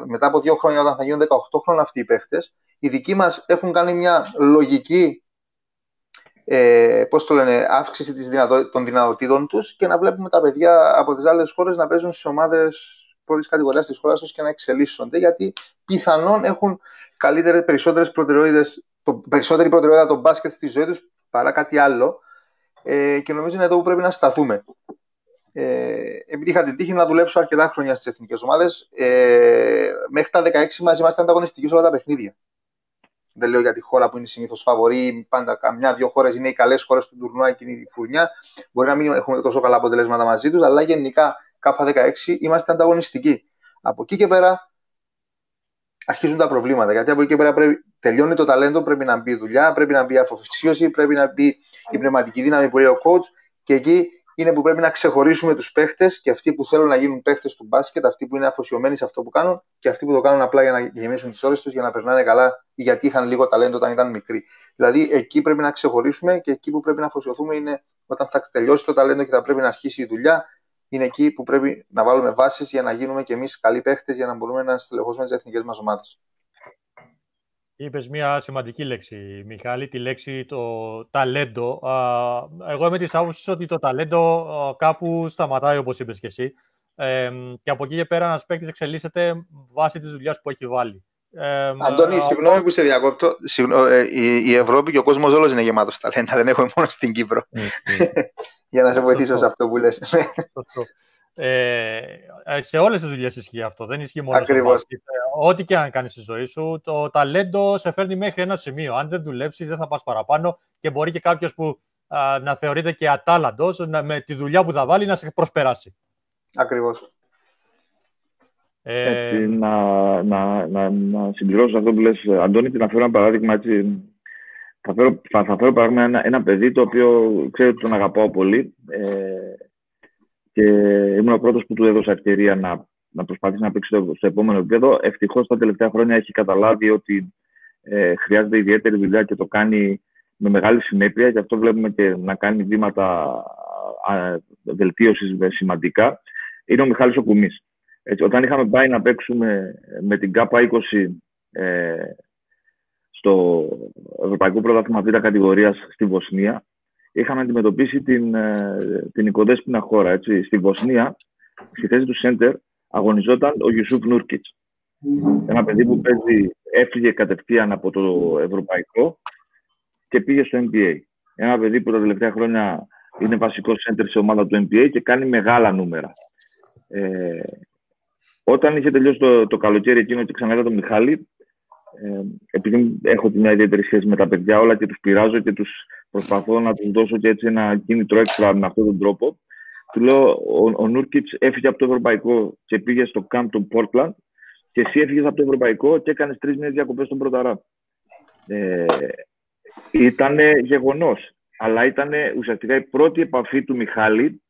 μετά από δύο χρόνια όταν θα γίνουν 18 χρόνια αυτοί οι παίχτες οι δικοί μας έχουν κάνει μια λογική ε, πώς το λένε, αύξηση της δυνατό, των δυνατοτήτων τους και να βλέπουμε τα παιδιά από τις άλλες χώρες να παίζουν στις ομάδες πρώτης κατηγορίας της χώρας τους και να εξελίσσονται γιατί πιθανόν έχουν καλύτερες, περισσότερες προτεραιότητες, το, περισσότερη προτεραιότητα το μπάσκετ στη ζωή τους παρά κάτι άλλο ε, και νομίζω είναι εδώ που πρέπει να σταθούμε. Ε, επειδή είχα την τύχη να δουλέψω αρκετά χρόνια στις εθνικές ομάδες, ε, μέχρι τα 16 μαζί είμαστε ανταγωνιστικοί σε όλα τα παιχνίδια. Δεν λέω για τη χώρα που είναι συνήθως φαβορή, πάντα καμιά-δύο χώρες είναι οι καλές χώρες του τουρνουά και η φουρνιά. Μπορεί να μην έχουμε τόσο καλά αποτελέσματα μαζί τους, αλλά γενικά K16 είμαστε ανταγωνιστικοί. Από εκεί και πέρα αρχίζουν τα προβλήματα. Γιατί από εκεί και πέρα πρέπει, τελειώνει το ταλέντο, πρέπει να μπει δουλειά, πρέπει να μπει αφοφυσίωση, πρέπει να μπει η πνευματική δύναμη που λέει ο coach και εκεί είναι που πρέπει να ξεχωρίσουμε τους παίχτες και αυτοί που θέλουν να γίνουν παίχτες του μπάσκετ, αυτοί που είναι αφοσιωμένοι σε αυτό που κάνουν και αυτοί που το κάνουν απλά για να γεμίσουν τις ώρες τους για να περνάνε καλά ή γιατί είχαν λίγο ταλέντο όταν ήταν μικροί. Δηλαδή εκεί πρέπει να ξεχωρίσουμε και εκεί που πρέπει να αφοσιωθούμε είναι όταν θα τελειώσει το ταλέντο και θα πρέπει να αρχίσει η δουλειά. Είναι εκεί που πρέπει να βάλουμε βάσεις για να γίνουμε κι εμείς καλοί παίχτες για να μπορούμε να στελεχώσουμε τι εθνικές μας ομάδες. Είπες μια σημαντική λέξη, Μιχάλη, τη λέξη το ταλέντο. Εγώ είμαι της άποψης ότι το ταλέντο κάπου σταματάει, όπως είπες και εσύ. και από εκεί και πέρα ένας παίκτης εξελίσσεται βάσει της δουλειάς που έχει βάλει. Ε, Αντώνη, συγγνώμη που σε διακόπτω. Ε, η, Ευρώπη και ο κόσμος όλος είναι γεμάτος ταλέντα. Δεν έχουμε μόνο στην Κύπρο. (laughs) Για να σε βοηθήσω σε αυτό που λες. Ε, ε, σε όλες τις δουλειές ισχύει αυτό. Δεν ισχύει μόνο Ακριβώς. στο Ό,τι και αν κάνεις στη ζωή σου, το ταλέντο σε φέρνει μέχρι ένα σημείο. Αν δεν δουλέψεις, δεν θα πας παραπάνω και μπορεί και κάποιος που α, να θεωρείται και ατάλλαντος με τη δουλειά που θα βάλει να σε προσπεράσει. Ακριβώς. Ε... να, να, να, να συμπληρώσω αυτό που λες, Αντώνη, και να φέρω ένα παράδειγμα έτσι. Θα φέρω, θα, θα φέρω παράδειγμα ένα, ένα παιδί το οποίο ξέρω ότι τον αγαπάω πολύ. Ε, και ήμουν ο πρώτος που του έδωσα ευκαιρία να, να προσπαθήσει να παίξει στο, στο επόμενο επίπεδο. Ευτυχώς τα τελευταία χρόνια έχει καταλάβει ότι ε, χρειάζεται ιδιαίτερη δουλειά και το κάνει με μεγάλη συνέπεια. Γι' αυτό βλέπουμε και να κάνει βήματα βελτίωσης σημαντικά. Είναι ο Μιχάλης ο Κουμής. Έτσι, όταν είχαμε πάει να παίξουμε με την ΚΑΠΑ 20 ε, στο Ευρωπαϊκό Πρωτάθλημα Β' κατηγορίας στη Βοσνία, είχαμε αντιμετωπίσει την, ε, την οικοδέσποινα χώρα. Έτσι. Στη Βοσνία, στη θέση του Σέντερ, αγωνιζόταν ο Γιουσούφ Νούρκιτς. Ένα παιδί που παίζει, έφυγε κατευθείαν από το ευρωπαϊκό και πήγε στο NBA. Ένα παιδί που τα τελευταία χρόνια είναι βασικό center σε ομάδα του NBA και κάνει μεγάλα νούμερα. Ε, όταν είχε τελειώσει το, το καλοκαίρι εκείνο και ξανά τον Μιχάλη, ε, επειδή έχω μια ιδιαίτερη σχέση με τα παιδιά όλα και τους πειράζω και τους προσπαθώ να τους δώσω και έτσι ένα κίνητρο έξτρα με αυτόν τον τρόπο, του λέω, ο, ο Νούρκιτς έφυγε από το Ευρωπαϊκό και πήγε στο camp του Portland και εσύ έφυγες από το Ευρωπαϊκό και έκανες τρεις μήνες διακοπές στον Πρωταρά. Ε, ήταν γεγονός. Αλλά ήταν ουσιαστικά η πρώτη επαφή του Μιχάλη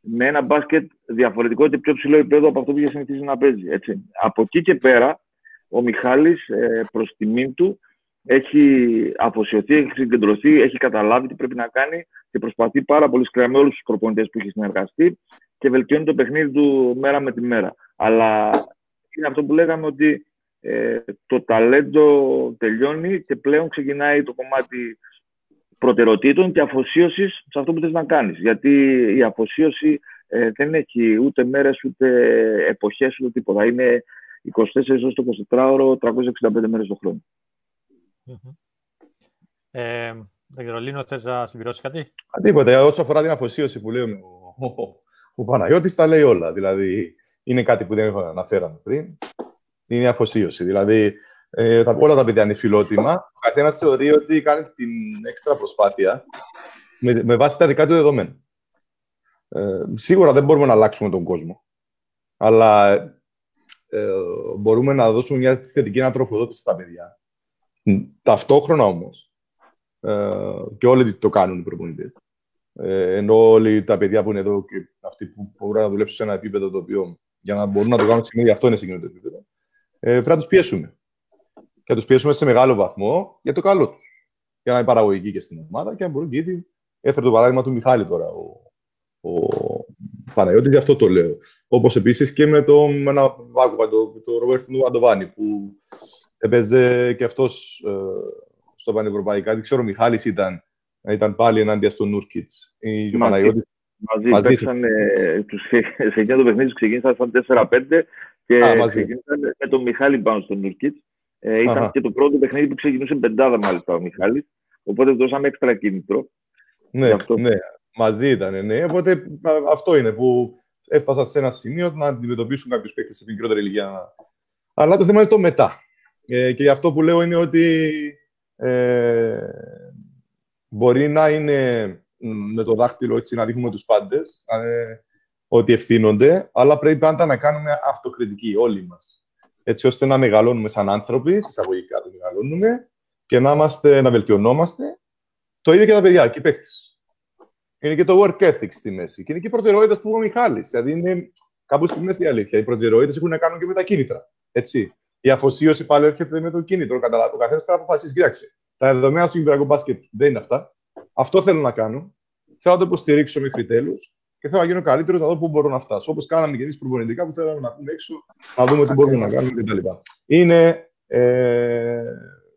με ένα μπάσκετ διαφορετικό και πιο ψηλό επίπεδο από αυτό που είχε συνηθίσει να παίζει. Έτσι. Από εκεί και πέρα, ο Μιχάλης ε, προς τιμήν του έχει αφοσιωθεί, έχει συγκεντρωθεί, έχει καταλάβει τι πρέπει να κάνει και προσπαθεί πάρα πολύ σκληρά με όλους τους προπονητές που έχει συνεργαστεί και βελτιώνει το παιχνίδι του μέρα με τη μέρα. Αλλά είναι αυτό που λέγαμε ότι ε, το ταλέντο τελειώνει και πλέον ξεκινάει το κομμάτι προτεραιοτήτων και αφοσίωσης σε αυτό που θες να κάνεις. Γιατί η αφοσίωση ε, δεν έχει ούτε μέρες, ούτε εποχές, ούτε τίποτα. Είναι 24 ώρες το 24ωρο, 365 μέρες το χρόνο. Ε, δεν ξέρω, Λίνο, θες να συμπληρώσεις κάτι; Τίποτα. Όσο αφορά την αφοσίωση που λέει ο, ο, ο Παναγιώτης, τα λέει όλα. Δηλαδή, είναι κάτι που δεν αναφέραμε πριν. Είναι η αφοσίωση. Δηλαδή, ε, τα, όλα τα παιδιά είναι φιλότιμα. Ο καθένας θεωρεί ότι κάνει την έξτρα προσπάθεια με, με βάση τα δικά του δεδομένα. Ε, σίγουρα δεν μπορούμε να αλλάξουμε τον κόσμο. Αλλά ε, μπορούμε να δώσουμε μια θετική ανατροφοδότηση στα παιδιά. Ταυτόχρονα όμως, ε, και όλοι το κάνουν οι προπονητές. Ε, ενώ όλοι τα παιδιά που είναι εδώ και αυτοί που μπορούν να δουλέψουν σε ένα επίπεδο το οποίο για να μπορούν να το κάνουν σημαίνει αυτό είναι σε εκείνο το επίπεδο, ε, πρέπει να τους πιέσουμε. Και να τους πιέσουμε σε μεγάλο βαθμό για το καλό τους. Για να είναι παραγωγικοί και στην ομάδα και να μπορούν και ήδη. Έφερε το παράδειγμα του Μιχάλη τώρα ο, ο Παναγιώτης, γι' αυτό το λέω. Όπως επίσης και με το, με ένα, άκουγα, το, το Ρομπέρτο Αντοβάνη που έπαιζε και αυτός ε, στο Πανευρωπαϊκά. Δεν ξέρω, ο Μιχάλης ήταν, ήταν πάλι ενάντια στον Νούρκιτ. Ο Παναγιώτη Μαζί, μαζί παίξανε, τους, σε εκείνο το παιχνίδι ξεκίνησαν σαν 4-5 και Α, ξεκίνησαν με τον Μιχάλη πάνω στον Νουρκίτ. Ε, ήταν Αχα. και το πρώτο παιχνίδι που ξεκινούσε πεντάδα μάλιστα ο Μιχάλης. Οπότε δώσαμε έξτρα κίνητρο. Ναι, αυτό. ναι, μαζί ήταν. Ναι. Οπότε αυτό είναι που έφτασα σε ένα σημείο να αντιμετωπίσουν κάποιους παίκτες σε μικρότερη ηλικία. Αλλά το θέμα είναι το μετά. Ε, και αυτό που λέω είναι ότι ε, μπορεί να είναι με το δάχτυλο έτσι να δείχνουμε τους πάντες ε, ότι ευθύνονται, αλλά πρέπει πάντα να κάνουμε αυτοκριτική όλοι μας. Έτσι ώστε να μεγαλώνουμε σαν άνθρωποι, εισαγωγικά το μεγαλώνουμε, και να, είμαστε, να βελτιωνόμαστε. Το ίδιο και τα παιδιά, και οι παίκτες. Είναι και το work ethic στη μέση. Και είναι και οι προτεραιότητες που είπε ο Μιχάλης. Δηλαδή είναι κάπου στη μέση η αλήθεια. Οι προτεραιότητες έχουν να κάνουν και με τα κίνητρα. Έτσι. Η αφοσίωση πάλι έρχεται με το κίνητρο. Καταλάβει. Ο καθένας πρέπει να αποφασίσει. Κοίταξε. Τα δεδομένα του Κυπριακού μπάσκετ δεν είναι αυτά. Αυτό θέλω να κάνω. Θέλω να το υποστηρίξω μέχρι τέλους και θέλω να γίνω καλύτερος να δω πού μπορώ να φτάσω. Όπως κάναμε και εμείς προπονητικά που θέλαμε να πούμε έξω, να δούμε τι μπορούμε να κάνουμε κτλ. Είναι. Ε,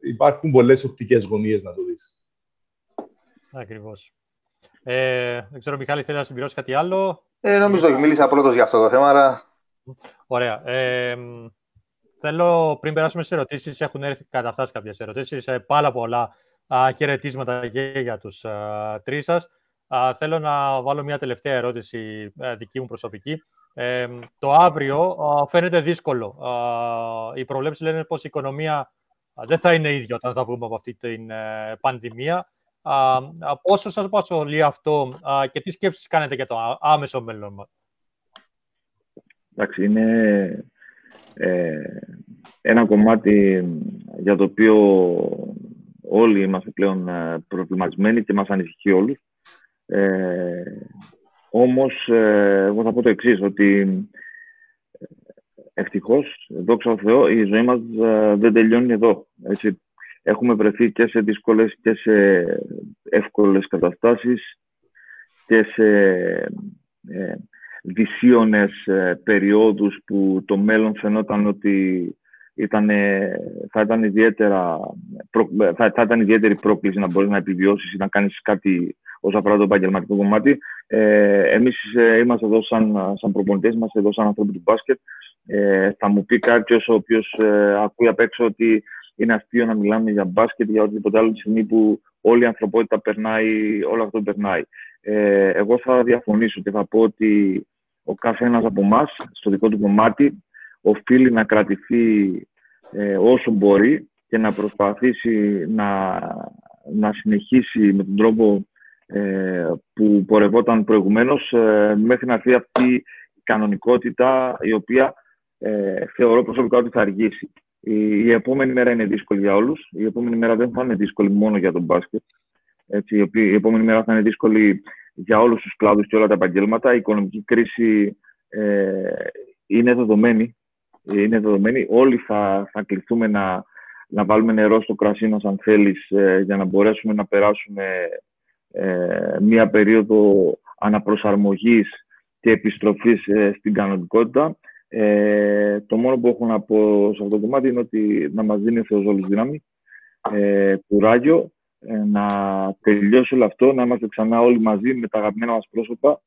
υπάρχουν πολλές οπτικές γωνίες να το δεις. Ακριβώς. Ε, δεν ξέρω, Μιχάλη, θέλεις να συμπληρώσεις κάτι άλλο; Ε, νομίζω ότι μίλησα πρώτος για αυτό το θέμα. Άρα... Ωραία. Ε, θέλω πριν περάσουμε στι ερωτήσεις, έχουν έρθει καταφτάσει κάποιες ερωτήσεις. Ε, πάρα πολλά α, χαιρετίσματα και για τους α, τρεις σας. Α, θέλω να βάλω μια τελευταία ερώτηση α, ε, δική μου προσωπική. Ε, το αύριο φαίνεται δύσκολο. οι προβλέψεις λένε πως η οικονομία δεν θα είναι ίδια όταν θα βγούμε από αυτή την ε, πανδημία. Πόσο σας απασχολεί αυτό και τι σκέψεις κάνετε για το άμεσο μέλλον μας; Εντάξει, είναι ένα κομμάτι για το οποίο όλοι είμαστε πλέον ε, προβληματισμένοι και μας ανησυχεί όλους. Ε, όμως, ε, εγώ θα πω το εξής, ότι ε, ευτυχώς, δόξα τω Θεώ, η ζωή μας δεν τελειώνει εδώ. Έτσι. Έχουμε βρεθεί και σε δύσκολες και σε εύκολες καταστάσεις και σε ε, δυσίωνες περιόδους που το μέλλον φαινόταν ότι ήταν, θα, ήταν ιδιαίτερα, θα, θα ήταν ιδιαίτερη πρόκληση να μπορείς να επιβιώσεις ή να κάνεις κάτι όσον αφορά το επαγγελματικό κομμάτι. Ε, Εμείς ε, είμαστε εδώ σαν, σαν προπονητές, είμαστε εδώ σαν άνθρωποι του μπάσκετ. Ε, θα μου πει κάποιος ο οποίος ε, ακούει απ' έξω ότι είναι αστείο να μιλάμε για μπάσκετ, για οτιδήποτε άλλο τη στιγμή που όλη η ανθρωπότητα περνάει, όλο αυτό περνάει. Ε, εγώ θα διαφωνήσω και θα πω ότι ο καθένας από εμάς, στο δικό του κομμάτι, οφείλει να κρατηθεί ε, όσο μπορεί και να προσπαθήσει να, να συνεχίσει με τον τρόπο ε, που πορευόταν προηγουμένως ε, μέχρι να έρθει αυτή η κανονικότητα η οποία ε, θεωρώ προσωπικά ότι θα αργήσει. Η, η, επόμενη μέρα είναι δύσκολη για όλους. Η επόμενη μέρα δεν θα είναι δύσκολη μόνο για τον μπάσκετ. Έτσι, η, η επόμενη μέρα θα είναι δύσκολη για όλους τους κλάδους και όλα τα επαγγέλματα. Η οικονομική κρίση ε, είναι δεδομένη. Είναι δεδομένη. Όλοι θα, θα κληθούμε να, να βάλουμε νερό στο κρασί μας, αν θέλεις, ε, για να μπορέσουμε να περάσουμε ε, μία περίοδο αναπροσαρμογής και επιστροφής ε, στην κανονικότητα. Ε, το μόνο που έχω να πω σε αυτό το κομμάτι είναι ότι να μας δίνει ο Θεός όλους δύναμη, ε, κουράγιο, ε, να τελειώσει όλο αυτό, να είμαστε ξανά όλοι μαζί με τα αγαπημένα μας πρόσωπα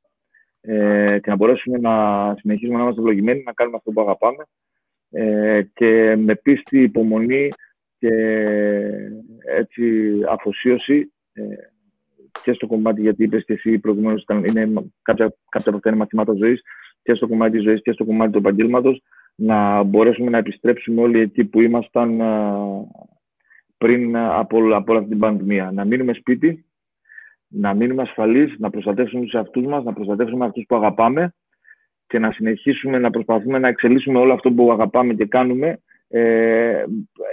ε, και να μπορέσουμε να συνεχίσουμε να είμαστε ευλογημένοι, να κάνουμε αυτό που αγαπάμε ε, και με πίστη, υπομονή και έτσι αφοσίωση ε, και στο κομμάτι, γιατί είπες και εσύ προηγουμένως, είναι κάποια, κάποια από αυτά είναι μαθήματα ζωής, και στο κομμάτι της ζωής και στο κομμάτι του επαγγέλματος, να μπορέσουμε να επιστρέψουμε όλοι εκεί που ήμασταν πριν από, από όλη αυτή την πανδημία. Να μείνουμε σπίτι, να μείνουμε ασφαλείς, να προστατεύσουμε τους εαυτούς μας, να προστατεύσουμε αυτούς που αγαπάμε και να συνεχίσουμε να προσπαθούμε να εξελίσσουμε όλο αυτό που αγαπάμε και κάνουμε, ε,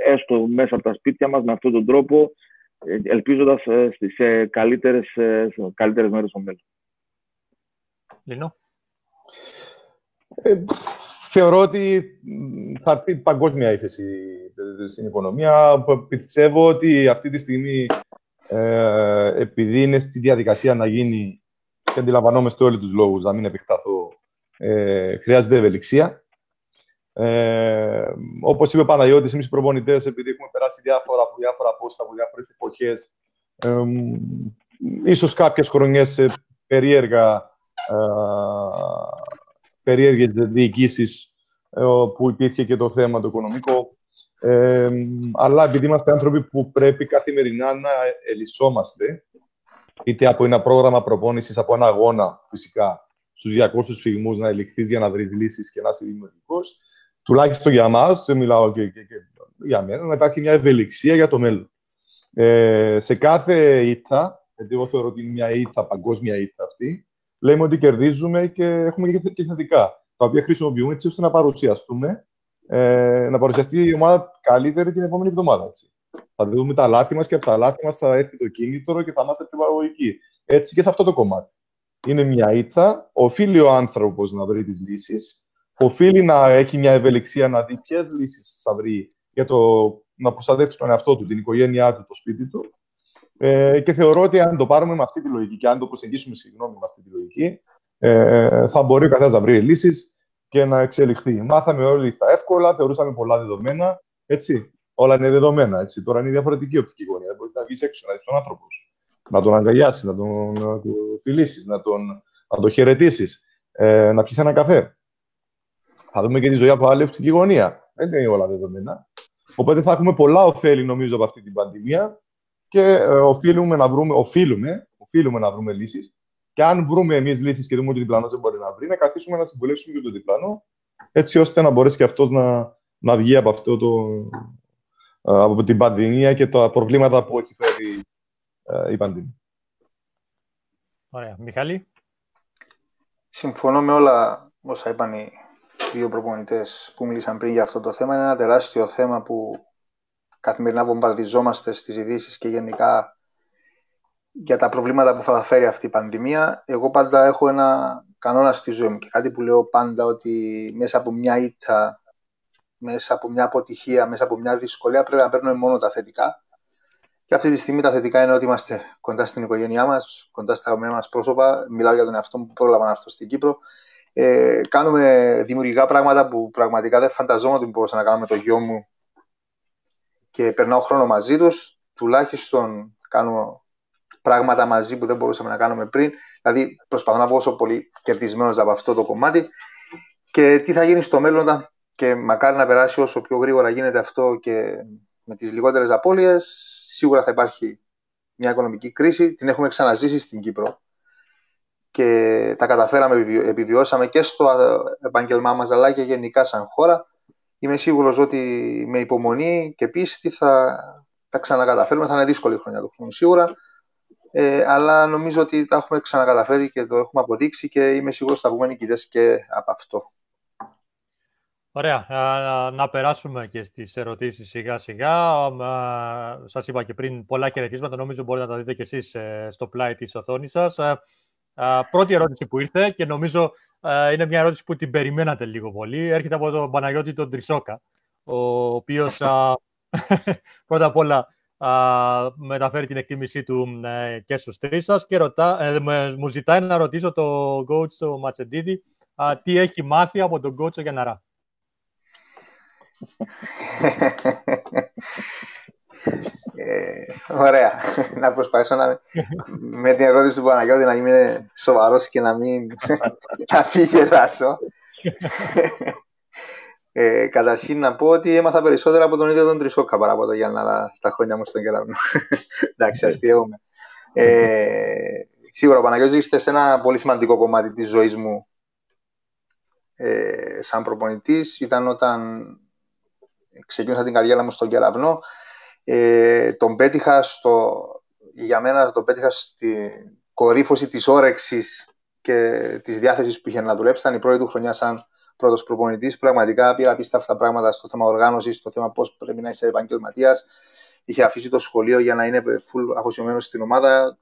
έστω μέσα από τα σπίτια μας, με αυτόν τον τρόπο, ελπίζοντας ε, σε καλύτερες, ε, σε καλύτερες μέρες στο μέλλον. Λίνο. Ε, θεωρώ ότι θα έρθει παγκόσμια ύφεση στην οικονομία. Πιστεύω ότι αυτή τη στιγμή, ε, επειδή είναι στη διαδικασία να γίνει και αντιλαμβανόμαστε όλοι τους λόγους, να μην επεκταθώ, ε, χρειάζεται ευελιξία. Ε, Όπως είπε ο Παναγιώτης, εμείς οι προπονητές, επειδή έχουμε περάσει διάφορα από διάφορα πόστα από διάφορες εποχές, ε, ίσως κάποιες χρονιές περίεργα ε, περίεργες διοικήσεις ε, που υπήρχε και το θέμα το οικονομικό. Ε, αλλά επειδή είμαστε άνθρωποι που πρέπει καθημερινά να ελισσόμαστε, είτε από ένα πρόγραμμα προπόνησης, από ένα αγώνα φυσικά, στους 200 φυγμούς να ελιχθείς για να βρεις λύσεις και να είσαι δημιουργικός, τουλάχιστον για μας, δεν μιλάω και, και, και, για μένα, να υπάρχει μια ευελιξία για το μέλλον. Ε, σε κάθε ήττα, γιατί εγώ θεωρώ ότι είναι μια ήττα, παγκόσμια ήττα αυτή, λέμε ότι κερδίζουμε και έχουμε και θετικά, τα οποία χρησιμοποιούμε έτσι ώστε να παρουσιαστούμε, ε, να παρουσιαστεί η ομάδα καλύτερη την επόμενη εβδομάδα. Έτσι. Θα δούμε τα λάθη μας και από τα λάθη μας θα έρθει το κίνητρο και θα είμαστε πιο παραγωγικοί. Έτσι και σε αυτό το κομμάτι. Είναι μια ήττα, οφείλει ο άνθρωπος να βρει τις λύσεις οφείλει να έχει μια ευελιξία να δει ποιες λύσεις θα βρει για το να προστατεύσει τον εαυτό του, την οικογένειά του, το σπίτι του. Ε, και θεωρώ ότι αν το πάρουμε με αυτή τη λογική και αν το προσεγγίσουμε συγγνώμη με αυτή τη λογική, ε, θα μπορεί ο καθένας να βρει λύσεις και να εξελιχθεί. Μάθαμε όλοι στα εύκολα, θεωρούσαμε πολλά δεδομένα. Έτσι. Όλα είναι δεδομένα. Έτσι. Τώρα είναι διαφορετική οπτική γωνία. Δεν μπορεί να βγεις έξω, να δεις τον άνθρωπος σου, να τον αγκαλιάσεις, να τον, να τον φιλήσεις, να τον, να τον χαιρετήσεις, ε, να πιεις ένα καφέ θα δούμε και τη ζωή από άλλη οπτική γωνία. Δεν είναι όλα δεδομένα. Οπότε θα έχουμε πολλά ωφέλη, νομίζω, από αυτή την πανδημία και ε, οφείλουμε να βρούμε, οφείλουμε, οφείλουμε να βρούμε λύσεις. Και αν βρούμε εμείς λύσεις και δούμε ότι ο διπλανό δεν μπορεί να βρει, να καθίσουμε να συμβουλεύσουμε και τον διπλανό, έτσι ώστε να μπορέσει και αυτός να, να βγει από, αυτό το, ε, από την πανδημία και τα προβλήματα που έχει φέρει ε, η πανδημία. Ωραία. Μιχάλη; Συμφωνώ με όλα όσα είπαν οι δύο προπονητές που μίλησαν πριν για αυτό το θέμα. Είναι ένα τεράστιο θέμα που καθημερινά βομβαρδιζόμαστε στις ειδήσεις και γενικά για τα προβλήματα που θα φέρει αυτή η πανδημία. Εγώ πάντα έχω ένα κανόνα στη ζωή μου και κάτι που λέω πάντα ότι μέσα από μια ήττα, μέσα από μια αποτυχία, μέσα από μια δυσκολία πρέπει να παίρνουμε μόνο τα θετικά. Και αυτή τη στιγμή τα θετικά είναι ότι είμαστε κοντά στην οικογένειά μας, κοντά στα αγαπημένα μας πρόσωπα. Μιλάω για τον εαυτό μου που πρόλαβα να έρθω στην Κύπρο Ε, κάνουμε δημιουργικά πράγματα που πραγματικά δεν φανταζόμουν ότι μπορούσα να κάνω με το γιο μου και περνάω χρόνο μαζί τους. Τουλάχιστον κάνω πράγματα μαζί που δεν μπορούσαμε να κάνουμε πριν. Δηλαδή, προσπαθώ να βγω όσο πολύ κερδισμένος από αυτό το κομμάτι. Και τι θα γίνει στο μέλλον, και μακάρι να περάσει όσο πιο γρήγορα γίνεται αυτό και με τις λιγότερες απώλειες, σίγουρα θα υπάρχει μια οικονομική κρίση. Την έχουμε ξαναζήσει στην Κύπρο και τα καταφέραμε, επιβιώσαμε και στο επάγγελμά μας αλλά και γενικά σαν χώρα. Είμαι σίγουρος ότι με υπομονή και πίστη θα τα ξανακαταφέρουμε. Θα είναι δύσκολη χρονιά του χρόνου σίγουρα. Ε, αλλά νομίζω ότι τα έχουμε ξανακαταφέρει και το έχουμε αποδείξει και είμαι σίγουρος ότι θα βγούμε νικητές και από αυτό. Ωραία. Να περάσουμε και στις ερωτήσεις σιγά σιγά. Σας είπα και πριν πολλά χαιρετίσματα. Νομίζω μπορείτε να τα δείτε και εσείς ε, στο πλάι της οθόνης σας. Ε, πρώτη ερώτηση που ήρθε και νομίζω είναι μια ερώτηση που την περιμένατε λίγο πολύ. Έρχεται από τον Παναγιώτη τον Τρισόκα, ο οποίος πρώτα απ' όλα μεταφέρει την εκτίμησή του ε, και στους τρεις σας και ρωτά, μου ζητάει να ρωτήσω το coach του Ματσεντίδη τι έχει μάθει από τον coach Γιανναρά. (laughs) Ε, ωραία. (laughs) να προσπαθήσω να, (laughs) με την ερώτηση του Παναγιώτη να είμαι σοβαρός και να μην (laughs) να φύγει δάσο. Ε, καταρχήν να πω ότι έμαθα περισσότερα από τον ίδιο τον Τρισόκα παρά από τον Γιάννα στα χρόνια μου στον κεραυνό. Εντάξει, αστείευομαι. Ε, σίγουρα ο Παναγιώτης ήρθε σε ένα πολύ σημαντικό κομμάτι της ζωής μου ε, σαν προπονητής. Ήταν όταν ξεκίνησα την καριέρα μου στον κεραυνό. Ε, τον πέτυχα στο, για μένα τον πέτυχα στη κορύφωση της όρεξης και της διάθεσης που είχε να δουλέψει. Ήταν η πρώτη του χρονιά σαν πρώτος προπονητής. Πραγματικά πήρα αυτά πράγματα στο θέμα οργάνωσης, στο θέμα πώς πρέπει να είσαι επαγγελματίας. Είχε αφήσει το σχολείο για να είναι full αφοσιωμένος στην ομάδα.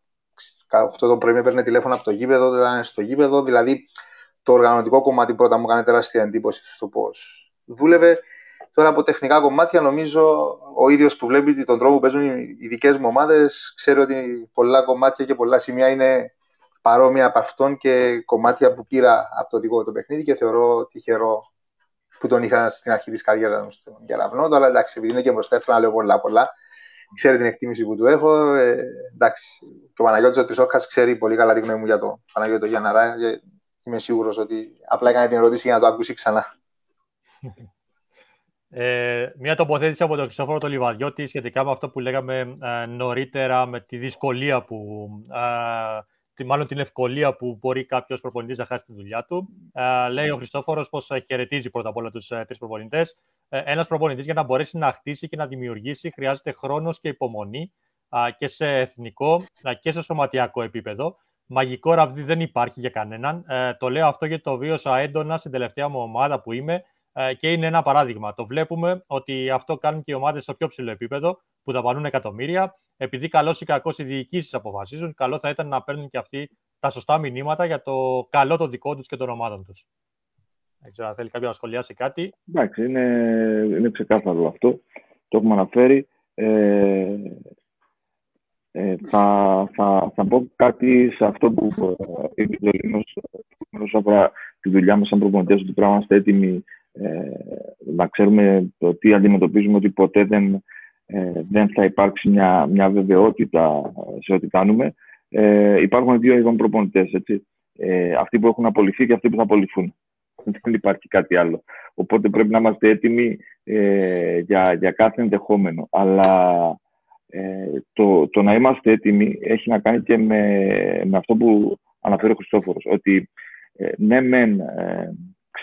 Αυτό το πρωί με παίρνει τηλέφωνο από το γήπεδο, ήταν στο γήπεδο. Δηλαδή το οργανωτικό κομμάτι πρώτα μου έκανε τεράστια εντύπωση στο πώς δούλευε. Τώρα από τεχνικά κομμάτια νομίζω ο ίδιος που βλέπει τον τρόπο που παίζουν οι δικέ μου ομάδες ξέρει ότι πολλά κομμάτια και πολλά σημεία είναι παρόμοια από αυτόν και κομμάτια που πήρα από το δικό του παιχνίδι και θεωρώ τυχερό που τον είχα στην αρχή της καριέρας μου στον Κεραυνό. Τώρα εντάξει, επειδή είναι και μπροστά, να λέω πολλά πολλά. Ξέρει την εκτίμηση που του έχω. Ε, εντάξει, το Παναγιώτης ο Τρισόκα ξέρει πολύ καλά τη γνώμη μου για το Παναγιώτη Γιάνναρα. Και είμαι σίγουρος ότι απλά έκανε την ερώτηση για να το ακούσει ξανά. (laughs) Ε, μια τοποθέτηση από τον Χριστόφορο το Λιβαδιώτη σχετικά με αυτό που λέγαμε ε, νωρίτερα με τη δυσκολία που, ε, τη, μάλλον την ευκολία που μπορεί κάποιος προπονητής να χάσει τη δουλειά του. Ε, λέει ο Χριστόφορος πως χαιρετίζει πρώτα απ' όλα τους ε, τρεις προπονητές. Ε, Ένας προπονητής για να μπορέσει να χτίσει και να δημιουργήσει χρειάζεται χρόνος και υπομονή και σε εθνικό και σε σωματιακό επίπεδο. Μαγικό ραβδί δεν υπάρχει για κανέναν. το λέω αυτό γιατί το βίωσα έντονα στην τελευταία μου ομάδα που είμαι ε, και είναι ένα παράδειγμα. Το βλέπουμε ότι αυτό κάνουν και οι ομάδες στο πιο ψηλό επίπεδο, που τα πανούν εκατομμύρια. Επειδή καλός ή κακός οι διοικήσεις αποφασίζουν, καλό θα ήταν να παίρνουν και αυτοί τα σωστά μηνύματα για το καλό το δικό τους και των ομάδων τους. Δεν ξέρω αν θέλει κάποιος να σχολιάσει κάτι. Εντάξει, είναι, είναι ξεκάθαρο αυτό. Το έχουμε αναφέρει. Ε, ε, θα, θα, θα πω κάτι σε αυτό που ε, είπε ο Λίνος όσον αφορά τη δουλειά μας σαν προπονητές, ότι πράγμα είμαστε έτοιμοι ε, να ξέρουμε το τι αντιμετωπίζουμε, ότι ποτέ δεν, ε, δεν θα υπάρξει μια, μια βεβαιότητα σε ό,τι κάνουμε. Ε, υπάρχουν δύο ειδών προπονητές. Ε, αυτοί που έχουν απολυθεί και αυτοί που θα απολυθούν. Δεν υπάρχει κάτι άλλο. Οπότε πρέπει να είμαστε έτοιμοι ε, για, για κάθε ενδεχόμενο. Αλλά ε, το, το να είμαστε έτοιμοι έχει να κάνει και με, με αυτό που αναφέρει ο Χριστόφορος. Ότι ε, ναι, μεν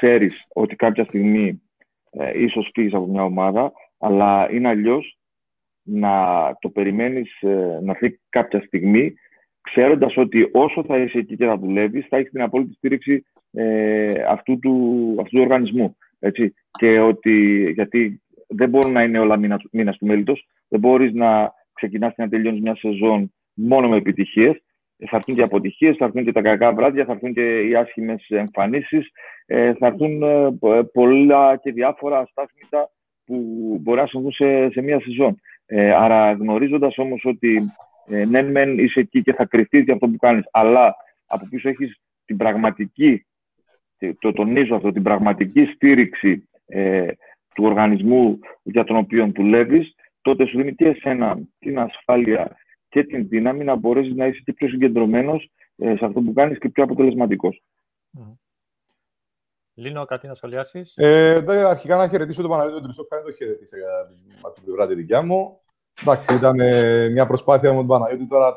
ξέρεις ότι κάποια στιγμή ε, ίσως φύγεις από μια ομάδα, αλλά είναι αλλιώς να το περιμένεις ε, να φύγει κάποια στιγμή, ξέροντας ότι όσο θα είσαι εκεί και θα δουλεύεις, θα έχεις την απόλυτη στήριξη ε, αυτού, του, αυτού του οργανισμού. Έτσι. Και ότι, γιατί δεν μπορούν να είναι όλα μήνας, μήνας του μέλητος, δεν μπορείς να ξεκινάς και να τελειώνεις μια σεζόν μόνο με επιτυχίες, θα έρθουν και αποτυχίες, θα έρθουν και τα κακά βράδια, θα έρθουν και οι άσχημες εμφανίσεις, ε, θα έρθουν ε, πολλά και διάφορα αστάθμητα που μπορεί να συμβούν σε, σε μία σεζόν. Ε, άρα γνωρίζοντας όμως ότι ε, ναι μεν είσαι εκεί και θα κρυφτείς για αυτό που κάνεις, αλλά από πίσω έχεις την πραγματική το τονίζω αυτό, την πραγματική στήριξη ε, του οργανισμού για τον οποίο δουλεύεις, τότε σου δίνει και εσένα την ασφάλεια και την δύναμη να μπορέσεις να είσαι και πιο συγκεντρωμένος ε, σε αυτό που κάνεις και πιο αποτελεσματικός. Mm. Λίνο, κάτι να σχολιάσεις; Ε, αρχικά να χαιρετήσω τον Παναγιώτη Τρισόκα, δεν το χαιρετήσα από την πλευρά τη δικιά μου. Εντάξει, ήταν ε, μια προσπάθεια με τον Παναγιώτη τώρα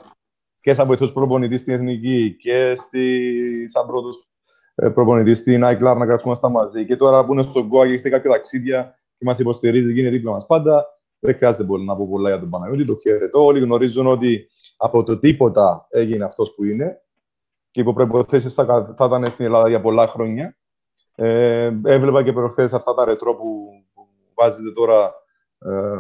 και σαν βοηθός προπονητής στην Εθνική και στη, σαν πρώτος ε, προπονητής στην iCloud να κρατούμαστε μαζί. Και τώρα που είναι στον ΚΟΑ και έχετε κάποια ταξίδια και μας υποστηρίζει και είναι δίπλα μας πάντα, δεν χρειάζεται πολύ να πω πολλά για τον Παναγιώτη. Το χαιρετώ. Όλοι γνωρίζουν ότι από το τίποτα έγινε αυτός που είναι και υπό προποθέσει θα, θα ήταν στην Ελλάδα για πολλά χρόνια. Ε, έβλεπα και προχθές αυτά τα ρετρό που, που βάζετε τώρα ε,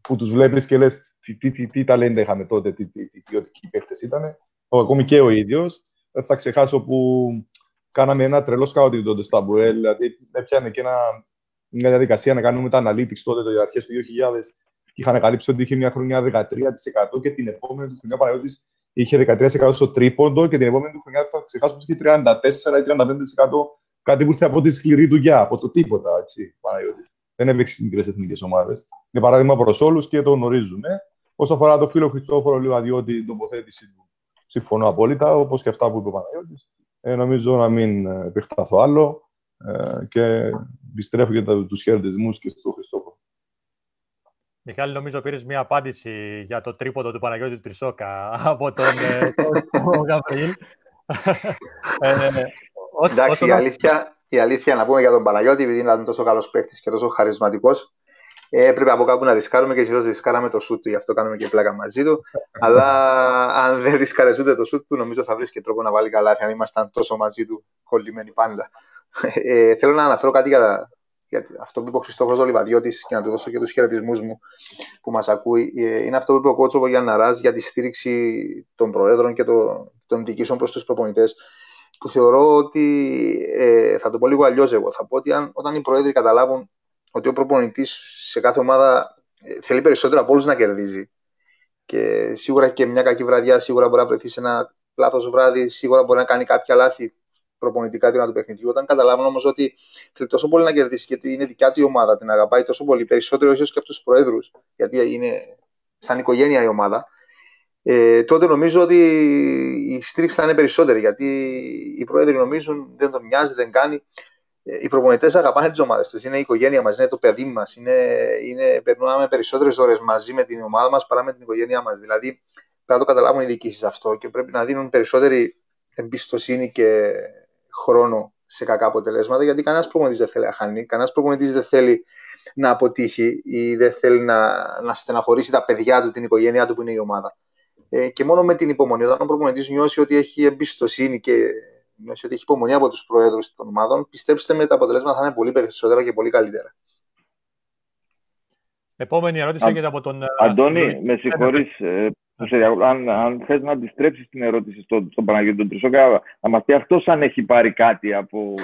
που τους βλέπεις και λες τι, τι, τι, τι ταλέντα είχαμε τότε, τι, τι, τι ποιοτικοί παίχτες ήταν. Ακόμη και ο ίδιος. Δεν θα ξεχάσω που κάναμε ένα τρελό σκάουτινγκ τότε στα Μπουέλ. Δηλαδή, έπιανε και ένα, μια διαδικασία να κάνουμε τα analytics τότε, το αρχές του 2000. Είχαν καλύψει ότι είχε μια χρονιά 13% και την επόμενη του χρονιά Παναγιώτης είχε 13% στο τρίποντο και την επόμενη του χρονιά θα ξεχάσουμε είχε 34% ή 35% κάτι που ήρθε από τη σκληρή δουλειά, από το τίποτα. Έτσι, Παναγιώτης. Δεν έπαιξε στις μικρές εθνικές ομάδες. Είναι παράδειγμα προς όλους και το γνωρίζουμε. Όσο αφορά το φίλο Χριστόφορο Λιβαδιώτη, την τοποθέτηση του, συμφωνώ απόλυτα, όπως και αυτά που είπε ο Παναγιώτης. Ε, νομίζω να μην ε, επεκταθώ άλλο ε, και επιστρέφω για τους χαιρετισμούς και στον Χριστόφορο. Μιχάλη, νομίζω πήρες μια απάντηση για το τρίποντο του Παναγιώτη του Τρισόκα από τον, ε, (laughs) τον Γαβριήλ. Εντάξει, η αλήθεια, η αλήθεια να πούμε για τον Παναγιώτη, επειδή ήταν τόσο καλός παίκτης και τόσο χαρισματικός, ε, έπρεπε από κάπου να ρισκάρουμε και συνήθω ρισκάραμε το σουτ του, γι' αυτό κάνουμε και πλάκα μαζί του. (laughs) Αλλά αν δεν ρισκάρες ούτε το σουτ του, νομίζω θα βρεις και τρόπο να βάλει καλά, αν ήμασταν τόσο μαζί του κολλημένοι πάντα. Ε, θέλω να αναφέρω κάτι για, για αυτό που είπε ο Χριστόφορος Λιβαδιώτη και να του δώσω και τους χαιρετισμούς μου που μας ακούει. Ε, είναι αυτό που είπε ο Κότσοβο Γιάννα Ράζ για τη στήριξη των Προέδρων και των, των διοικήσεων προς τους προπονητές που θεωρώ ότι ε, θα το πω λίγο αλλιώς εγώ. Θα πω ότι αν, όταν οι Προέδροι καταλάβουν ότι ο προπονητής σε κάθε ομάδα ε, θέλει περισσότερο από όλους να κερδίζει. Και σίγουρα και μια κακή βραδιά, σίγουρα μπορεί να βρεθεί σε ένα λάθος βράδυ, σίγουρα μπορεί να κάνει κάποια λάθη προπονητικά την του παιχνιδιού. Όταν καταλάβουν όμως ότι θέλει τόσο πολύ να κερδίσει, γιατί είναι δικιά του η ομάδα, την αγαπάει τόσο πολύ, περισσότερο ίσως και από τους προέδρους, γιατί είναι σαν οικογένεια η ομάδα, ε, τότε νομίζω ότι η στήριξη θα είναι περισσότερη. Γιατί οι πρόεδροι νομίζουν δεν τον μοιάζει, δεν κάνει. Ε, οι προπονητές αγαπάνε τις ομάδες τους. Είναι η οικογένεια μας, είναι το παιδί μας. Είναι, είναι, περνάμε περισσότερες ώρες μαζί με την ομάδα μας παρά με την οικογένειά μας. Δηλαδή πρέπει να το καταλάβουν οι διοικήσεις αυτό και πρέπει να δίνουν περισσότερη εμπιστοσύνη και χρόνο σε κακά αποτελέσματα. Γιατί κανένας προπονητής δεν θέλει να χάνει, κανένας προπονητής δεν θέλει να αποτύχει ή δεν θέλει να, να στεναχωρήσει τα παιδιά του, την οικογένειά του που είναι η ομάδα. Ε, και μόνο με την υπομονή, όταν ο προπονητής νιώσει ότι έχει εμπιστοσύνη και νιώσει ότι έχει υπομονή από τους προέδρου των ομάδων, πιστέψτε με, τα αποτελέσματα θα είναι πολύ περισσότερα και πολύ καλύτερα. Επόμενη ερώτηση έρχεται από τον. Ε, Αντώνη, με συγχωρείς. Ε, αν, αν θες να αντιστρέψεις την ερώτηση στον, στον Παναγιώτη τον Τρισόκα, να μας πει αυτός αν έχει πάρει κάτι από.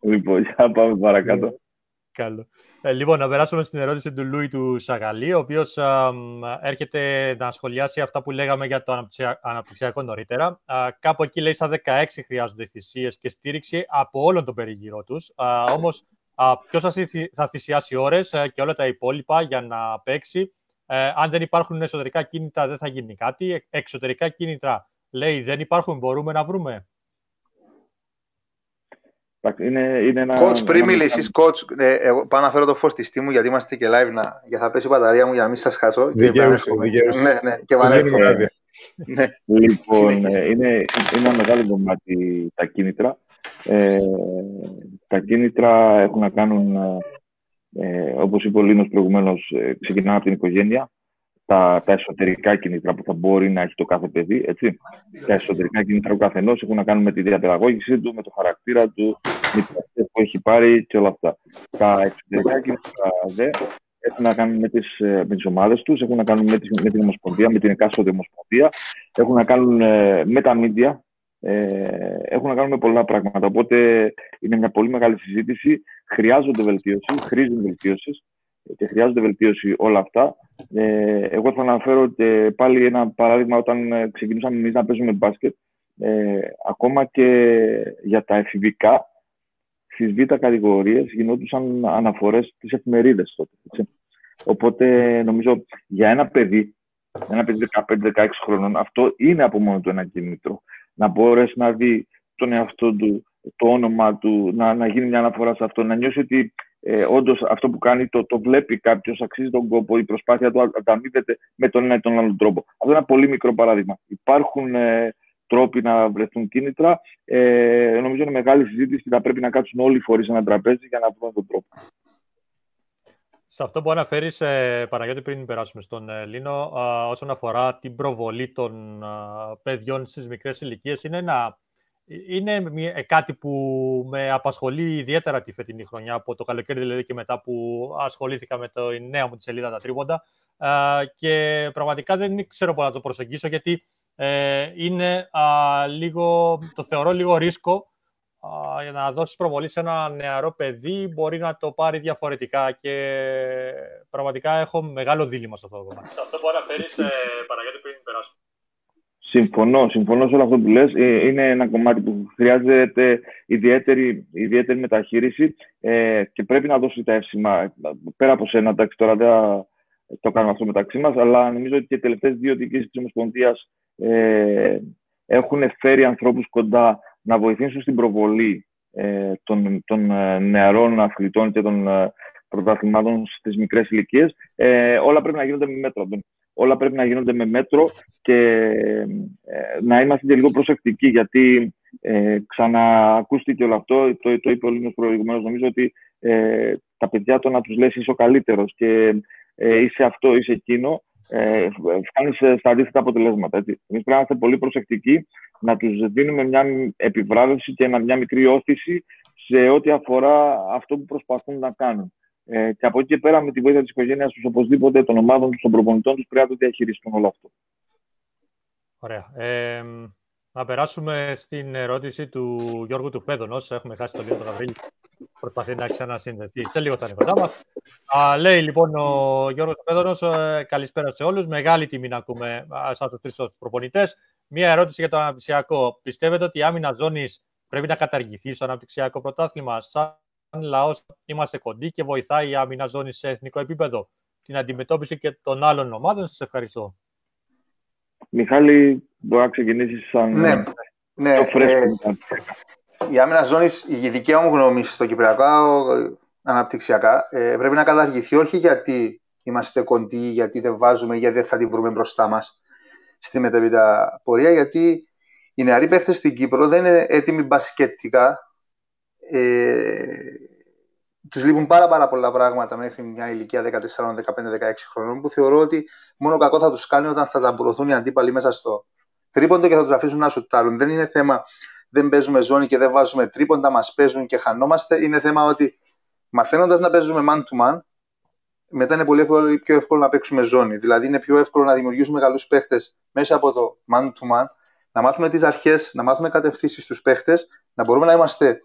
(laughs) λοιπόν, για πάμε παρακάτω. Καλό. Ε, λοιπόν, να περάσουμε στην ερώτηση του Λούι του Σαγαλή, ο οποίος έρχεται να σχολιάσει αυτά που λέγαμε για το αναπτυξιακό νωρίτερα. κάπου εκεί λέει στα 16 χρειάζονται θυσίες και στήριξη από όλον τον περιγυρό τους. Όμως, ποιος θα θυσιάσει ώρες ε, και όλα τα υπόλοιπα για να παίξει. Ε, αν δεν υπάρχουν εσωτερικά κίνητρα, δεν θα γίνει κάτι. Εξωτερικά κίνητρα, λέει, δεν υπάρχουν, μπορούμε να βρούμε; Είναι, είναι ένα, coach, πριν μιλήσεις, coach, ε, εγώ πάω να φέρω το φορτιστή μου γιατί είμαστε και live να, για θα πέσει η μπαταρία μου για να μην σας χάσω. Δικαίωση, Ναι, ναι, και βαρεύομαι. Ναι. Λοιπόν, ε, είναι, είναι ένα μεγάλο κομμάτι τα κίνητρα. Ε, τα κίνητρα έχουν να κάνουν, ε, όπως είπε ο Λίνος προηγουμένως, ε, ξεκινάνε από την οικογένεια τα, τα εσωτερικά κίνητρα που θα μπορεί να έχει το κάθε παιδί. Έτσι. Τα εσωτερικά κίνητρα του καθενός έχουν να κάνουν με τη διαπαιδαγώγηση του, με το χαρακτήρα του, με τις που έχει πάρει και όλα αυτά. Τα εξωτερικά κίνητρα δε έχουν να κάνουν με τις, ε, με τις ομάδες τους, έχουν να κάνουν με, τις, με την Ομοσπονδία, με την εκάστοτε Ομοσπονδία, έχουν να κάνουν ε, με τα μίντια, ε, έχουν να κάνουν με πολλά πράγματα. Οπότε είναι μια πολύ μεγάλη συζήτηση. Χρειάζονται βελτίωση, χρήζουν βελτίωσης. και χρειάζονται βελτίωση όλα αυτά. Ε, εγώ θα αναφέρω και πάλι ένα παράδειγμα όταν ε, ξεκινούσαμε εμείς να παίζουμε μπάσκετ. Ε, ακόμα και για τα εφηβικά, στις β' κατηγορίες γινόντουσαν αναφορές στις εφημερίδες τότε. Έτσι. Οπότε νομίζω για ένα παιδί, ένα παιδί 15-16 χρονών, αυτό είναι από μόνο του ένα κίνητρο. Να μπορέσει να δει τον εαυτό του, το όνομα του, να, να γίνει μια αναφορά σε αυτό, να νιώσει ότι ε, όντως αυτό που κάνει το, το βλέπει κάποιος, αξίζει τον κόπο, η προσπάθεια του ανταμείβεται με τον ένα ή τον άλλο τρόπο. Αυτό είναι ένα πολύ μικρό παράδειγμα. Υπάρχουν ε, τρόποι να βρεθούν κίνητρα. Ε, νομίζω είναι μεγάλη συζήτηση. Θα πρέπει να κάτσουν όλοι οι φορείς σε ένα τραπέζι για να βρουν τον τρόπο. Σε αυτό που αναφέρεις, ε, Παναγιώτη, πριν περάσουμε στον ε, Λίνο, όσον αφορά την προβολή των παιδιών στις μικρές ηλικίες, είναι ένα είναι ε, κάτι που με απασχολεί ιδιαίτερα τη φετινή χρονιά, από το καλοκαίρι δηλαδή και μετά που ασχολήθηκα με το νέα μου τη σελίδα τα τρίποντα. Και πραγματικά δεν ξέρω πώς να το προσεγγίσω, γιατί ε, είναι λίγο, το θεωρώ λίγο ρίσκο για να δώσεις προβολή σε ένα νεαρό παιδί μπορεί να το πάρει διαφορετικά και πραγματικά έχω μεγάλο δίλημα σε αυτό το κομμάτι. Σε αυτό που αναφέρεις, ε, Παναγιώτη, πριν περάσουμε. Συμφωνώ, συμφωνώ σε όλο αυτό που λες. Ε, είναι ένα κομμάτι που χρειάζεται ιδιαίτερη, ιδιαίτερη μεταχείριση ε, και πρέπει να δώσει τα εύσημα. Πέρα από σένα, εντάξει, τώρα δεν το κάνουμε αυτό μεταξύ μας, αλλά νομίζω ότι και οι τελευταίες δύο διοικήσεις της Ομοσπονδίας ε, έχουν φέρει ανθρώπους κοντά να βοηθήσουν στην προβολή ε, των, των ε, νεαρών αθλητών και των ε, πρωταθλημάτων στις μικρές ηλικίες. Ε, όλα πρέπει να γίνονται με μέτρο όλα πρέπει να γίνονται με μέτρο και ε, να είμαστε και λίγο προσεκτικοί, γιατί ε, ξαναακούστηκε όλο αυτό, το, το είπε ο Λίνος προηγουμένως, νομίζω ότι ε, τα παιδιά το να τους λες είσαι ο καλύτερος και ε, είσαι αυτό, είσαι εκείνο, ε, φτάνει στα αντίθετα αποτελέσματα. Έτσι. Εμείς πρέπει να είμαστε πολύ προσεκτικοί, να τους δίνουμε μια επιβράβευση και μια μικρή όθηση σε ό,τι αφορά αυτό που προσπαθούν να κάνουν. Ε, και από εκεί και πέρα, με τη βοήθεια της οικογένειας τους, οπωσδήποτε των ομάδων τους, των προπονητών τους, πρέπει να το διαχειριστούν όλο αυτό. Ωραία. Ε, να περάσουμε στην ερώτηση του Γιώργου του Πέδωνος. Έχουμε χάσει τον Λίγο Γαβρίλη. Προσπαθεί να ξανασυνδεθεί. Σε λίγο θα είναι κοντά μα. Λέει λοιπόν ο Γιώργος του Πέδωνος, ε, καλησπέρα σε όλους. Μεγάλη τιμή να ακούμε εσά τους τρεις προπονητές. Μία ερώτηση για το αναπτυξιακό. Πιστεύετε ότι η άμυνα ζώνης πρέπει να καταργηθεί στο αναπτυξιακό πρωτάθλημα, σαν λαός είμαστε κοντοί και βοηθάει η άμυνα ζώνης σε εθνικό επίπεδο την αντιμετώπιση και των άλλων ομάδων. Σας ευχαριστώ. Μιχάλη, μπορεί να ξεκινήσεις σαν ναι, ναι, ε, η άμυνα ζώνη, η δικιά μου γνώμη στο Κυπριακό αναπτυξιακά, ε, πρέπει να καταργηθεί όχι γιατί είμαστε κοντοί, γιατί δεν βάζουμε, γιατί δεν θα την βρούμε μπροστά μας στη μετέπειτα πορεία, γιατί οι νεαροί παίχτες στην Κύπρο δεν είναι έτοιμοι μπασκετικά ε, τους λείπουν πάρα, πάρα πολλά πράγματα μέχρι μια ηλικία 14, 15, 16 χρονών που θεωρώ ότι μόνο κακό θα τους κάνει όταν θα τα μπουρωθούν οι αντίπαλοι μέσα στο τρίποντο και θα τους αφήσουν να σουτάρουν. Δεν είναι θέμα δεν παίζουμε ζώνη και δεν βάζουμε τρίποντα, μας παίζουν και χανόμαστε. Είναι θέμα ότι μαθαίνοντας να παίζουμε man to man, μετά είναι πολύ πιο εύκολο να παίξουμε ζώνη. Δηλαδή είναι πιο εύκολο να δημιουργήσουμε καλούς παίχτες μέσα από το man to man, να μάθουμε τις αρχές, να μάθουμε κατευθύνσεις στους παίχτες, να μπορούμε να είμαστε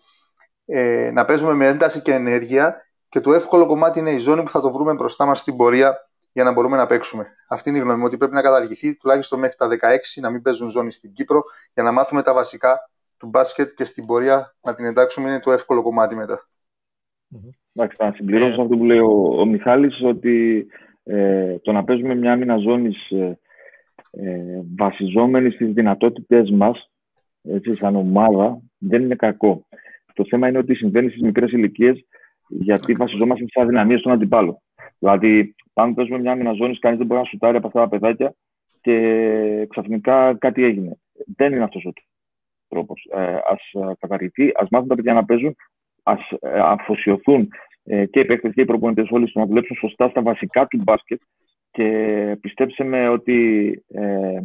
ε, να παίζουμε με ένταση και ενέργεια και το εύκολο κομμάτι είναι η ζώνη που θα το βρούμε μπροστά μας στην πορεία για να μπορούμε να παίξουμε. Αυτή είναι η γνώμη μου ότι πρέπει να καταργηθεί τουλάχιστον μέχρι τα 16 να μην παίζουν ζώνη στην Κύπρο για να μάθουμε τα βασικά του μπάσκετ και στην πορεία να την εντάξουμε είναι το εύκολο κομμάτι μετά. Εντάξει, θα συμπληρώσω αυτό που λέει ο, ο Μιχάλης ότι ε, το να παίζουμε μια άμυνα ζώνης ε, ε, βασιζόμενη στις δυνατότητες μας έτσι, σαν ομάδα δεν είναι κακό. Το θέμα είναι ότι συμβαίνει στις μικρές ηλικίες γιατί βασιζόμαστε στι αδυναμίες των αντιπάλων. Δηλαδή, αν παίζουμε μια άμυνα ζώνης, κανείς δεν μπορεί να σουτάρει από αυτά τα παιδάκια και ξαφνικά κάτι έγινε. Δεν είναι αυτός ο τρόπος. Ε, ας καταργηθεί, ας μάθουν τα παιδιά να παίζουν, ας ε, αφοσιωθούν ε, και οι παίκτες και οι προπονητές όλοι στο να δουλέψουν σωστά στα βασικά του μπάσκετ. Και πιστέψτε με ότι ε,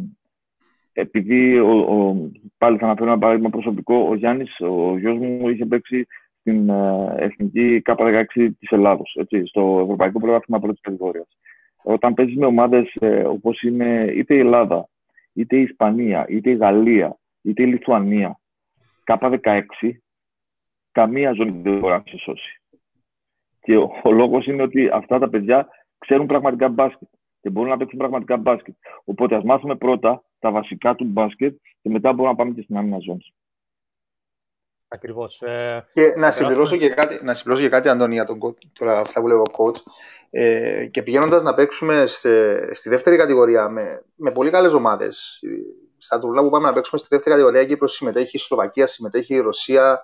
επειδή ο, ο, πάλι θα αναφέρω ένα παράδειγμα προσωπικό, ο Γιάννης, ο γιος μου, είχε παίξει στην uh, εθνική K16 της Ελλάδος, στο Ευρωπαϊκό Πρωτάθλημα πρώτης κατηγορίας. Όταν παίζει με ομάδες ε, όπως είναι είτε η Ελλάδα, είτε η Ισπανία, είτε η Γαλλία, είτε η Λιθουανία, K16, καμία ζώνη δεν μπορεί να σε σώσει. Και ο, ο λόγος είναι ότι αυτά τα παιδιά ξέρουν πραγματικά μπάσκετ και μπορούν να παίξουν πραγματικά μπάσκετ. Οπότε ας μάθουμε πρώτα τα βασικά του μπάσκετ και μετά μπορούμε να πάμε και στην άμυνα ζώνη. Ακριβώς. Ε, και να συμπληρώσω και κάτι, να συμπληρώσω και κάτι Αντώνη, για τον τώρα αυτά που λέω coach. Ε, και πηγαίνοντας να παίξουμε σε, στη δεύτερη κατηγορία με, με πολύ καλές ομάδες. Στα τουρνά που πάμε να παίξουμε στη δεύτερη κατηγορία, η Κύπρος συμμετέχει, η Σλοβακία συμμετέχει, η Ρωσία,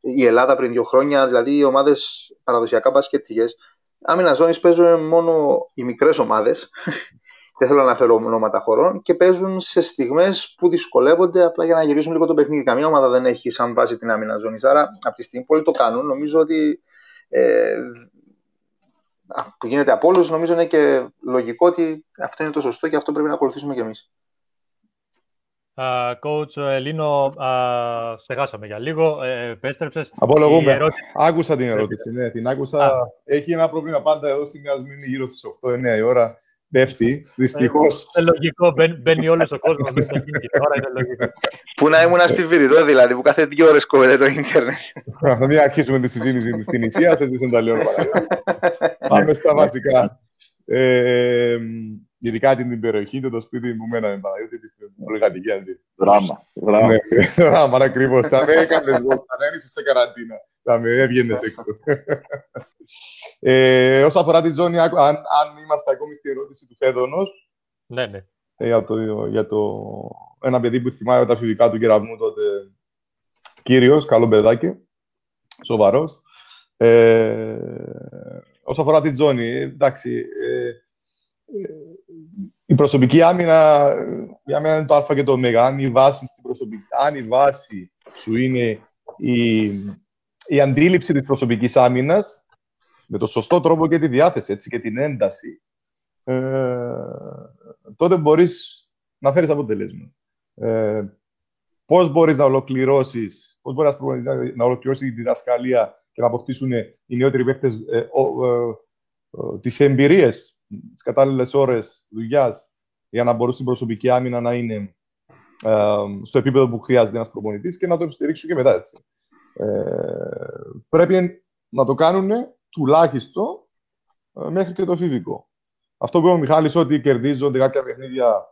η Ελλάδα πριν δύο χρόνια, δηλαδή οι ομάδες παραδοσιακά μπασκετικές. Άμυνα ζώνης παίζουν μόνο οι μικρές ομάδες (laughs) δεν θέλω να αναφέρω ονόματα χωρών, και παίζουν σε στιγμές που δυσκολεύονται απλά για να γυρίσουν λίγο το παιχνίδι. Καμία ομάδα δεν έχει σαν βάση την άμυνα ζώνης. Άρα, από τη στιγμή που όλοι το κάνουν, νομίζω ότι. Ε, που γίνεται από όλου, νομίζω είναι και λογικό ότι αυτό είναι το σωστό και αυτό πρέπει να ακολουθήσουμε κι εμείς. Uh, coach Ελλήνο, uh, στεγάσαμε για λίγο. Ε, επέστρεψες. Απολογούμε. Ερώτηση... Άκουσα την ερώτηση. Ναι, την άκουσα. Ah. Έχει ένα πρόβλημα πάντα εδώ στη Μιασμίνη γύρω στις 8-9 η ώρα πέφτει, δυστυχώς. Είναι λογικό, μπαίνει όλος ο κόσμος μέσα στο Τώρα είναι λογικό. Πού να ήμουν στη Βηρητό, δηλαδή, που κάθε δύο ώρες κόβεται το Ιντερνετ. Θα μην αρχίσουμε τη συζήτηση στην Ισία, σα δεν τα λέω (laughs) Πάμε στα βασικά. Ε, ειδικά την περιοχή του, το σπίτι που μέναμε Παναγιώτη, της πολυκατοικία. Δράμα. Δράμα, ακριβώς. Θα με έκανες, θα είσαι σε καραντίνα. Θα με έβγαινες έξω. Ε, όσον αφορά τη ζώνη, αν, αν είμαστε ακόμη στη ερώτηση του Φέδωνος. Ναι, ναι. Ε, για, το, για το, ένα παιδί που θυμάμαι τα φυσικά του κεραμού τότε. Κύριος, καλό παιδάκι. Σοβαρός. Ε, όσον αφορά τη ζώνη, εντάξει. Ε, η προσωπική άμυνα για μένα είναι το Α και το Ω. Αν η βάση, στην προσωπική, αν η βάση σου είναι η, η αντίληψη της προσωπικής άμυνας, με το σωστό τρόπο και τη διάθεση έτσι, και την ένταση, ε, τότε μπορείς να φέρεις αποτελέσμα. Ε, πώς μπορείς να ολοκληρώσεις, πώς μπορείς να, να ολοκληρώσεις τη διδασκαλία και να αποκτήσουν οι νεότεροι παίκτες ε, ε, ε, τις εμπειρίες, τις κατάλληλες ώρες δουλειάς για να μπορούν στην προσωπική άμυνα να είναι ε, στο επίπεδο που χρειάζεται ένας προπονητής και να το υποστηρίξουν και μετά έτσι. Ε, πρέπει να το κάνουν τουλάχιστον ε, μέχρι και το φιβικό. Αυτό που είπε ο Μιχάλης ότι κερδίζονται κάποια παιχνίδια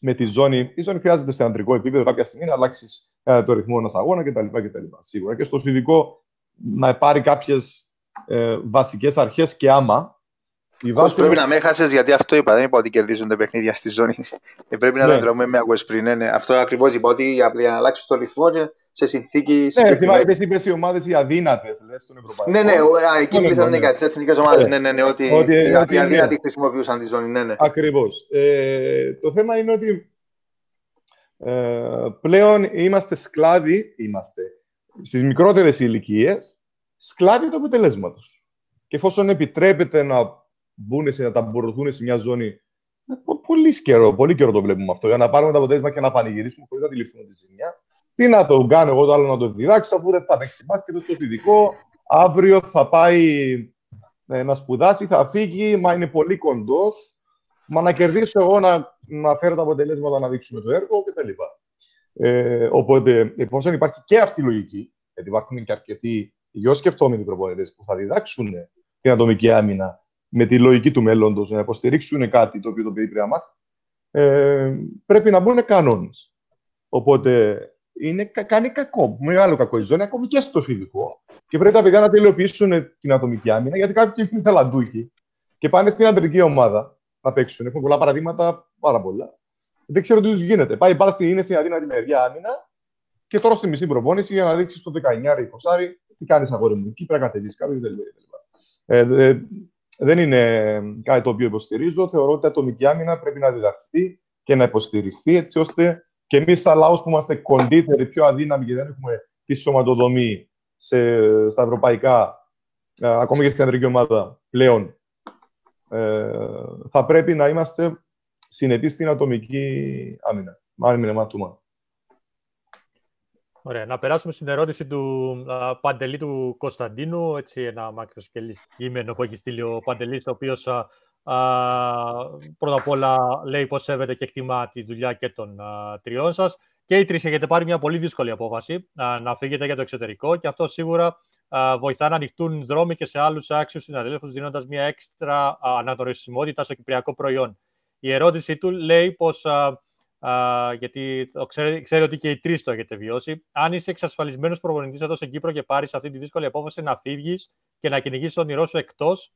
με τη ζώνη. Η ζώνη χρειάζεται στο αντρικό επίπεδο κάποια στιγμή να αλλάξεις ε, το ρυθμό ενός αγώνα κτλ, κτλ. Σίγουρα. Και στο φιβικό να πάρει κάποιες ε, βασικές αρχές και άμα. Πώς πρέπει να με έχασε γιατί αυτό είπα. Δεν είπα ότι κερδίζονται παιχνίδια στη ζώνη. Ε, πρέπει να ναι. τα τρώμε με αγωγέ πριν. Ναι, ναι. Αυτό ακριβώς είπα ότι για να αλλάξεις το ρυθμό σε συνθήκη. Ναι, θυμάμαι, είπε οι ομάδες οι αδύνατες στον Ευρωπαϊκό. Ναι, ναι, εκεί μιλήσαμε ναι, για τις εθνικές ομάδες. Ναι, ναι, ναι, ότι, ότι, οι αδύνατοι χρησιμοποιούσαν τη ζώνη. Ναι, ναι. Ακριβώς. Ε, το θέμα είναι ότι ε, πλέον είμαστε σκλάβοι, είμαστε στις μικρότερες ηλικίες, σκλάβοι του αποτελέσματος. Και εφόσον επιτρέπεται να μπουν σε, να ταμπορθούν σε μια ζώνη. Ε, πολύ καιρό, πολύ καιρό το βλέπουμε αυτό. Για να πάρουμε το αποτέλεσμα και να πανηγυρίσουμε χωρίς να αντιληφθούμε τη ζημιά. Τι να το κάνω εγώ το άλλο να το διδάξω, αφού δεν θα παίξει μπάσκετ στο φοιτητικό. Αύριο θα πάει ε, να σπουδάσει, θα φύγει, μα είναι πολύ κοντός. Μα να κερδίσω εγώ να, να φέρω τα αποτελέσματα να δείξουμε το έργο κτλ. Ε, οπότε, εφόσον υπάρχει και αυτή η λογική, γιατί υπάρχουν και αρκετοί γεωσκεφτόμενοι προπονητές που θα διδάξουν την ατομική άμυνα με τη λογική του μέλλοντος, να υποστηρίξουν κάτι το οποίο το παιδί πρέπει να μάθει, ε, πρέπει να μπουν κανόνες. Οπότε, είναι, κάνει κακό, μεγάλο κακό η ζώνη, ακόμη και στο φιλικό. Και πρέπει τα παιδιά να τελειοποιήσουν την ατομική άμυνα, γιατί κάποιοι είναι θαλαντούχοι και πάνε στην αντρική ομάδα να παίξουν. Έχουν πολλά παραδείγματα, πάρα πολλά. Δεν ξέρω τι τους γίνεται. Πάει πάρα είναι στην αδύνατη μεριά άμυνα και τώρα στη μισή προπόνηση για να δείξεις το 19 ή 20 τι κάνεις αγόρι μου. Εκεί πρέπει να κατεβείς κάτι κτλ. Ε, ε, δεν είναι κάτι το οποίο υποστηρίζω. Θεωρώ ότι η ατομική άμυνα πρέπει να διδαχθεί και να υποστηριχθεί έτσι ώστε και εμείς, σαν λαός που είμαστε κοντύτεροι, πιο αδύναμοι και δεν έχουμε τη σωματοδομή σε, στα ευρωπαϊκά, ε, ακόμη και στην αντρική ομάδα πλέον, ε, θα πρέπει να είμαστε συνετοί στην ατομική άμυνα. Άμυνα ματούμα. Ωραία. Να περάσουμε στην ερώτηση του α, Παντελή του Κωνσταντίνου. Έτσι, ένα μακροσκελής κείμενο που έχει στείλει ο Παντελής, ο οποίος πρώτα απ' όλα λέει πως σέβεται και εκτιμά τη δουλειά και των τριών σας. Και οι τρεις έχετε πάρει μια πολύ δύσκολη απόφαση να φύγετε για το εξωτερικό και αυτό σίγουρα βοηθά να ανοιχτούν δρόμοι και σε άλλους άξιους συναδέλφους, δίνοντας μια έξτρα αναγνωρισιμότητα στο κυπριακό προϊόν. Η ερώτησή του λέει πω. γιατί το ξέρει, ξέρει, ότι και οι τρεις το έχετε βιώσει. Αν είσαι εξασφαλισμένος προπονητής εδώ στην Κύπρο και πάρεις αυτή τη δύσκολη απόφαση να φύγεις και να κυνηγήσεις τον όνειρό σου εκτός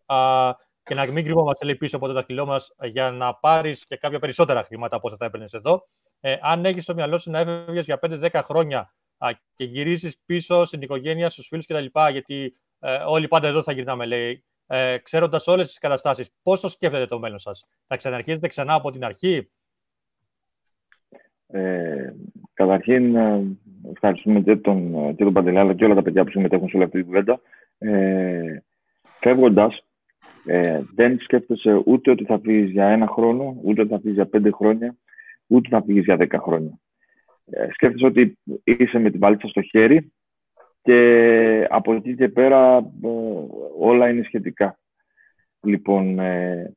και να μην κρύβομαστε λέει, πίσω από το δαχτυλό μας για να πάρεις και κάποια περισσότερα χρήματα από όσα θα έπαιρνες εδώ. Ε, αν έχεις στο μυαλό σου να έφευγες για 5-10 χρόνια και γυρίσεις πίσω στην οικογένεια, στους φίλους κτλ. Γιατί ε, όλοι πάντα εδώ θα γυρνάμε, λέει, ε, ξέροντας όλες τις καταστάσεις. Πώ το σκέφτεται το μέλλον σας, Θα ξαναρχίσετε ξανά από την αρχή; Ε, καταρχήν, ε, ευχαριστούμε και τον, και τον Παντελή, αλλά και όλα τα παιδιά που συμμετέχουν σε όλη αυτή τη κουβέντα. Ε, Φεύγοντας, ε, δεν σκέφτεσαι ούτε ότι θα φύγεις για ένα χρόνο, ούτε ότι θα φύγεις για πέντε χρόνια, ούτε θα φύγεις για δέκα χρόνια. Ε, σκέφτεσαι ότι είσαι με την παλίτσα στο χέρι και από εκεί και πέρα ε, όλα είναι σχετικά. Λοιπόν, ε,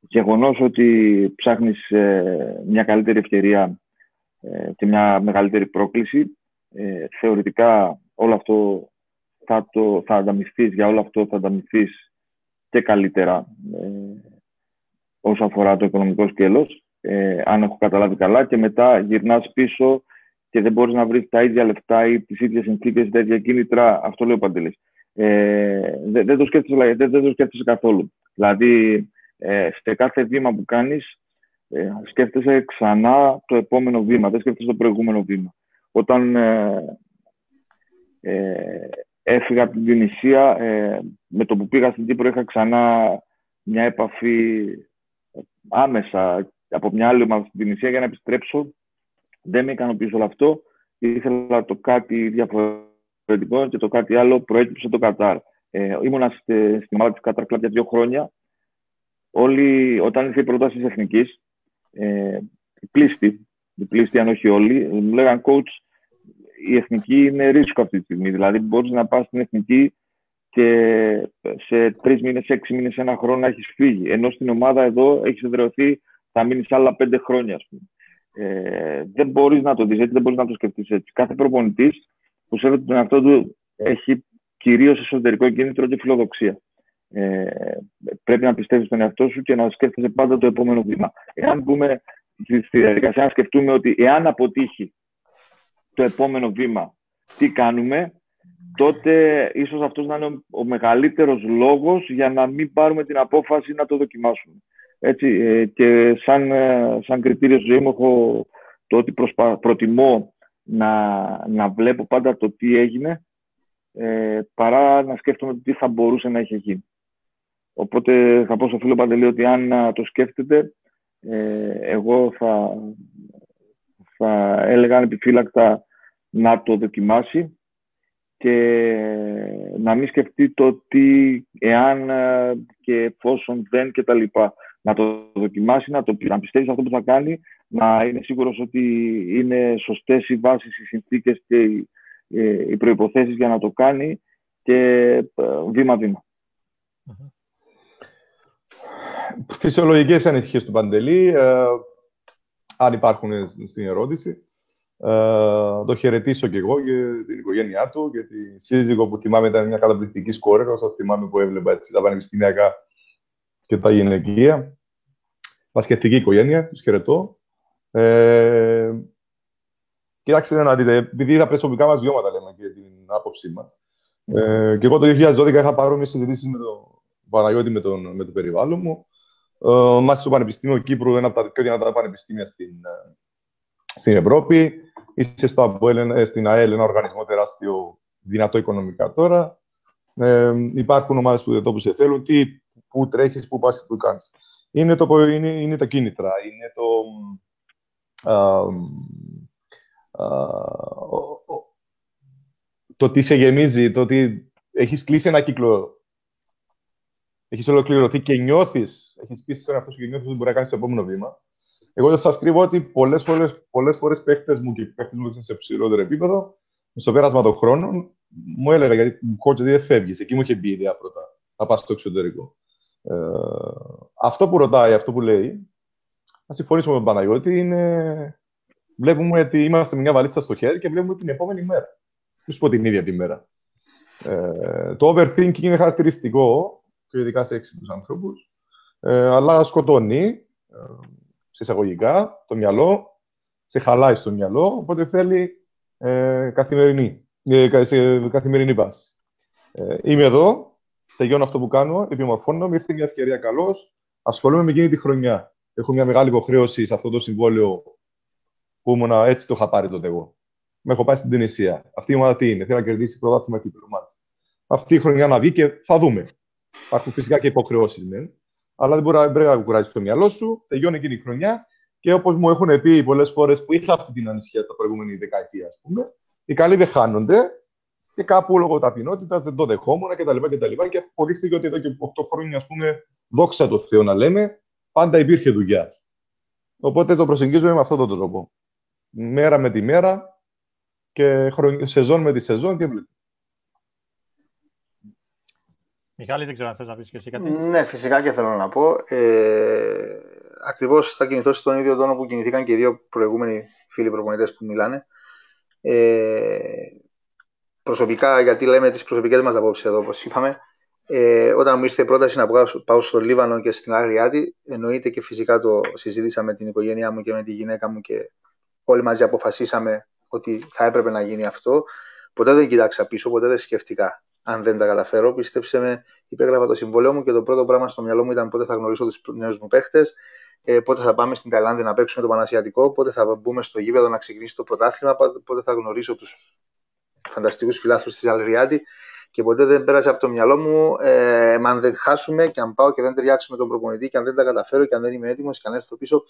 γεγονός ότι ψάχνεις ε, μια καλύτερη ευκαιρία ε, και μια μεγαλύτερη πρόκληση, ε, θεωρητικά όλο αυτό θα, το, θα ανταμυφθείς, για όλο αυτό θα ανταμυφθείς και καλύτερα ε, όσο αφορά το οικονομικό σκέλος, ε, αν έχω καταλάβει καλά, και μετά γυρνάς πίσω και δεν μπορείς να βρεις τα ίδια λεφτά ή τις ίδιες συνθήκες, τα ίδια κίνητρα, αυτό λέει ο Παντελής. Ε, δεν, δεν, το σκέφτεσαι, δεν, δεν το σκέφτεσαι καθόλου. Δηλαδή, ε, σε κάθε βήμα που κάνεις, ε, σκέφτεσαι ξανά το επόμενο βήμα, δεν σκέφτεσαι το προηγούμενο βήμα. Όταν ε, ε, έφυγα από την Τινησία, ε, με το που πήγα στην Κύπρο είχα ξανά μια επαφή άμεσα από μια άλλη ομάδα στην Τινησία για να επιστρέψω. Δεν με ικανοποιήσει όλο αυτό. Ήθελα το κάτι διαφορετικό και το κάτι άλλο προέκυψε το Κατάρ. Ε, ήμουνα στην ομάδα της Κατάρ για δύο χρόνια. Όλοι, όταν ήρθε η πρόταση της Εθνικής, ε, πλήστη, πλήστη αν όχι όλοι, μου λέγαν coach, η εθνική είναι ρίσκο αυτή τη στιγμή. Δηλαδή, μπορείς να πας στην εθνική και σε τρεις μήνες, έξι μήνες, ένα χρόνο έχεις φύγει. Ενώ στην ομάδα εδώ έχεις εδρεωθεί, θα μείνεις άλλα πέντε χρόνια, ας πούμε. Ε, δεν μπορείς να το δεις έτσι, δεν μπορείς να το σκεφτείς έτσι. Κάθε προπονητής που σέβεται τον εαυτό του έχει κυρίως εσωτερικό κίνητρο και φιλοδοξία. Ε, πρέπει να πιστεύεις στον εαυτό σου και να σκέφτεσαι πάντα το επόμενο βήμα. Εάν πούμε στη διαδικασία να σκεφτούμε ότι εάν αποτύχει το επόμενο βήμα τι κάνουμε, τότε ίσως αυτός να είναι ο μεγαλύτερος λόγος για να μην πάρουμε την απόφαση να το δοκιμάσουμε. Έτσι, ε, και σαν, ε, σαν κριτήριο ζωή μου έχω το ότι προσπα... προτιμώ να, να βλέπω πάντα το τι έγινε ε, παρά να σκέφτομαι τι θα μπορούσε να έχει γίνει. Οπότε θα πω στο φίλο Παντελή ότι αν το σκέφτεται, ε, εγώ θα, θα έλεγα ανεπιφύλακτα να το δοκιμάσει και να μην σκεφτεί το τι, εάν και εφόσον δεν και τα λοιπά. Να το δοκιμάσει, να, το, να πιστεύει σε αυτό που θα κάνει, να είναι σίγουρος ότι είναι σωστές οι βάσεις, οι συνθήκες και οι, ε, οι προϋποθέσεις για να το κάνει και ε, βήμα-βήμα. Φυσιολογικές ανησυχίες του Παντελή, ε, αν υπάρχουν στην ερώτηση. Ε, το χαιρετήσω και εγώ και την οικογένειά του και τη σύζυγο που θυμάμαι ήταν μια καταπληκτική σκόρε, όσο θυμάμαι που έβλεπα έτσι, τα πανεπιστημιακά και τα γυναικεία. Πασχετική οικογένεια, τους χαιρετώ. Ε, κοιτάξτε να δείτε, επειδή τα προσωπικά μας βιώματα λέμε και την άποψή μας. Ε, και εγώ το 2012 είχα παρόμοιε συζητήσει με τον Παναγιώτη με τον, με το περιβάλλον μου. Ε, Μάλιστα στο Πανεπιστήμιο Κύπρου, ένα από τα πιο δυνατά πανεπιστήμια στην, ε, στην Ευρώπη. Είσαι στο ΑΠΟΕΛ, ε, στην ΑΕΛ, ένα οργανισμό τεράστιο, δυνατό οικονομικά τώρα. Ε, υπάρχουν ομάδες που εδώ που σε θέλουν, τι, πού τρέχεις, πού πας, πού κάνεις. Είναι, το, είναι, είναι τα κίνητρα, είναι το. Α, α, το τι σε γεμίζει, το ότι έχεις κλείσει ένα κύκλο. Έχεις ολοκληρωθεί και νιώθεις, έχεις πει στον εαυτό σου και νιώθει ότι μπορεί να κάνεις το επόμενο βήμα. Εγώ δεν σας κρύβω ότι πολλές φορές πολλές φορές παίχτε μου και παίχτε μου σε ψηλότερο επίπεδο, στο πέρασμα των χρόνων, μου έλεγα γιατί μου κότσε ότι δεν φεύγεις. Εκεί μου είχε μπει η ιδέα πρώτα. Θα πας στο εξωτερικό. Ε, αυτό που ρωτάει, αυτό που λέει, να συμφωνήσουμε με τον Παναγιώτη, είναι. Βλέπουμε ότι είμαστε με μια βαλίτσα στο χέρι και βλέπουμε την επόμενη μέρα. Δεν σου πω την ίδια τη μέρα. Ε, το overthinking είναι χαρακτηριστικό, και ειδικά σε έξυπνους ανθρώπους, ε, αλλά σκοτώνει, ε, σε εισαγωγικά, το μυαλό, σε χαλάει στο μυαλό, οπότε θέλει ε, καθημερινή, ε, σε καθημερινή βάση. Ε, είμαι εδώ, τελειώνω αυτό που κάνω, επιμορφώνω, ήρθε μια ευκαιρία καλώς, ασχολούμαι με εκείνη τη χρονιά. Έχω μια μεγάλη υποχρέωση σε αυτό το συμβόλαιο που ήμουν έτσι το είχα πάρει τότε εγώ. Με έχω πάει στην Τινησία. Αυτή η ομάδα τι είναι, θέλει να κερδίσει πρωτάθλημα και Αυτή η χρονιά να βγει και θα δούμε. Υπάρχουν φυσικά και υποχρεώσεις μεν. Αλλά δεν μπορεί να κουράζεις το μυαλό σου. Τελειώνει εκείνη η χρονιά και όπως μου έχουν πει πολλές φορές που είχα αυτή την ανησυχία τα προηγούμενη δεκαετία, ας πούμε, οι καλοί δεν χάνονται και κάπου λόγω ταπεινότητας δεν το δεχόμουν κτλ. Και, και, και αποδείχθηκε ότι εδώ και 8 χρόνια, ας πούμε, δόξα τω Θεώ να λέμε, πάντα υπήρχε δουλειά. Οπότε το προσεγγίζω με αυτόν τον τρόπο. Μέρα με τη μέρα και σεζόν με τη σεζόν και βλέπω. Μιχάλη, δεν ξέρω αν θες να πεις και εσύ κάτι. Ναι, φυσικά και θέλω να πω. Ε, ακριβώς θα κινηθώ στον ίδιο τόνο που κινηθήκαν και οι δύο προηγούμενοι φίλοι προπονητές που μιλάνε. Ε, προσωπικά, γιατί λέμε τις προσωπικές μας απόψεις εδώ, όπως είπαμε, ε, όταν μου ήρθε η πρόταση να πάω στο Λίβανο και στην Αγριάτη, εννοείται και φυσικά το συζήτησα με την οικογένειά μου και με τη γυναίκα μου και όλοι μαζί αποφασίσαμε ότι θα έπρεπε να γίνει αυτό. Ποτέ δεν κοιτάξα πίσω, ποτέ δεν σκέφτηκα αν δεν τα καταφέρω. Πίστεψε με, υπέγραφα το συμβόλαιο μου και το πρώτο πράγμα στο μυαλό μου ήταν πότε θα γνωρίσω τους νέους μου παίχτες, ε, πότε θα πάμε στην Ταϊλάνδη να παίξουμε το Πανασιατικό, πότε θα μπούμε στο γήπεδο να ξεκινήσει το πρωτάθλημα, πότε θα γνωρίσω τους φανταστικούς φιλάθλους της Αλριάτη. Και ποτέ δεν πέρασε από το μυαλό μου, ε, αν δεν χάσουμε και αν πάω και δεν ταιριάξουμε τον προπονητή και αν δεν τα καταφέρω και αν δεν είμαι έτοιμος και αν έρθω πίσω.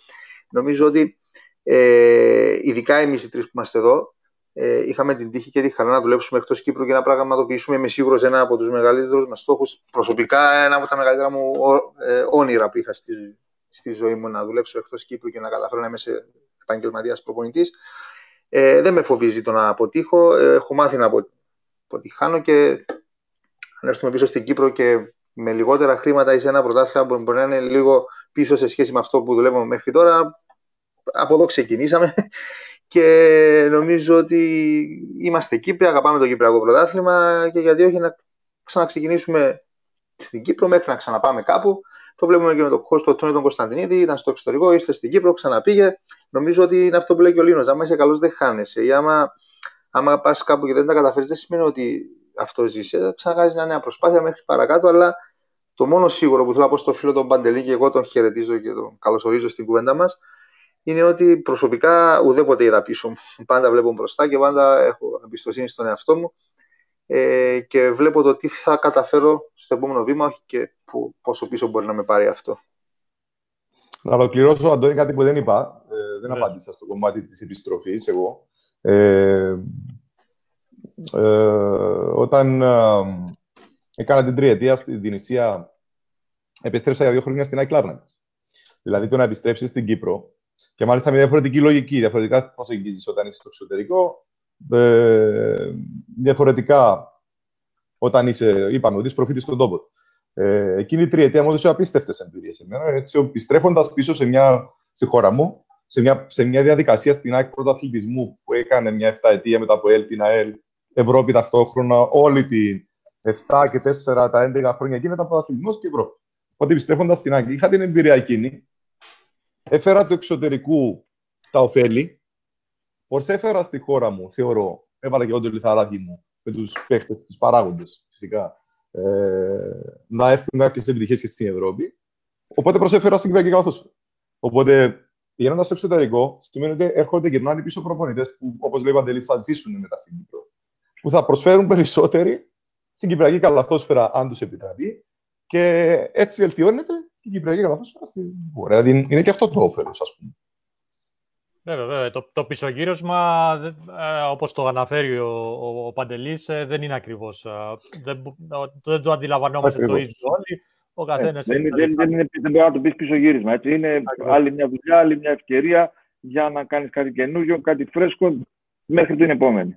Νομίζω ότι ε, ειδικά εμείς οι τρεις που είμαστε εδώ, ε, είχαμε την τύχη και τη χαρά να δουλέψουμε εκτός Κύπρου και να πραγματοποιήσουμε, είμαι σίγουρος, ένα από τους μεγαλύτερους μας στόχους. Προσωπικά, ένα από τα μεγαλύτερα μου ε, όνειρα που είχα στη, στη ζωή μου να δουλέψω εκτός Κύπρου και να καταφέρω να είμαι σε επαγγελματίας προπονητής. Ε, δεν με φοβίζει το να αποτύχω. Ε, έχω μάθει να αποτυχάνω και αν έρθουμε πίσω στην Κύπρο και με λιγότερα χρήματα ή σε ένα πρωτάθλημα που μπορεί να είναι λίγο πίσω σε σχέση με αυτό που δουλεύουμε μέχρι τώρα. Από εδώ ξεκινήσαμε και νομίζω ότι είμαστε Κύπροι, αγαπάμε το Κυπριακό πρωτάθλημα και γιατί όχι να ξαναξεκινήσουμε στην Κύπρο μέχρι να ξαναπάμε κάπου. Το βλέπουμε και με τον Κώστο Τόνι τον Κωνσταντινίδη, ήταν στο εξωτερικό, ήρθε στην Κύπρο, ξαναπήγε. Νομίζω ότι είναι αυτό που λέει και ο Λίνος. Άμα είσαι καλός, δεν χάνεσαι. Ή άμα, άμα πας κάπου και δεν τα καταφέρεις, δεν σημαίνει ότι αυτό ζήσει. Θα ξανακάνει μια νέα προσπάθεια μέχρι παρακάτω, αλλά το μόνο σίγουρο που θέλω να πω στο φίλο τον Παντελή και εγώ τον χαιρετίζω και τον καλωσορίζω στην κουβέντα μας είναι ότι προσωπικά ουδέποτε είδα πίσω μου. Πάντα βλέπω μπροστά και πάντα έχω εμπιστοσύνη στον εαυτό μου ε, και βλέπω το τι θα καταφέρω στο επόμενο βήμα και πόσο πίσω μπορεί να με πάρει αυτό. Να ολοκληρώσω, Αντώνη, κάτι που δεν είπα. Ε, δεν ναι. απάντησα στο κομμάτι της επιστροφής εγώ. Ε, ε, όταν ε, έκανα την τριετία στην Τινησία, επιστρέψα για δύο χρόνια στην Αϊκλάρνα. Δηλαδή το να επιστρέψεις στην Κύπρο και μάλιστα με διαφορετική λογική, διαφορετικά προσεγγίζει όταν είσαι στο εξωτερικό, ε, διαφορετικά όταν είσαι, είπαμε, ότι είσαι προφήτης στον τόπο. Ε, εκείνη η τριετία μου έδωσε απίστευτες εμπειρίες Έτσι, επιστρέφοντας πίσω σε, μια, στη χώρα μου, σε μια, σε μια διαδικασία στην άκρη πρωταθλητισμού που έκανε μια 7 ετία μετά από ΕΛ, την ΑΕΛ, Ευρώπη ταυτόχρονα, όλη τη 7 και 4, τα 11 χρόνια εκείνα ήταν πρωταθλητισμός και Ευρώπη. Οπότε επιστρέφοντας στην Άγγλια, είχα την εμπειρία εκείνη Έφερα του εξωτερικού τα ωφέλη. έφερα στη χώρα μου, θεωρώ, έβαλα και εγώ το λιθαράκι μου με τους παίχτες, τους παράγοντες φυσικά, ε, να έρθουν κάποιες επιτυχίες και στην Ευρώπη. Οπότε προσέφερα στην Κυπριακή καθώ. Οπότε πηγαίνοντας στο εξωτερικό, σημαίνει ότι έρχονται και γυρνάνε πίσω προπονητές που, όπως λέει ο Παντελής, θα ζήσουν μετά στην Κύπρο. Που θα προσφέρουν περισσότεροι στην Κυπριακή καλαθόσφαιρα, αν τους επιτραπεί. Και έτσι βελτιώνεται η Κυπριακή καταθέσεω στην χώρα. Δηλαδή είναι και αυτό το όφελος, ας πούμε. Βέβαια, βέβαια. Το, το πισωγύρωσμα, ε, όπως το αναφέρει ο, ο, ο Παντελής, ε, δεν είναι ακριβώς. Ε, δεν, δεν το αντιλαμβανόμαστε το ίδιο όλοι. Ο καθένας δεν, δεν, δεν, δεν, δεν μπορεί να το πεις πισωγύρισμα. Έτσι. Είναι άλλη μια δουλειά, άλλη μια ευκαιρία για να κάνεις κάτι καινούριο, κάτι φρέσκο μέχρι την επόμενη.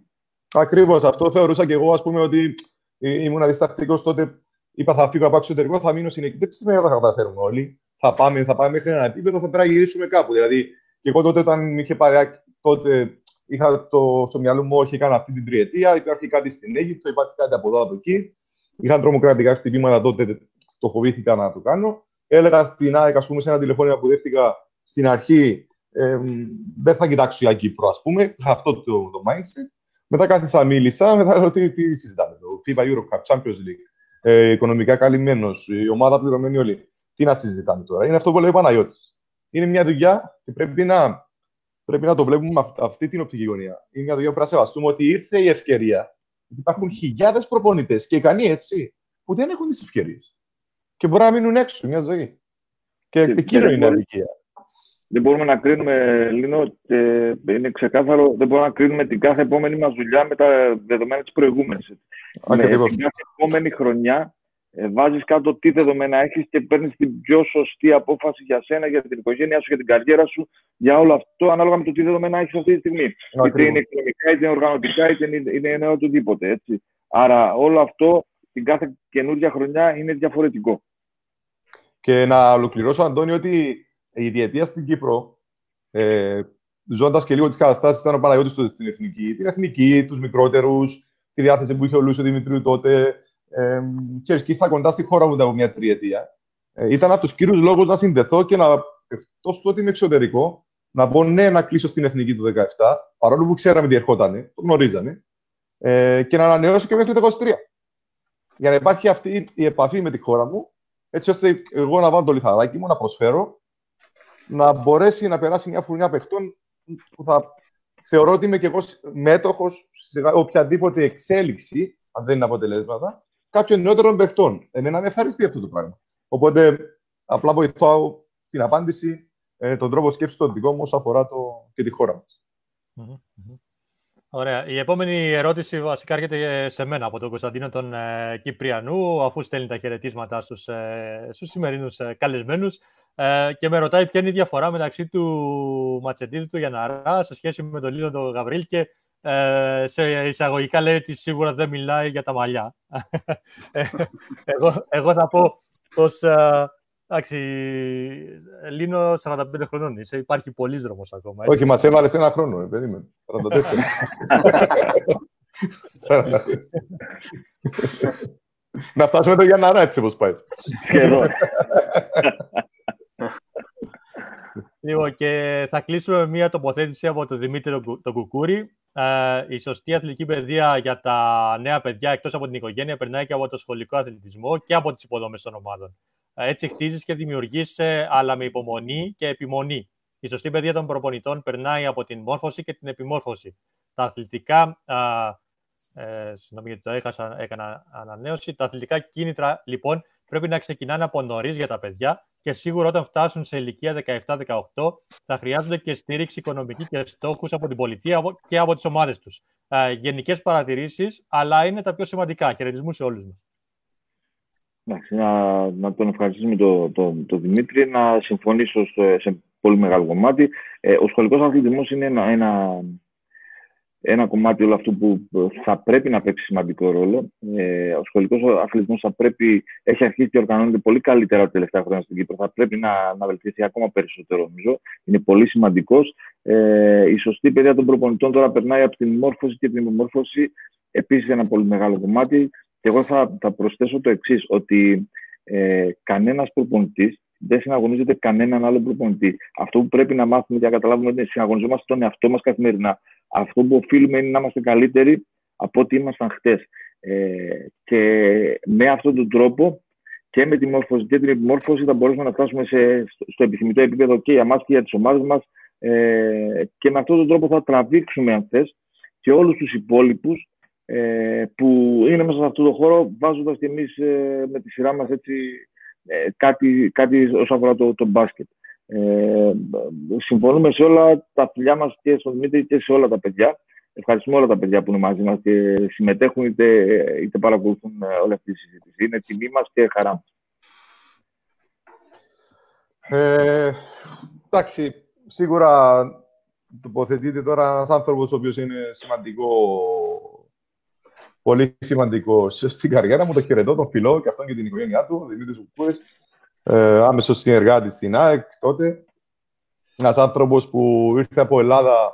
Ακριβώς. Αυτό θεωρούσα και εγώ, ας πούμε, ότι ήμουν διστακτικός τότε είπα θα φύγω από εξωτερικό, θα μείνω στην εκεί. Δεν σημαίνει ότι θα καταφέρουμε όλοι. Θα πάμε, θα πάμε μέχρι ένα επίπεδο, θα πρέπει να γυρίσουμε κάπου. Δηλαδή, και εγώ τότε όταν είχε πάρει τότε είχα το, στο μυαλό μου, όχι, έκανα αυτή την τριετία. Υπάρχει κάτι στην Αίγυπτο, υπάρχει κάτι από εδώ, από εκεί. Είχαν τρομοκρατικά χτυπήματα τότε, το φοβήθηκα να το κάνω. Έλεγα στην ΑΕΚ, ας πούμε, σε ένα τηλεφώνημα που δέχτηκα στην αρχή, ε, δεν θα κοιτάξω για Κύπρο, ας πούμε. Αυτό το, το mindset. Μετά κάθισα, μίλησα, μετά λέω τι, τι συζητάμε εδώ. FIFA Euro Cup, Champions League, ε, οικονομικά καλυμμένος, η ομάδα πληρωμένη όλοι. Τι να συζητάμε τώρα. Είναι αυτό που λέει ο Παναγιώτης. Είναι μια δουλειά και πρέπει να, πρέπει να το βλέπουμε με αυτή την οπτική γωνία. Είναι μια δουλειά που πρέπει να σεβαστούμε ότι ήρθε η ευκαιρία. Υπάρχουν χιλιάδες προπονητές και ικανοί έτσι, που δεν έχουν τις ευκαιρίες. Και μπορεί να μείνουν έξω μια ζωή. Και εκείνο είναι η αδικία δεν μπορούμε να κρίνουμε, Λίνο, και είναι ξεκάθαρο, δεν μπορούμε να κρίνουμε την κάθε επόμενη μας δουλειά με τα δεδομένα της προηγούμενης. Με την κάθε επόμενη χρονιά ε, βάζεις κάτω τι δεδομένα έχεις και παίρνεις την πιο σωστή απόφαση για σένα, για την οικογένειά σου, για την καριέρα σου, για όλο αυτό, ανάλογα με το τι δεδομένα έχεις αυτή τη στιγμή. Είτε είναι οικονομικά, είτε είναι οργανωτικά, είτε είναι, είναι, είναι οτιδήποτε. Έτσι. Άρα όλο αυτό την κάθε καινούργια χρονιά είναι διαφορετικό. Και να ολοκληρώσω, Αντώνιο, ότι η διετία στην Κύπρο, ε, ζώντας και λίγο τις καταστάσεις, ήταν ο Παναγιώτη στην εθνική. Την εθνική, τους μικρότερους, τη διάθεση που είχε ο Λούσιο Δημητρίου τότε. Ε, ξέρεις, και ήρθα κοντά στη χώρα μου από μια τριετία. Ε, ήταν από τους κύριους λόγους να συνδεθώ και να, εκτός του ότι είμαι εξωτερικό, να πω ναι, να κλείσω στην εθνική του 17, παρόλο που ξέραμε τι ερχόταν, το γνωρίζανε, ε, και να ανανεώσω και μέχρι το 23. Για να υπάρχει αυτή η επαφή με τη χώρα μου, έτσι ώστε εγώ να βάλω το λιθαράκι μου, να προσφέρω να μπορέσει να περάσει μια φουρνιά παιχτών που θα θεωρώ ότι είμαι και εγώ μέτοχος σε οποιαδήποτε εξέλιξη, αν δεν είναι αποτελέσματα, κάποιων νεότερων παιχτών. Εμένα με ευχαριστεί αυτό το πράγμα. Οπότε απλά βοηθάω την απάντηση, ε, τον τρόπο σκέψης τον δικό μου όσο αφορά το, και τη χώρα μας. Ωραία. Η επόμενη ερώτηση βασικά έρχεται σε μένα από τον Κωνσταντίνο τον ε, Κυπριανού, αφού στέλνει τα χαιρετίσματα στους, ε, στους σημερινούς ε, καλεσμένους. Ε, και με ρωτάει ποια είναι η διαφορά μεταξύ του Ματσεντίδη του Γιαναρά σε σχέση με τον Λίνο τον Γαβρίλ και ε, σε εισαγωγικά λέει ότι σίγουρα δεν μιλάει για τα μαλλιά. (laughs) Ε, εγώ, εγώ θα πω πως ε, εντάξει, Λίνο 45 χρονών είσαι, υπάρχει πολλή δρόμος ακόμα. Έτσι. Όχι, μα έβαλες ένα χρόνο, ε, περίμενε. 44. (laughs) Να φτάσουμε το Γιάννα έτσι όπως πάει. (laughs) Λοιπόν, και θα κλείσουμε με μια τοποθέτηση από τον Δημήτρη τον Κουκούρη. Ε, η σωστή αθλητική παιδεία για τα νέα παιδιά εκτός από την οικογένεια περνάει και από το σχολικό αθλητισμό και από τις υποδομές των ομάδων. Ε, έτσι χτίζεις και δημιουργείς, ε, αλλά με υπομονή και επιμονή. Η σωστή παιδεία των προπονητών περνάει από την μόρφωση και την επιμόρφωση. Τα αθλητικά ε, συγγνώμη γιατί το έχασα, έκανα ανανέωση. Τα αθλητικά κίνητρα λοιπόν πρέπει να ξεκινάνε από νωρίς για τα παιδιά και σίγουρα όταν φτάσουν σε ηλικία 17-18 θα χρειάζονται και στήριξη οικονομική και στόχους από την πολιτεία και από τις ομάδες τους. Ε, Γενικές παρατηρήσεις, αλλά είναι τα πιο σημαντικά. Χαιρετισμούς σε όλους μας. Να, να τον ευχαριστήσουμε τον το, το Δημήτρη, να συμφωνήσω στο, σε πολύ μεγάλο κομμάτι. Ε, ο σχολικός αθλητισμός είναι ένα, ένα ένα κομμάτι όλο αυτού που θα πρέπει να παίξει σημαντικό ρόλο. Ε, ο σχολικός αθλητισμός θα πρέπει, έχει αρχίσει και οργανώνεται πολύ καλύτερα τα τελευταία χρόνια στην Κύπρο. Θα πρέπει να, να βελτιωθεί ακόμα περισσότερο, νομίζω. Είναι πολύ σημαντικός. Ε, η σωστή παιδεία των προπονητών τώρα περνάει από την μόρφωση και την υπομόρφωση. Επίσης, ένα πολύ μεγάλο κομμάτι. Και εγώ θα, θα προσθέσω το εξής, ότι ε, κανένας προπονητής δεν συναγωνίζεται κανέναν άλλο προπονητή. Αυτό που πρέπει να μάθουμε και να καταλάβουμε είναι ότι συναγωνιζόμαστε τον εαυτό μας καθημερινά. Αυτό που οφείλουμε είναι να είμαστε καλύτεροι από ό,τι ήμασταν χτες. Ε, και με αυτόν τον τρόπο και με τη μόρφωση και την επιμόρφωση θα μπορέσουμε να φτάσουμε σε, στο επιθυμητό επίπεδο και για εμά και για τις ομάδες μας. Ε, και με αυτόν τον τρόπο θα τραβήξουμε, αν θες, και όλους τους υπόλοιπους ε, που είναι μέσα σε αυτό το χώρο, βάζοντας και εμείς ε, με τη σειρά μας ε, κάτι, κάτι όσον αφορά το, το μπάσκετ. Ε, συμφωνούμε σε όλα τα φιλιά μας και στον Δημήτρη και σε όλα τα παιδιά. Ευχαριστούμε όλα τα παιδιά που είναι μαζί μας και συμμετέχουν είτε, είτε παρακολουθούν ε, όλη αυτή τη συζήτηση. Είναι τιμή μας και χαρά μας. Ε, εντάξει, σίγουρα τοποθετείται τώρα ένας άνθρωπος ο οποίος είναι σημαντικό πολύ σημαντικό στην καριέρα μου. Το χαιρετώ, τον φιλό και αυτόν και την οικογένειά του, ο Δημήτρης Ουκούρη, ε, άμεσος συνεργάτης στην ΑΕΚ τότε. Ένας άνθρωπος που ήρθε από Ελλάδα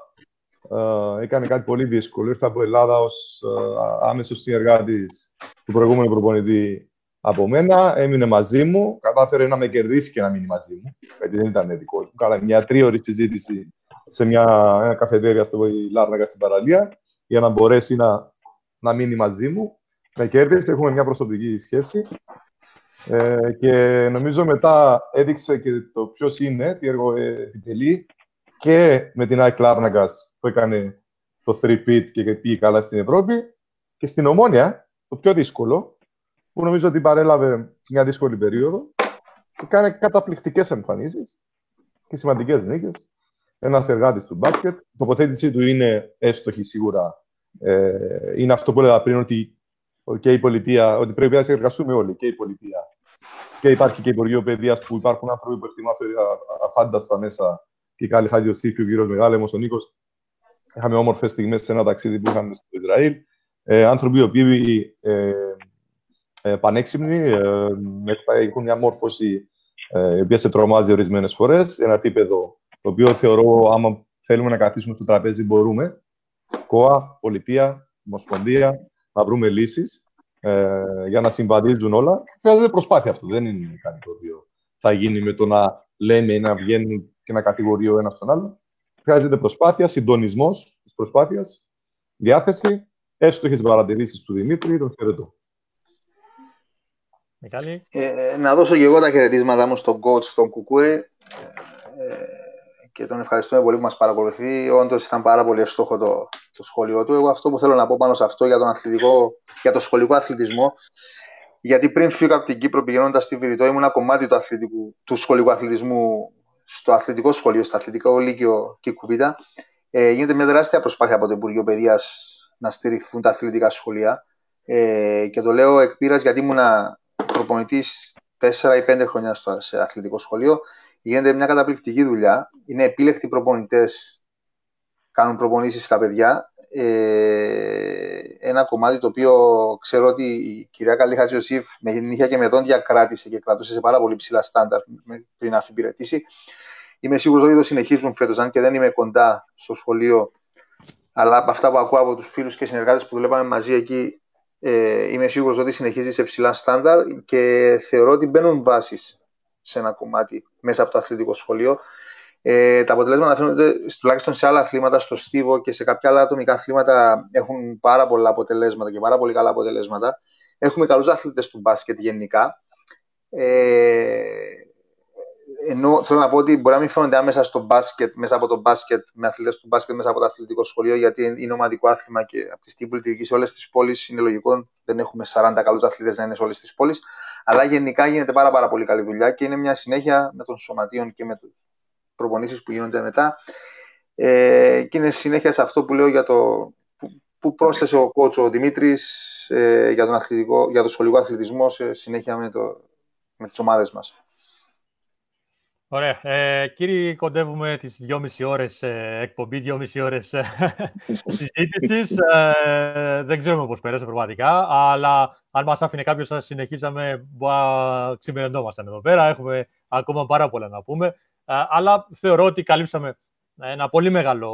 ε, έκανε κάτι πολύ δύσκολο. Ήρθα από Ελλάδα ως ε, άμεσος συνεργάτης του προηγούμενου προπονητή από μένα. Έμεινε μαζί μου. Κατάφερε να με κερδίσει και να μείνει μαζί μου. Γιατί δεν ήταν δικό μου. Κάνα μια τρίωρη συζήτηση σε μια ένα καφετέρια στο Λάρνακα στην παραλία για να μπορέσει να, να μείνει μαζί μου. Με κέρδισε, έχουμε μια προσωπική σχέση. Ε, και νομίζω μετά έδειξε και το ποιος είναι, τι έργο επιτελεί και με την ΑΕΚ Λάρναγκας που έκανε το 3-pit και πήγε καλά στην Ευρώπη και στην Ομόνια, το πιο δύσκολο, που νομίζω ότι παρέλαβε μια δύσκολη περίοδο και κάνει καταπληκτικές εμφανίσεις και σημαντικές νίκες. Ένας εργάτης του μπάσκετ. Η τοποθέτησή του είναι έστοχη σίγουρα. Ε, είναι αυτό που έλεγα πριν, ότι και η πολιτεία, ότι πρέπει να συνεργαστούμε όλοι, και η πολιτεία. Και υπάρχει και Υπουργείο Παιδείας που υπάρχουν άνθρωποι που εκτιμά αφάνταστα μέσα και η Κάλλη Χάγιο και ο κύριο Μεγάλεμος, ο Νίκος. Είχαμε όμορφες στιγμές σε ένα ταξίδι που είχαμε στο Ισραήλ. Ε, άνθρωποι οι οποίοι ε, ε, πανέξυπνοι, ε, έχουν μια μόρφωση ε, η οποία σε τρομάζει ορισμένες φορές. Ένα επίπεδο το οποίο θεωρώ, άμα θέλουμε να καθίσουμε στο τραπέζι, μπορούμε. ΚΟΑ, πολιτεία, ομοσπονδία, να βρούμε λύσεις ε, για να συμβαδίζουν όλα. Χρειάζεται προσπάθεια αυτό. Δεν είναι κάτι το οποίο θα γίνει με το να λέμε ή να βγαίνει και να κατηγορεί ο ένας τον άλλο. Χρειάζεται προσπάθεια, συντονισμός της προσπάθειας, διάθεση, έστοχε παρατηρήσεις του Δημήτρη, τον χαιρετώ. Ε, ε, να δώσω και εγώ τα χαιρετίσματά μου στον coach, στον Κουκούρη. Ε, και τον ευχαριστούμε πολύ που μας παρακολουθεί. Όντως ήταν πάρα πολύ εύστοχο το, το σχόλιο του. Εγώ αυτό που θέλω να πω πάνω σε αυτό για, τον αθλητικό, για το σχολικό αθλητισμό, γιατί πριν φύγω από την Κύπρο πηγαίνοντας στη Βηρητό, ήμουν ένα κομμάτι του, αθλητικού, του σχολικού αθλητισμού στο αθλητικό σχολείο, στο αθλητικό λύκειο και κουβίτα. Ε, γίνεται μια τεράστια προσπάθεια από το Υπουργείο Παιδείας να στηριχθούν τα αθλητικά σχολεία. Ε, και το λέω εκ γιατί ήμουν προπονητής 4 ή 5 χρόνια στο, σε αθλητικό σχολείο. Γίνεται μια καταπληκτική δουλειά. Είναι επίλεκτοι προπονητές, κάνουν προπονήσεις στα παιδιά. Ε, ένα κομμάτι το οποίο ξέρω ότι η κυρία Καλή Χατζιωσήφ με νύχια και με δόντια κράτησε και κρατούσε σε πάρα πολύ ψηλά στάνταρ πριν να αφιπηρετήσει. Είμαι σίγουρος ότι το συνεχίζουν φέτος, αν και δεν είμαι κοντά στο σχολείο. Αλλά από αυτά που ακούω από τους φίλους και συνεργάτες που δουλεύαμε μαζί εκεί, ε, είμαι σίγουρος ότι συνεχίζει σε ψηλά στάνταρ και θεωρώ ότι μπαίνουν βάσεις σε ένα κομμάτι μέσα από το αθλητικό σχολείο. Ε, τα αποτελέσματα φαίνονται τουλάχιστον σε άλλα αθλήματα, στο στίβο και σε κάποια άλλα ατομικά αθλήματα έχουν πάρα πολλά αποτελέσματα και πάρα πολύ καλά αποτελέσματα. Έχουμε καλούς αθλητές του μπάσκετ γενικά. Ε, ενώ θέλω να πω ότι μπορεί να μην φαίνονται άμεσα στο μπάσκετ, μέσα από το μπάσκετ, με αθλητές του μπάσκετ μέσα από το αθλητικό σχολείο, γιατί είναι ομαδικό άθλημα και από τη στιγμή που λειτουργεί σε όλες τις πόλεις είναι λογικό δεν έχουμε 40 καλούς αθλητές να είναι σε όλες τις πόλεις. Αλλά γενικά γίνεται πάρα, πάρα πολύ καλή δουλειά και είναι μια συνέχεια με των σωματείων και με τι προπονήσεις που γίνονται μετά. Ε, και είναι συνέχεια σε αυτό που λέω για το που, που πρόσθεσε ο κότσο ο Δημήτρης ε, για, για το σχολικό αθλητισμό σε συνέχεια με, το, με τις ομάδες μας. Ωραία. Ε, κύριοι, κοντεύουμε τις δυόμιση ώρες ε, εκπομπή, δυόμιση ώρες ε, (laughs) συζήτησης. Ε, δεν ξέρουμε πώς πέρασε πραγματικά, αλλά αν μας άφηνε κάποιος να συνεχίσαμε, ξημερινόμασταν εδώ πέρα. Έχουμε ακόμα πάρα πολλά να πούμε. Ε, αλλά θεωρώ ότι καλύψαμε ένα πολύ μεγάλο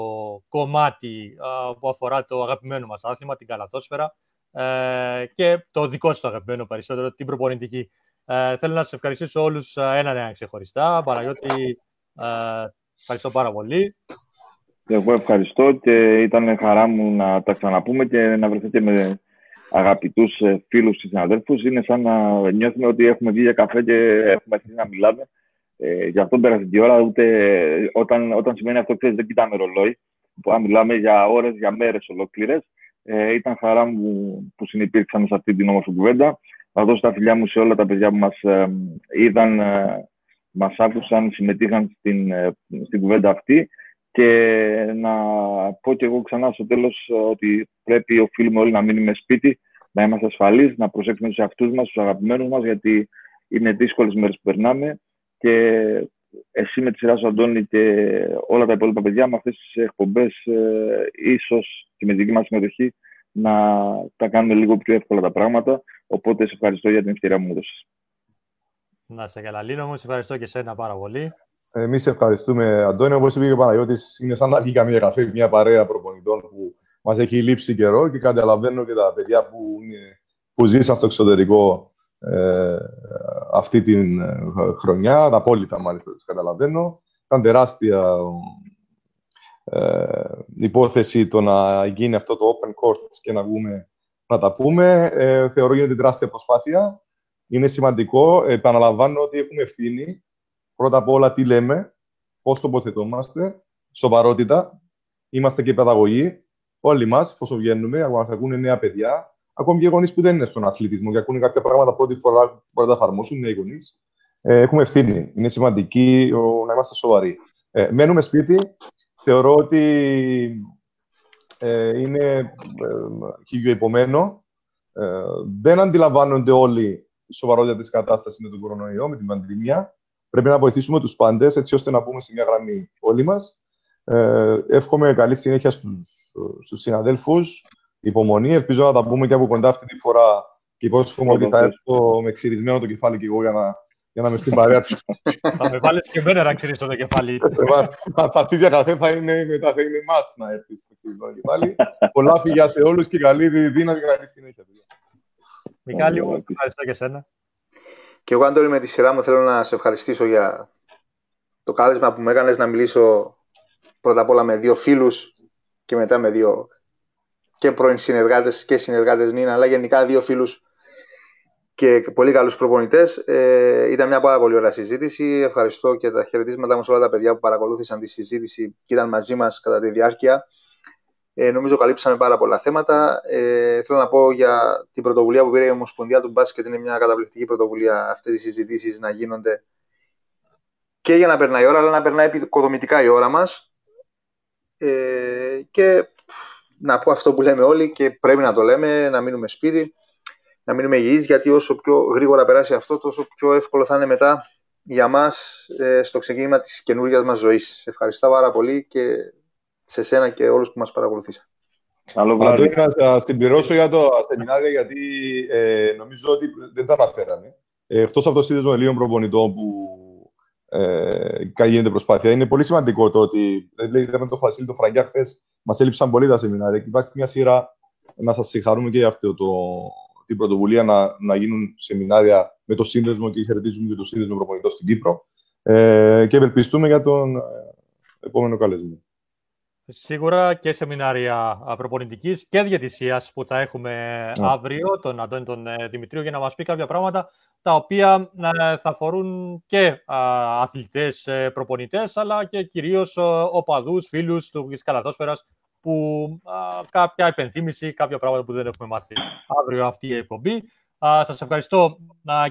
κομμάτι ε, που αφορά το αγαπημένο μας άθλημα, την καλαθόσφαιρα και το δικό σας αγαπημένο περισσότερο, την προπονητική ε, θέλω να σας ευχαριστήσω όλους ε, έναν ένα ξεχωριστά. Παναγιώτη, ε, ευχαριστώ πάρα πολύ. Εγώ ευχαριστώ και ήταν χαρά μου να τα ξαναπούμε και να βρεθείτε με αγαπητούς ε, φίλους και συναδέλφους. Είναι σαν να νιώθουμε ότι έχουμε βγει για καφέ και έχουμε αρχίσει να μιλάμε. Ε, γι' αυτό πέρασε την ώρα. Ούτε, όταν, όταν σημαίνει αυτό, ξέρεις, δεν κοιτάμε ρολόι. Που αν μιλάμε για ώρες, για μέρες ολόκληρες. Ε, ήταν χαρά μου που συνεπήρξαμε σε αυτή την όμορφη κουβέντα. Θα δώσω τα φιλιά μου σε όλα τα παιδιά που μας ε, είδαν, ε, μας άκουσαν, συμμετείχαν στην, ε, στην κουβέντα αυτή και να πω και εγώ ξανά στο τέλος ότι πρέπει οφείλουμε όλοι να μείνουμε σπίτι, να είμαστε ασφαλείς, να προσέξουμε τους εαυτούς μας, τους αγαπημένους μας, γιατί είναι δύσκολες μέρες που περνάμε και εσύ με τη σειρά σου, Αντώνη, και όλα τα υπόλοιπα παιδιά με αυτές τις εκπομπές, ε, ίσως και με δική μας συμμετοχή, να τα κάνουμε λίγο πιο εύκολα τα πράγματα. Οπότε σε ευχαριστώ για την ευκαιρία που μου έδωσες. Να σε καλά, Λίνο μου. Σε ευχαριστώ και εσένα πάρα πολύ. Εμείς ευχαριστούμε, Αντώνη. Όπως είπε και ο Παναγιώτης, είναι σαν να βγει καμία καφέ, μια παρέα προπονητών που μας έχει λείψει καιρό και καταλαβαίνω και τα παιδιά που, που ζήσαν στο εξωτερικό ε, αυτή την ε, χρονιά, απόλυτα μάλιστα τους καταλαβαίνω. Ήταν τεράστια ε, υπόθεση το να γίνει αυτό το open court και να βγούμε να τα πούμε. Ε, θεωρώ γίνεται τεράστια προσπάθεια. Είναι σημαντικό. Επαναλαμβάνω ότι έχουμε ευθύνη. Πρώτα απ' όλα τι λέμε, πώς τοποθετούμαστε, σοβαρότητα. Είμαστε και παιδαγωγοί. Όλοι μας, όσο βγαίνουμε, ακόμα ακούνε νέα παιδιά, ακόμη και γονείς που δεν είναι στον αθλητισμό και ακούνε κάποια πράγματα πρώτη φορά που μπορεί να τα εφαρμόσουν, νέοι γονείς. Ε, έχουμε ευθύνη. Είναι σημαντική ο, να είμαστε σοβαροί. Ε, μένουμε σπίτι. Θεωρώ ότι ε, είναι ε, χιλιοϊπωμένο. Ε, δεν αντιλαμβάνονται όλοι η σοβαρότητα της κατάστασης με τον κορονοϊό, με την πανδημία. Πρέπει να βοηθήσουμε τους πάντες, έτσι ώστε να μπούμε σε μια γραμμή όλοι μας. Ε, εύχομαι καλή συνέχεια στους συναδέλφους υπομονή. Ελπίζω να τα πούμε και από κοντά αυτή τη φορά και υπόσχομαι ότι θα έρθω με ξυρισμένο το κεφάλι και εγώ για να, για να είμαι στην παρέα τους. (laughs) θα με βάλεις και εμένα να ξυρίσω το κεφάλι. (laughs) θα έρθεις για καφέ, θα είναι μετά, θα είναι must να έρθεις με ξυρισμένο κεφάλι. Πολλά φιλιά σε όλους και καλή δύναμη και καλή συνέχεια. Μιχάλη, εγώ ευχαριστώ και εσένα. Και εγώ, Αντώνη, με τη σειρά μου θέλω να σε ευχαριστήσω για το κάλεσμα που με έκανες να μιλήσω πρώτα απ' όλα με δύο φίλους και μετά με δύο και πρώην συνεργάτες και συνεργάτες Νίνα, αλλά γενικά δύο φίλους και πολύ καλούς προπονητές. Ε, ήταν μια πάρα πολύ ωραία συζήτηση. Ευχαριστώ και τα χαιρετίσματα μου σε όλα τα παιδιά που παρακολούθησαν τη συζήτηση και ήταν μαζί μας κατά τη διάρκεια. Ε, νομίζω καλύψαμε πάρα πολλά θέματα. Ε, θέλω να πω για την πρωτοβουλία που πήρε η Ομοσπονδία του Μπάσκετ. Είναι μια καταπληκτική πρωτοβουλία αυτές οι συζητήσεις να γίνονται και για να περνάει η ώρα, αλλά να περνάει επικοδομητικά η ώρα μας. Ε, και να πω αυτό που λέμε όλοι και πρέπει να το λέμε, να μείνουμε σπίτι, να μείνουμε υγιείς, γιατί όσο πιο γρήγορα περάσει αυτό, τόσο πιο εύκολο θα είναι μετά για μας ε, στο ξεκίνημα της καινούργιας μας ζωής. Ευχαριστώ πάρα πολύ και σε σένα και όλους που μας παρακολουθήσαν. Καλό βράδυ. να σα συμπληρώσω για το σεμινάριο, γιατί ε, νομίζω ότι δεν τα αναφέραμε. Ε, Εκτός από το σύνδεσμο Ελλήνων προπονητών που ε, γίνεται προσπάθεια. Είναι πολύ σημαντικό το ότι, δηλαδή, είδαμε το Φασίλη, το Φραγκιά χθες, μας έλειψαν πολύ τα σεμινάρια και υπάρχει μια σειρά να σας συγχαρούμε και για αυτό το, την πρωτοβουλία να, να γίνουν σεμινάρια με το σύνδεσμο και χαιρετίζουμε και το σύνδεσμο προπονητών στην Κύπρο. Ε, και ευελπιστούμε για τον ε, επόμενο καλεσμένο. Σίγουρα και σεμινάρια προπονητική και διαιτησίας που θα έχουμε αύριο, τον Αντώνη τον ε, Δημητρίου, για να μας πει κάποια πράγματα τα οποία ε, θα αφορούν και αθλητές ε, προπονητές, αλλά και κυρίως οπαδούς, φίλους του καλαθόσφαιρας που κάποια υπενθύμηση, κάποια πράγματα που δεν έχουμε μάθει αύριο αυτή η εκπομπή. Σας ευχαριστώ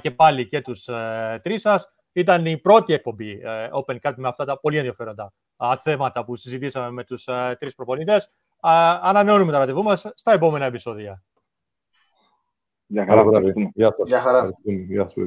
και πάλι και τους τρεις σας. Ήταν η πρώτη εκπομπή Open Cup με αυτά τα πολύ ενδιαφέροντα θέματα που συζητήσαμε με τους τρεις προπονητές. Ανανεώνουμε τα ραντεβού μας στα επόμενα επεισόδια. Γεια χαρά. Γεια σας. Γεια χαρά. Γεια σας,